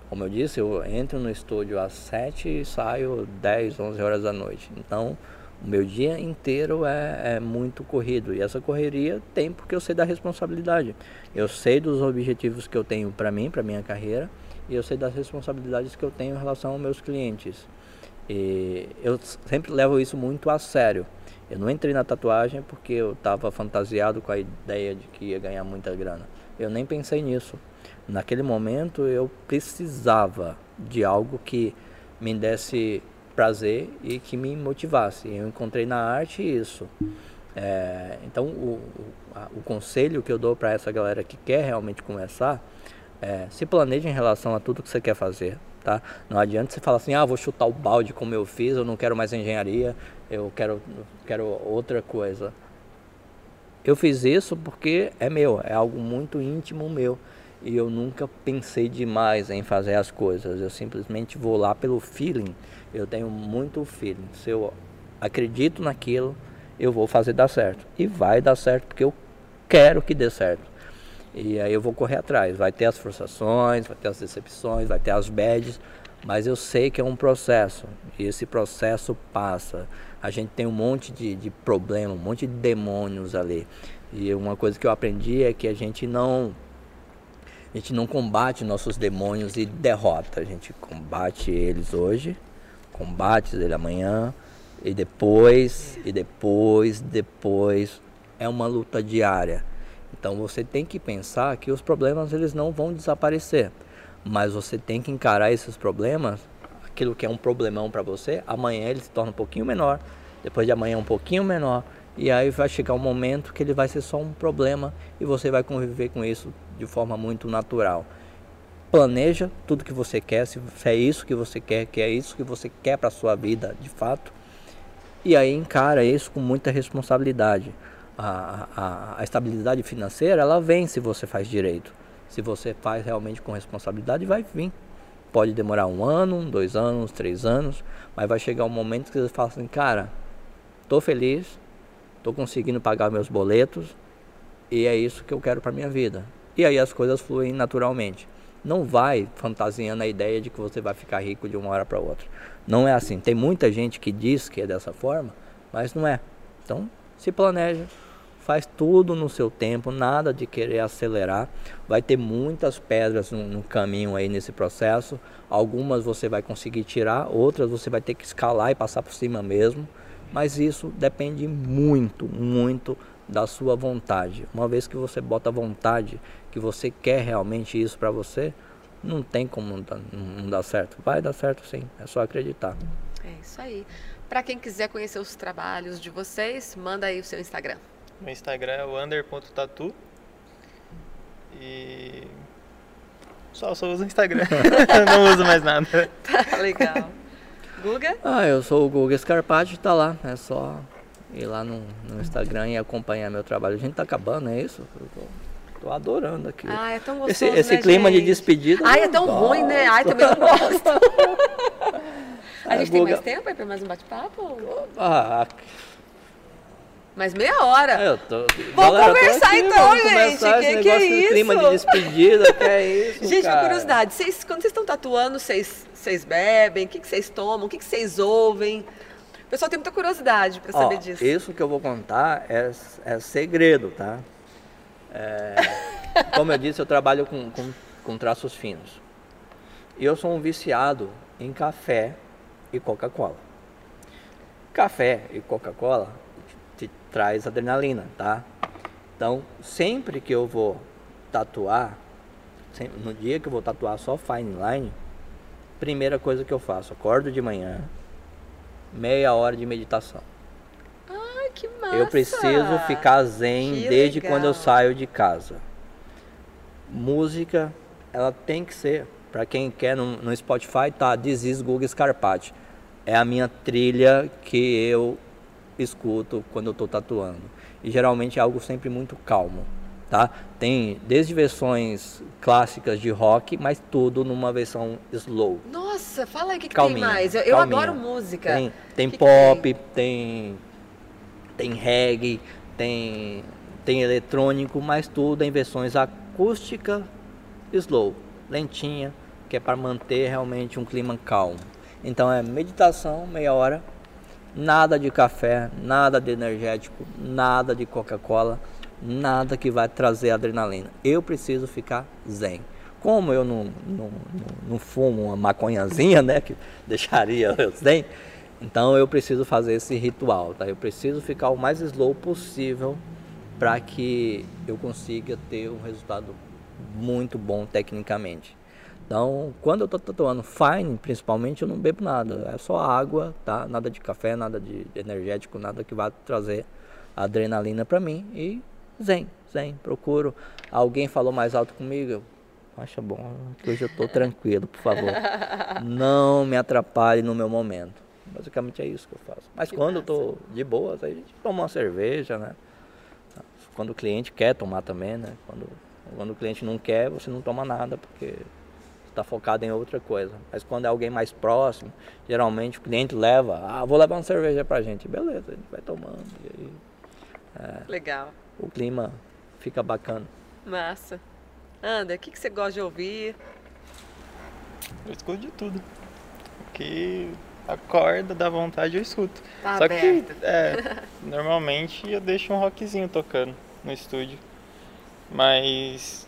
Como eu disse, eu entro no estúdio às 7 e saio 10, 11 horas da noite. Então, o meu dia inteiro é, é, muito corrido. E essa correria tem porque eu sei da responsabilidade. Eu sei dos objetivos que eu tenho para mim, para minha carreira, e eu sei das responsabilidades que eu tenho em relação aos meus clientes. E eu sempre levo isso muito a sério. Eu não entrei na tatuagem porque eu estava fantasiado com a ideia de que ia ganhar muita grana. Eu nem pensei nisso. Naquele momento eu precisava de algo que me desse prazer e que me motivasse. Eu encontrei na arte isso. É, então o, a, o, conselho que eu dou para essa galera que quer realmente começar é se planeje em relação a tudo que você quer fazer. Tá? Não adianta você falar assim, ah, vou chutar o balde como eu fiz, eu não quero mais engenharia, eu quero, quero outra coisa. Eu fiz isso porque é meu, é algo muito íntimo meu. E eu nunca pensei demais em fazer as coisas. Eu simplesmente vou lá pelo feeling. Eu tenho muito feeling. Se eu acredito naquilo, eu vou fazer dar certo. E vai dar certo porque eu quero que dê certo. E aí eu vou correr atrás. Vai ter as frustrações, vai ter as decepções, vai ter as badges, mas eu sei que é um processo. E esse processo passa a gente tem um monte de, de problema, um monte de demônios ali. E uma coisa que eu aprendi é que a gente não a gente não combate nossos demônios e derrota. A gente combate eles hoje, combate eles amanhã e depois, e depois, depois. É uma luta diária. Então você tem que pensar que os problemas eles não vão desaparecer, mas você tem que encarar esses problemas aquilo que é um problemão para você, amanhã ele se torna um pouquinho menor, depois de amanhã um pouquinho menor, e aí vai chegar um momento que ele vai ser só um problema e você vai conviver com isso de forma muito natural. Planeja tudo que você quer, se é isso que você quer, que é isso que você quer para sua vida, de fato. E aí encara isso com muita responsabilidade. A, a, a estabilidade financeira, ela vem se você faz direito. Se você faz realmente com responsabilidade, vai vir. Pode demorar um ano, dois anos, três anos, mas vai chegar um momento que você fala assim, cara, tô feliz, tô conseguindo pagar meus boletos e é isso que eu quero para minha vida. E aí as coisas fluem naturalmente. Não vai fantasiando a ideia de que você vai ficar rico de uma hora para outra. Não é assim. Tem muita gente que diz que é dessa forma, mas não é. Então, se planeja, faz tudo no seu tempo, nada de querer acelerar. Vai ter muitas pedras no, no, caminho aí nesse processo. Algumas você vai conseguir tirar, outras você vai ter que escalar e passar por cima mesmo. Mas isso depende muito, muito da sua vontade. Uma vez que você bota vontade, que você quer realmente isso para você, não tem como não dar certo. Vai dar certo sim, é só acreditar. É isso aí. Para quem quiser conhecer os trabalhos de vocês, manda aí o seu Instagram. Meu Instagram é o under.tatu. E. Só, só uso o Instagram. não uso mais nada. Tá legal. Guga? Ah, eu sou o Guga Scarpati, tá lá. É só ir lá no, no, Instagram e acompanhar meu trabalho. A gente tá acabando, é isso? Eu tô, tô adorando aqui. Ah, é tão gostoso, Esse, esse né, clima gente? de despedida. Ai, é tão ruim, né? Ai, também não gosto. A gente tem mais tempo aí pra mais um bate-papo? Ah, mais meia hora. É, eu tô... Vamos Galera, conversar aqui, então, gente. Que que é isso? clima de despedida, que é isso, Gente, cara. uma curiosidade. Vocês, quando vocês estão tatuando, vocês, vocês bebem? O que, que vocês tomam? O que, que vocês ouvem? O pessoal tem muita curiosidade pra Ó, saber disso. Isso que eu vou contar é, é segredo, tá? É, como eu disse, eu trabalho com, com, com traços finos. E eu sou um viciado em café e Coca-Cola. Café e Coca-Cola te traz adrenalina, tá? Então, sempre que eu vou tatuar, no dia que eu vou tatuar só fine line, primeira coisa que eu faço, acordo de manhã, meia hora de meditação. Que massa. Eu preciso ficar zen Que desde quando eu legal. saio de casa. Música, ela tem que ser. Para quem quer no, no Spotify, tá This is Guga Scarpati. É a minha trilha que eu escuto quando eu tô tatuando. E geralmente é algo sempre muito calmo, tá? Tem desde versões clássicas de rock, mas tudo numa versão slow. Nossa, fala aí o que, que tem mais. Eu, eu adoro música. Tem, tem Que que pop, tem, tem reggae, tem, tem eletrônico, mas tudo em versões acústica slow, lentinha, que é para manter realmente um clima calmo. Então é meditação, meia hora, nada de café, nada de energético, nada de Coca-Cola, nada que vai trazer adrenalina. Eu preciso ficar zen. Como eu não, não, não, não fumo uma maconhazinha, né, que deixaria eu zen, então eu preciso fazer esse ritual, tá? Eu preciso ficar o mais slow possível para que eu consiga ter um resultado muito bom tecnicamente. Então, quando eu tô tatuando fine, principalmente, eu não bebo nada. É só água, tá? Nada de café, nada de energético, nada que vá trazer adrenalina para mim. E zen, zen. Procuro. Alguém falou mais alto comigo? Acha bom, que hoje eu tô tranquilo, por favor. Não me atrapalhe no meu momento. Basicamente é isso que eu faço. Mas Que quando eu tô de boas, aí a gente toma uma cerveja, né? Quando o cliente quer tomar também, né? Quando, quando o cliente não quer, você não toma nada, porque está focado em outra coisa. Mas quando é alguém mais próximo, geralmente o cliente leva, ah, vou levar uma cerveja pra gente. Beleza, a gente vai tomando. E aí Legal. o clima fica bacana. Massa. Anda, o que, que você gosta de ouvir? Eu escuto de tudo. O que acorda, dá vontade, eu escuto. Tá Só aberto. que, é, normalmente eu deixo um rockzinho tocando no estúdio. Mas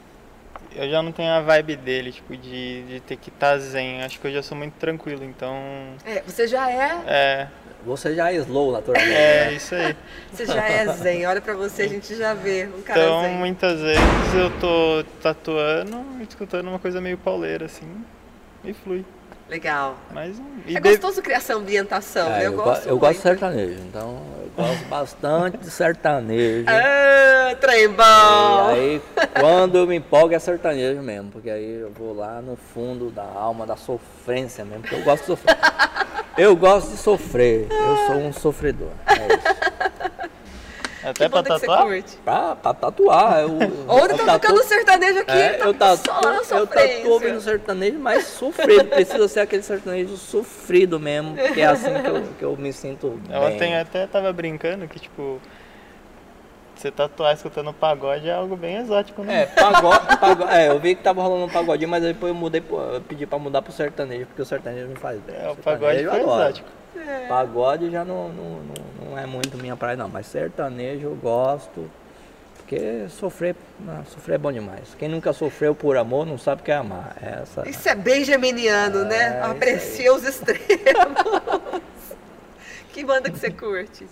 eu já não tenho a vibe dele, tipo, de, de ter que estar zen. Acho que eu já sou muito tranquilo, então. É, você já é, É, Você já é slow, naturalmente. é né? isso aí. você já é zen. Olha pra você, a gente já vê um cara Então, zen. muitas vezes eu tô tatuando, escutando uma coisa meio pauleira, assim, e flui. Legal. Mas, e É de- gostoso criar essa ambientação, É, né? eu, Eu go- gosto eu gosto de muito. sertanejo, então eu gosto bastante de sertanejo. Ah, trem E aí, quando eu me empolgo é sertanejo mesmo, porque aí eu vou lá no fundo da alma, da sofrência mesmo, porque eu gosto de sofrer. Eu gosto de sofrer, eu sou um sofredor. É isso. até que pra banda que você tatuar, curte? Pra, pra tatuar. Eu, Ontem eu tá tatuo- tocando sertanejo aqui, É, tá eu na eu tatuo ouvindo sertanejo, mas sofrido. Precisa ser aquele sertanejo sofrido mesmo, porque é assim que eu, que eu me sinto ela tem, até tava brincando que, tipo, você tatuar escutando pagode é algo bem exótico, né? É, pagode, pagode, é, eu vi que tava rolando um pagodinho, mas depois eu mudei, eu pedi pra mudar pro sertanejo, porque o sertanejo me faz bem. É, o Sertanejo pagode eu foi adoro. exótico. Pagode já não, não, não, não é muito minha praia não, mas sertanejo eu gosto, porque sofrer, ah, sofrer é bom demais. Quem nunca sofreu por amor não sabe o que é amar. É Essa, Isso é bem geminiano, né? É, isso Aprecia os extremos. que banda que você curte?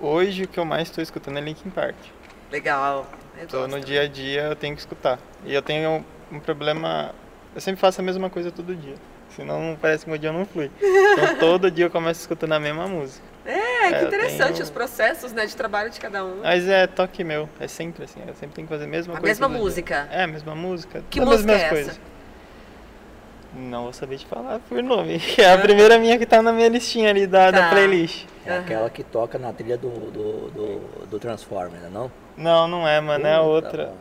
Hoje o que eu mais estou escutando é Linkin Park. Legal. Eu Tô gosto no também. dia a dia, eu tenho que escutar. E eu tenho um problema. Eu sempre faço a mesma coisa todo dia. Senão parece que meu dia não flui. Então todo dia eu começo escutando a mesma música. É, que É, eu interessante tenho- os processos né, de trabalho de cada um. Mas é toque meu, é sempre assim. Eu sempre tenho que fazer a mesma A coisa. mesma todo dia. música? É, a mesma música. Que todas as música é essa? Não vou saber te falar por nome. É a primeira minha que tá na minha listinha ali da, da Tá. playlist. é aquela que toca na trilha do, do, do, do Transformer, né, não? Não, não é, mano, é a Puta, outra.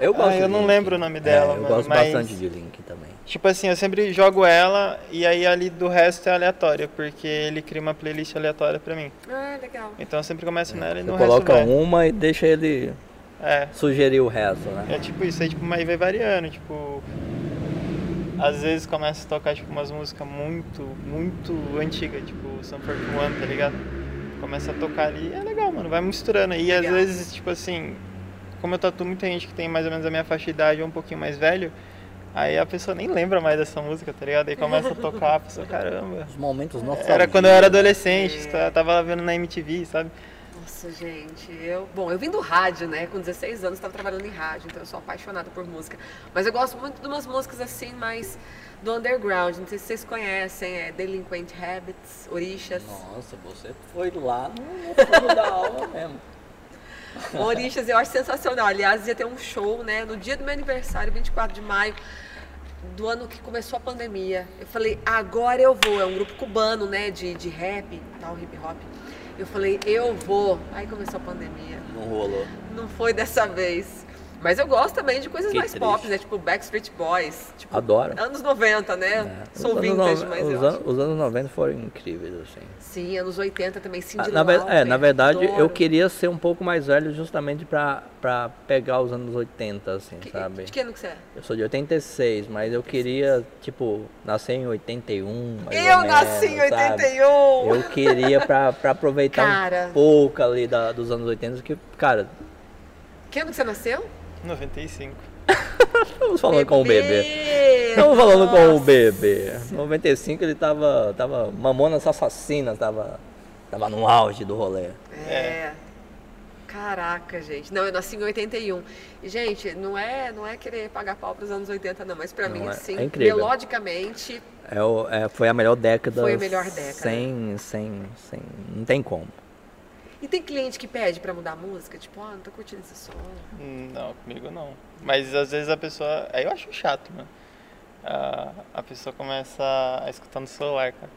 Eu gosto Ah, eu de não Link. lembro o nome dela, É, eu mano, gosto mas- bastante de Link também. Tipo assim, eu sempre jogo ela e aí ali do resto é aleatório, porque ele cria uma playlist aleatória pra mim. Ah, legal. Então eu sempre começo nela e Você no coloca resto vai. uma e deixa ele É, sugerir o resto, né? é tipo isso, aí tipo, mas vai variando, tipo... Às vezes começa a tocar tipo umas músicas muito, muito antigas, tipo Sun 41, tá ligado? Começa a tocar ali, é legal, mano, vai misturando. E às Legal. vezes, tipo assim, como eu tatuo muita gente que tem mais ou menos a minha faixa de idade ou um pouquinho mais velho, aí a pessoa nem lembra mais dessa música, tá ligado? Aí começa a tocar, a pessoa, caramba. Os momentos nostálgicos. Era quando eu era adolescente, eu tava lá vendo na MTV, sabe? Nossa, gente, eu. Bom, eu vim do rádio, né? Com 16 anos estava trabalhando em rádio, então eu sou apaixonada por música. Mas eu gosto muito de umas músicas assim, mais do underground. Não sei se vocês conhecem, é Delinquent Habits, Orixas. Nossa, você foi lá no fundo da aula mesmo. Orixas eu acho sensacional. Aliás, ia ter um show, né? No dia do meu aniversário, 24 de maio do ano que começou a pandemia. Eu falei, agora eu vou. É um grupo cubano, né? De, de rap, tal, hip hop. Eu falei, eu vou. Aí começou a pandemia. Não rolou. Não foi dessa vez. Mas eu gosto também de coisas Que mais triste. pop, né? Tipo Backstreet Boys. Tipo, Adoro. anos 90, né? É. Sou vintage, nove- mas os, eu an- os anos 90 foram incríveis, assim. Sim, anos 80 também, Cindy Ah, na, Lauper, é, na verdade, eu adoro. queria ser um pouco mais velho justamente pra, pra pegar os anos 80, assim, Que- sabe? De que ano que você é? Eu sou de 86, mas eu queria, tipo, nascer em 81, mais eu nasci em menos, sabe? 81! Eu queria pra, pra aproveitar Cara. um pouco ali da- dos anos 80, que, cara, Que ano que você nasceu? 95. estamos falando com o bebê. Estamos falando com o bebê. 95 ele tava, tava Mamonas Assassinas, tava, tava no auge do rolê. É. Caraca, gente. Não, eu nasci em 81. E, gente, não é, não é querer pagar pau pros anos 80, não. Mas pra Não, mim, é- assim, é incrível. melodicamente, É o- é, foi a melhor década. Foi a melhor década. Sem, sem, sem, não tem como. E tem cliente que pede pra mudar a música, tipo, ah, não tô curtindo esse som. Hum, Não, comigo não. Mas às vezes a pessoa. Aí eu acho chato, mano. A, a pessoa começa a escutar no celular, cara.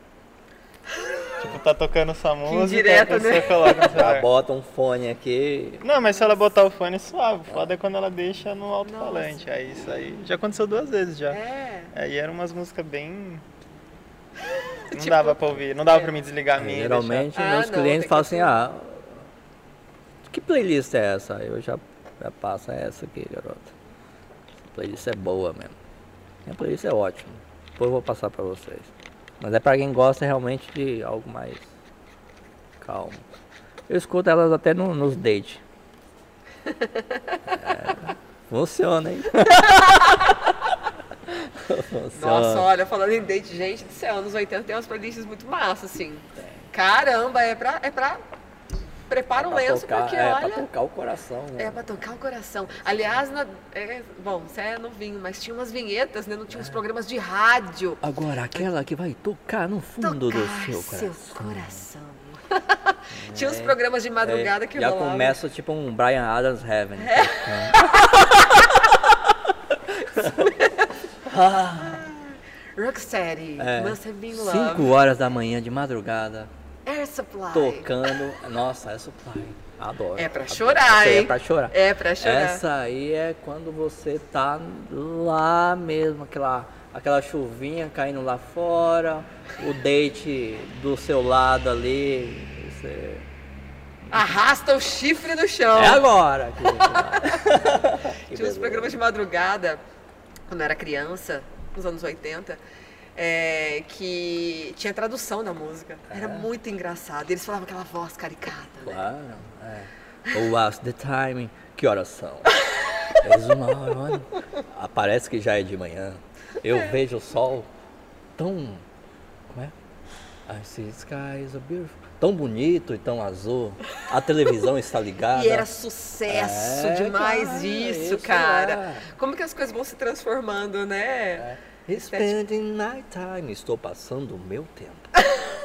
Tipo, tá tocando sua música, indireta, a pessoa né? coloca no celular. bota um fone aqui. Não, mas se ela botar o fone suave, foda é quando ela deixa no alto-falante. Aí isso aí já aconteceu duas vezes já. É. Aí eram umas músicas bem. Não Tipo, dava pra ouvir, não dava é. pra me desligar a minha. Geralmente Ah, meus não, clientes falam que assim, ah, que playlist é essa? Eu já, já passo "É essa aqui, garota. Essa playlist é boa mesmo. Minha playlist é ótima. Depois eu vou passar pra vocês. Mas é pra quem gosta realmente de algo mais calmo. Eu escuto elas até no- nos dates. É, funciona, hein? funciona. Nossa, olha, falando em date, gente do céu, anos 80 tem umas playlists muito massas, assim. Caramba, é pra, é pra prepara o Pra lenço, tocar- porque é, olha. pra tocar o coração. Né? É pra tocar o coração. Aliás, na- é, bom, você é novinho, mas tinha umas vinhetas, né? Não tinha uns programas de rádio. Agora, aquela que vai tocar no fundo do Tocar seu seu coração. coração. tinha uns programas de madrugada É, que já rolavam. começa tipo um Brian Adams Heaven. É. Rocksteady, É, Must Have Been Love, 5 horas da manhã de madrugada, Air Supply. tocando. Nossa, é supply. Adoro. É pra chorar, aí hein? É pra chorar. É pra chorar. Essa aí é quando você tá lá mesmo, aquela, aquela chuvinha caindo lá fora, o date do seu lado ali. Você Arrasta o chifre no chão. É agora! Que Tinha uns programas de madrugada, quando eu era criança, nos anos 80, é, que tinha tradução da música. Era muito engraçado. Eles falavam aquela voz caricata, né? Claro, é. Ou as the timing. Que horas são? Eles uma hora, olha. Ah, Parece que já é de manhã. Eu vejo o sol tão. Como é? I see skies so beautiful. Tão bonito e tão azul. A televisão está ligada. E era sucesso É, demais cara, isso, cara. é. Como que as coisas vão se transformando, né? Spending night time. Estou passando o meu tempo.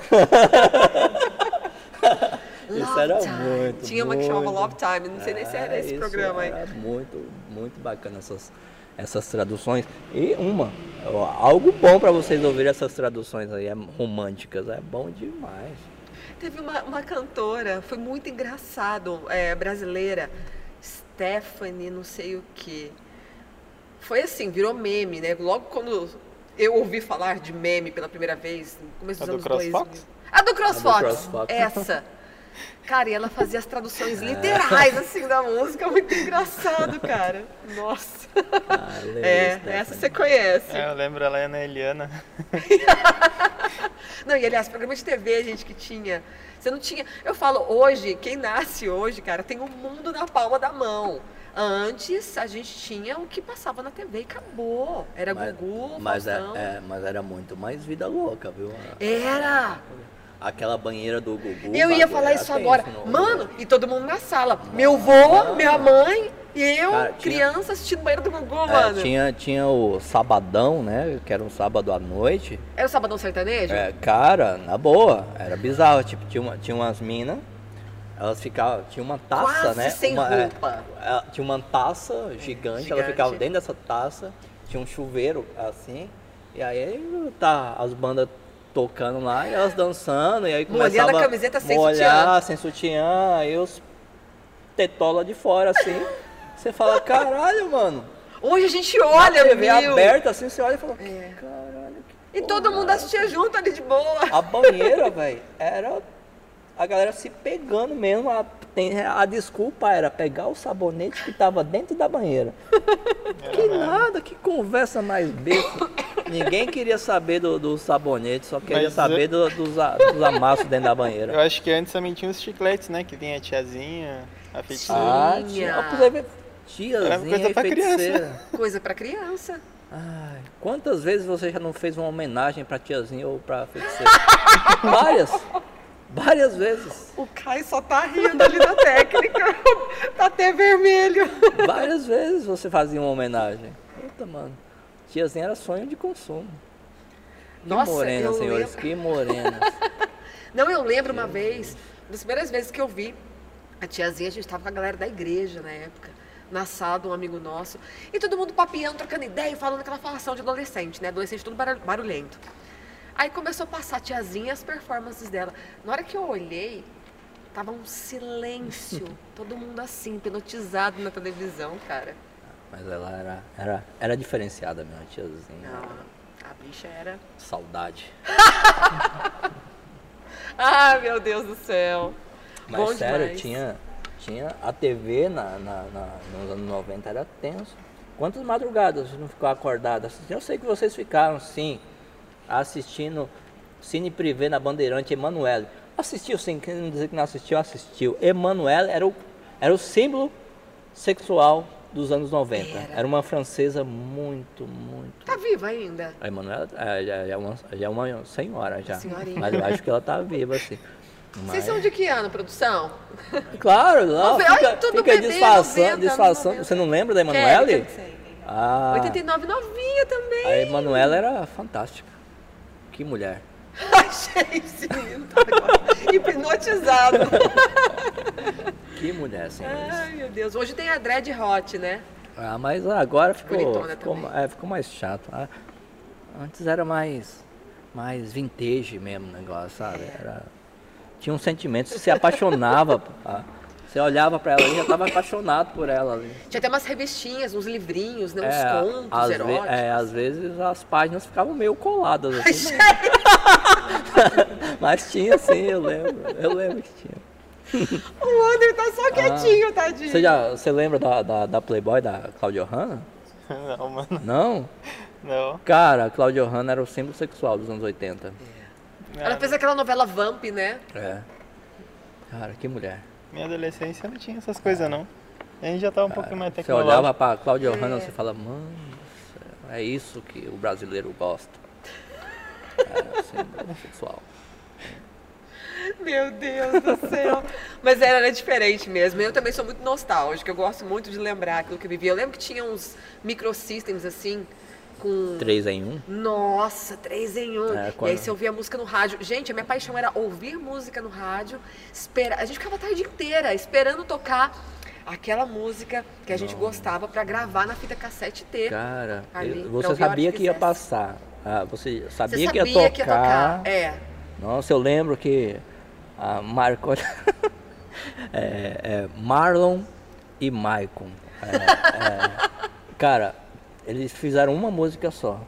Isso era Time. muito. Tinha uma que chamava muito- Love Time, não sei nem se era É, esse programa aí. Era muito, muito bacana essas, essas traduções. E uma, algo bom para vocês ouvirem essas traduções aí, é românticas, é bom demais. Teve uma, uma cantora, foi muito engraçado, é, brasileira, Stephanie, não sei o que. Foi assim, virou meme, né? Logo quando eu ouvi falar de meme pela primeira vez, no começo A dos do anos 2000. CrossFox? A do CrossFox, CrossFox. essa. Cara, e ela fazia as traduções literais, assim, da música, muito engraçado, cara. Nossa. Ah, É, Stephanie. essa você conhece. É, eu lembro ela a Ana Eliana. Não, e aliás, programa de TV, gente, que tinha. Você não tinha. Eu falo, hoje, quem nasce hoje, cara, tem o mundo na palma da mão. Antes a gente tinha o que passava na TV e acabou. Era Mas, Gugu, mas, é, é, mas era muito mais vida louca, viu? Era! Aquela banheira do Gugu. Eu ia falar isso agora. Mano, e todo mundo na sala. Meu vô, minha mãe eu, Cara, tinha- criança, assistindo banheiro do Gugu, É, mano. tinha, tinha o sabadão, né? Que era um sábado à noite. Era o Sabadão Sertanejo? É, cara, na boa, era bizarro. Tipo, tinha, uma, tinha umas minas, elas ficavam. Tinha uma taça, Quase né? sem uma, é, roupa. ela- tinha uma taça gigante, ela Gigante. ficava dentro dessa taça, tinha um chuveiro assim, e aí tá as bandas tocando lá e elas dançando, e aí Molhando começava a camiseta sem molhar, sutiã. sem sutiã, aí os tetola de fora assim. Você fala, caralho, mano. Hoje a gente olha, TV viu? aberta assim, você olha e fala, É. caralho, que E todo porra mundo é assistia junto ali de boa. a banheira, velho, era a galera se pegando mesmo. A, tem- a desculpa era pegar o sabonete que tava dentro da banheira. que nada, que conversa mais besta. Ninguém queria saber do, do sabonete, só queria Mas saber eu- do- dos, a- dos amassos dentro da Eu banheira. acho que antes também tinha os chicletes, né? Que tem a tiazinha, a feiticeira. Ah. Pra você ver, tiazinha Era coisa e pra criança. feiticeira. Coisa pra criança. Ai, quantas vezes você já não fez uma homenagem pra tiazinha ou pra feiticeira? Várias. Várias vezes. O Caio só tá rindo ali na técnica. tá até vermelho. Várias vezes você fazia uma homenagem. Puta, mano. Tiazinha era sonho de consumo. Que Nossa, morena, eu senhores, lembro- que morena. Não, eu lembro uma vez, uma das primeiras vezes que eu vi a tiazinha, a gente tava com a galera da igreja na época, na sala de um amigo nosso, e todo mundo papiando, trocando ideia, e falando aquela falação de adolescente, né? Adolescente tudo barul- barulhento. Aí começou a passar a tiazinha e as performances dela. Na hora que eu olhei, tava um silêncio, todo mundo assim, hipnotizado na televisão, cara. Mas ela era, era, era diferenciada mesmo, a tiazinha. Não, a bicha era. Saudade. Ai, meu Deus do céu. Mas Bom sério, demais. tinha, tinha a TV na, na- na- nos anos 90 era tenso. Quantas madrugadas você não ficou assistindo? Eu sei que vocês ficaram, sim, assistindo Cine Privé na Bandeirante Emanuele. Assistiu sim, querendo dizer que não assistiu, assistiu. Emanuele era o, era o símbolo sexual dos anos 90. Era. Era, uma francesa muito, muito. Tá viva ainda? A Emanuela é, já, já é uma, já é uma senhora já. Senhorinha. Mas eu acho que ela tá viva, assim. Vocês Mas- são de que ano, produção? Claro, não, fica, ai, tudo fica bebê, disfarçando, 90, disfarçando. 90. Você não lembra da Emanuele? Ah, 89 novinha também. a Emanuela era fantástica. Que mulher. Achei esse menino tá agora hipnotizado. Que mulher, senhores. Ai, meu Deus. Hoje tem a Dread Hot, né? Ah, mas agora ficou, ficou, é, ficou mais chato. Ah, Antes era mais, mais vintage mesmo o negócio, sabe? Era, tinha um sentimento, você se apaixonava. ah, Você olhava pra ela e já estava apaixonado por ela ali. Tinha até umas revistinhas, uns livrinhos, né? Uns É, contos às ve- eróticos. é, às vezes as páginas ficavam meio coladas assim, Ai, mas, mas tinha sim, eu lembro. Eu lembro que tinha. o Wander tá só quietinho, tadinho. Você, já, você lembra da, da, da Playboy da Claudia Hanna? Não, mano. Não? Não. Cara, a Claudia Hanna era o símbolo sexual dos anos 80. Ela fez aquela novela Vamp, né? É. Cara, que mulher. Minha adolescência não tinha essas coisas, não. A gente já tava um pouquinho mais Você tecnológico. olhava pra Claudia É. Hanna e você fala, mano, do céu, é isso que o brasileiro gosta. É, símbolo sexual. Meu Deus do céu. Mas era, era diferente mesmo. Eu também sou muito nostálgica. Eu gosto muito de lembrar aquilo que eu vivi. Eu lembro que tinha uns microsystems assim, com. 3 em 1. Nossa, três em um. É, E quando- aí você ouvia música no rádio. Gente, a minha paixão era ouvir música no rádio. Esperar. A gente ficava a tarde inteira esperando tocar aquela música que a gente gostava pra gravar na fita cassete e ter. Cara, Ali, eu- você sabia que que ia passar. Ah, você sabia, Você que, sabia ia tocar. que ia tocar. É. Nossa, eu lembro que a Marco... é, é, Marlon e Maicon. É, é, cara, eles fizeram uma música só.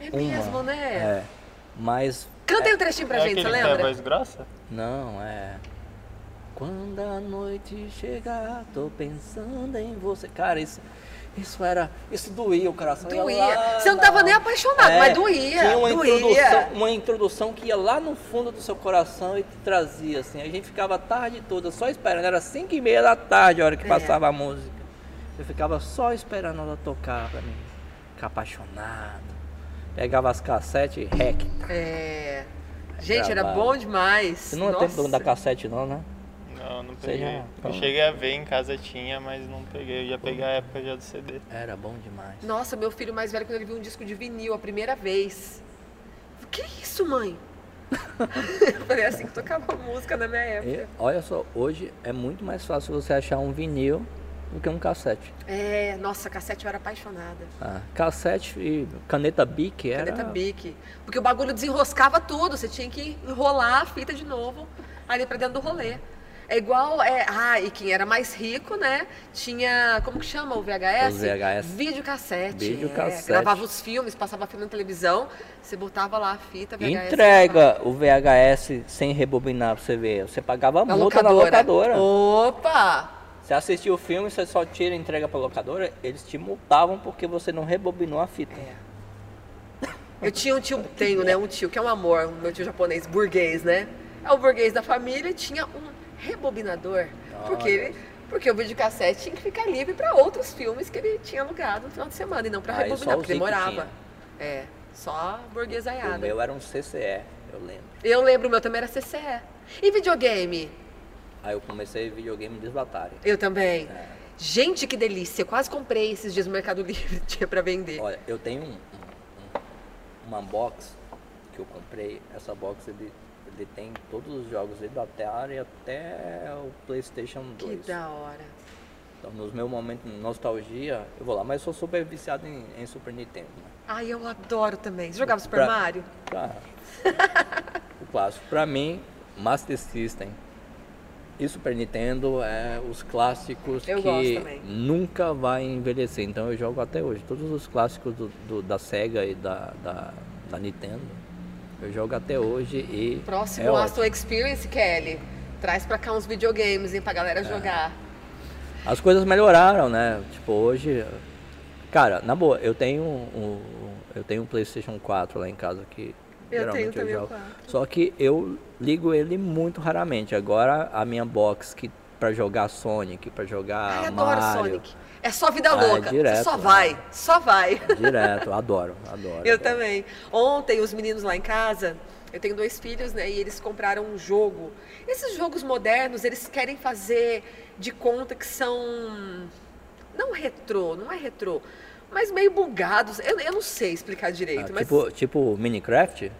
É Uma. mesmo, né? É, mas Canta aí um trechinho pra é gente, você lembra? voz grossa? não, é. Quando a noite chegar, tô pensando em você. Cara, isso, isso era. Isso doía o coração. Doía. lá Você não tava nem apaixonado, mas doía, Tinha uma doía. introdução, uma introdução que ia lá no fundo do seu coração e te trazia, assim. A gente ficava a tarde toda só esperando. Era 5 e meia da tarde a hora que É. passava a música. Eu ficava só esperando ela tocar pra mim. Ficar apaixonado. Pegava as cassetes, rec. É. Gente, era bom demais. Você não é Nossa. tempo da cassete não, né? Não, não peguei. já- Eu cheguei a ver em casa tinha, mas não peguei. Eu já peguei a época já do CD. Era bom demais. Nossa, meu filho mais velho, quando ele viu um disco de vinil a primeira vez. Que isso, mãe? Eu falei assim que tocava música na minha época. E, olha só, hoje é muito mais fácil você achar um vinil do que um cassete. É, nossa, cassete eu era apaixonada. Ah, cassete e caneta Bic era... Caneta Bic. Porque o bagulho desenroscava tudo, você tinha que enrolar a fita de novo ali pra dentro do rolê. É igual, é, ah, e quem era mais rico, né? Tinha, como que chama o VHS? Os VHS. Videocassete. Videocassete. É, gravava os filmes, passava filme na televisão, você botava lá a fita, VHS. Entrega o VHS sem rebobinar pra você ver. Você pagava Na multa locadora. na locadora. Opa! Você assistiu o filme, você só tira e entrega pra locadora, eles te multavam porque você não rebobinou a fita. Eu tinha um tio, tenho, né? Um tio que é um amor, o meu tio japonês, burguês, né? É o burguês da família e tinha um rebobinador. Porque, ele, porque o videocassete tinha que ficar livre para outros filmes que ele tinha alugado no final de semana e não para Ah, rebobinar, o porque demorava. É, só O burguesaiada. meu era um CCE, eu lembro. Eu lembro, o meu também era CCE. E videogame? Aí eu comecei videogame desbatalha. Eu também. É. Gente, que delícia. Eu quase comprei esses dias no Mercado Livre, tinha para vender. Olha, eu tenho um, um- um- uma box que eu comprei. Essa box ele, ele tem todos os jogos desde a Atari até o PlayStation Que 2. da hora. Então, nos meus momentos de nostalgia, eu vou lá. Mas eu sou super viciado em, em Super Nintendo. Né? Ai, eu adoro também. Você jogava Super Pra- Mario? Pra- o clássico. Pra mim, Master System e Super Nintendo é os clássicos Eu que nunca vai envelhecer. Então eu jogo até hoje. Todos os clássicos do, do- da Sega e da, da, da Nintendo. Eu jogo até hoje e. Próximo é Astro Experience, Kelly. Traz pra cá uns videogames, hein, pra É. galera jogar. As coisas melhoraram, né? Tipo, hoje. Cara, na boa, eu tenho um, eu tenho um PlayStation 4 lá em casa que Eu geralmente tenho eu o jogo. 4. Só que eu ligo ele muito raramente. Agora a minha box que para jogar Sonic, pra jogar Ai, adoro Mario, Sonic. É só vida Ah, é louca. Você direto, só né? vai, só vai. direto, adoro, adoro. Eu adoro. também. Ontem, os meninos lá em casa, eu tenho dois filhos, né? E eles compraram um jogo. Esses jogos modernos, eles querem fazer de conta que são. Não retrô, não é retrô, mas meio bugados. Eu, eu não sei explicar Ah, direito, mas. tipo, tipo Minecraft?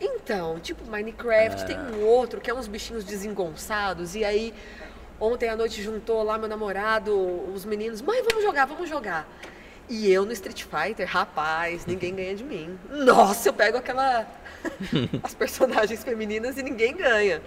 Então, tipo Minecraft, tem um outro que é uns bichinhos desengonçados, e aí ontem à noite juntou lá meu namorado, os meninos, mãe, vamos jogar, vamos jogar. E eu no Street Fighter, rapaz, ninguém ganha de mim. Nossa, eu pego aquela. as personagens femininas e ninguém ganha.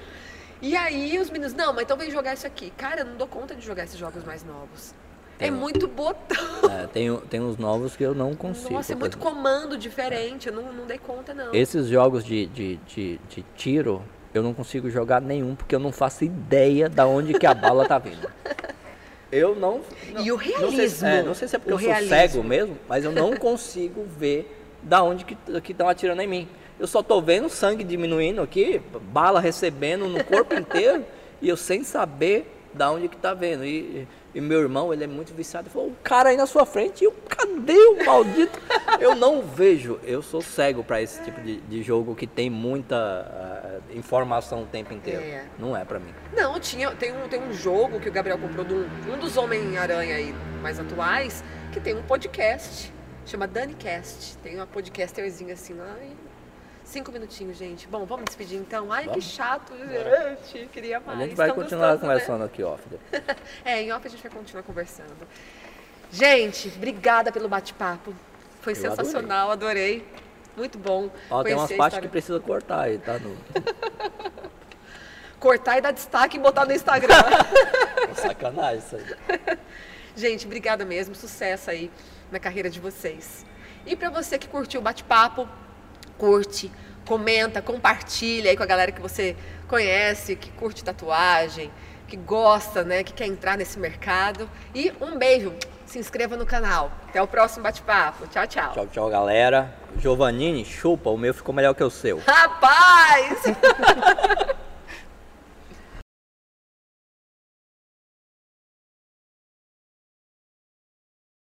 E aí os meninos, não, mas então vem jogar isso aqui. Cara, eu não dou conta de jogar esses jogos mais novos. É Tem um- muito botão. É, tem, tem uns novos que eu não consigo. Nossa, é muito comando diferente, eu não, não dei conta, não. Esses jogos de, de, de, de tiro, eu não consigo jogar nenhum porque eu não faço ideia da onde que a bala tá vindo. Eu não. não e o realismo? Não sei, é, não sei se é porque eu realismo. sou cego mesmo, mas eu não consigo ver da onde que estão atirando em mim. Eu só tô vendo sangue diminuindo aqui, bala recebendo no corpo inteiro e eu sem saber da onde que tá vendo. E, e meu irmão, ele é muito viciado. Ele falou, o cara aí na sua frente, e eu, cadê o maldito? eu não vejo, eu sou cego para esse tipo de, de, jogo que tem muita uh, informação o tempo inteiro. É. Não é para mim. Não, tinha, tem, um, tem um jogo que o Gabriel comprou de um, um dos Homem-Aranha aí mais atuais, que tem um podcast, chama DaniCast. Tem uma podcasterzinha assim lá e Cinco minutinhos, gente. Bom, vamos despedir então. Ai, vamos? que chato, gente. Queria mais. A gente vai continuar gostoso, né? conversando né? aqui off. é, em off a gente vai continuar conversando. Gente, obrigada pelo bate-papo. Foi Eu sensacional, adorei. adorei. Muito bom. Ó, tem umas partes que precisa cortar aí, tá? No... cortar e dar destaque e botar no Instagram. Sacanagem isso aí. Gente, obrigada mesmo. Sucesso aí na carreira de vocês. E para você que curtiu o bate-papo, curte, comenta, compartilha aí com a galera que você conhece, que curte tatuagem, que gosta, né, que quer entrar nesse mercado. E um beijo, se inscreva no canal. Até o próximo bate-papo. Tchau, tchau. Tchau, tchau, galera. Giovannini, chupa, o meu ficou melhor que o seu. Rapaz!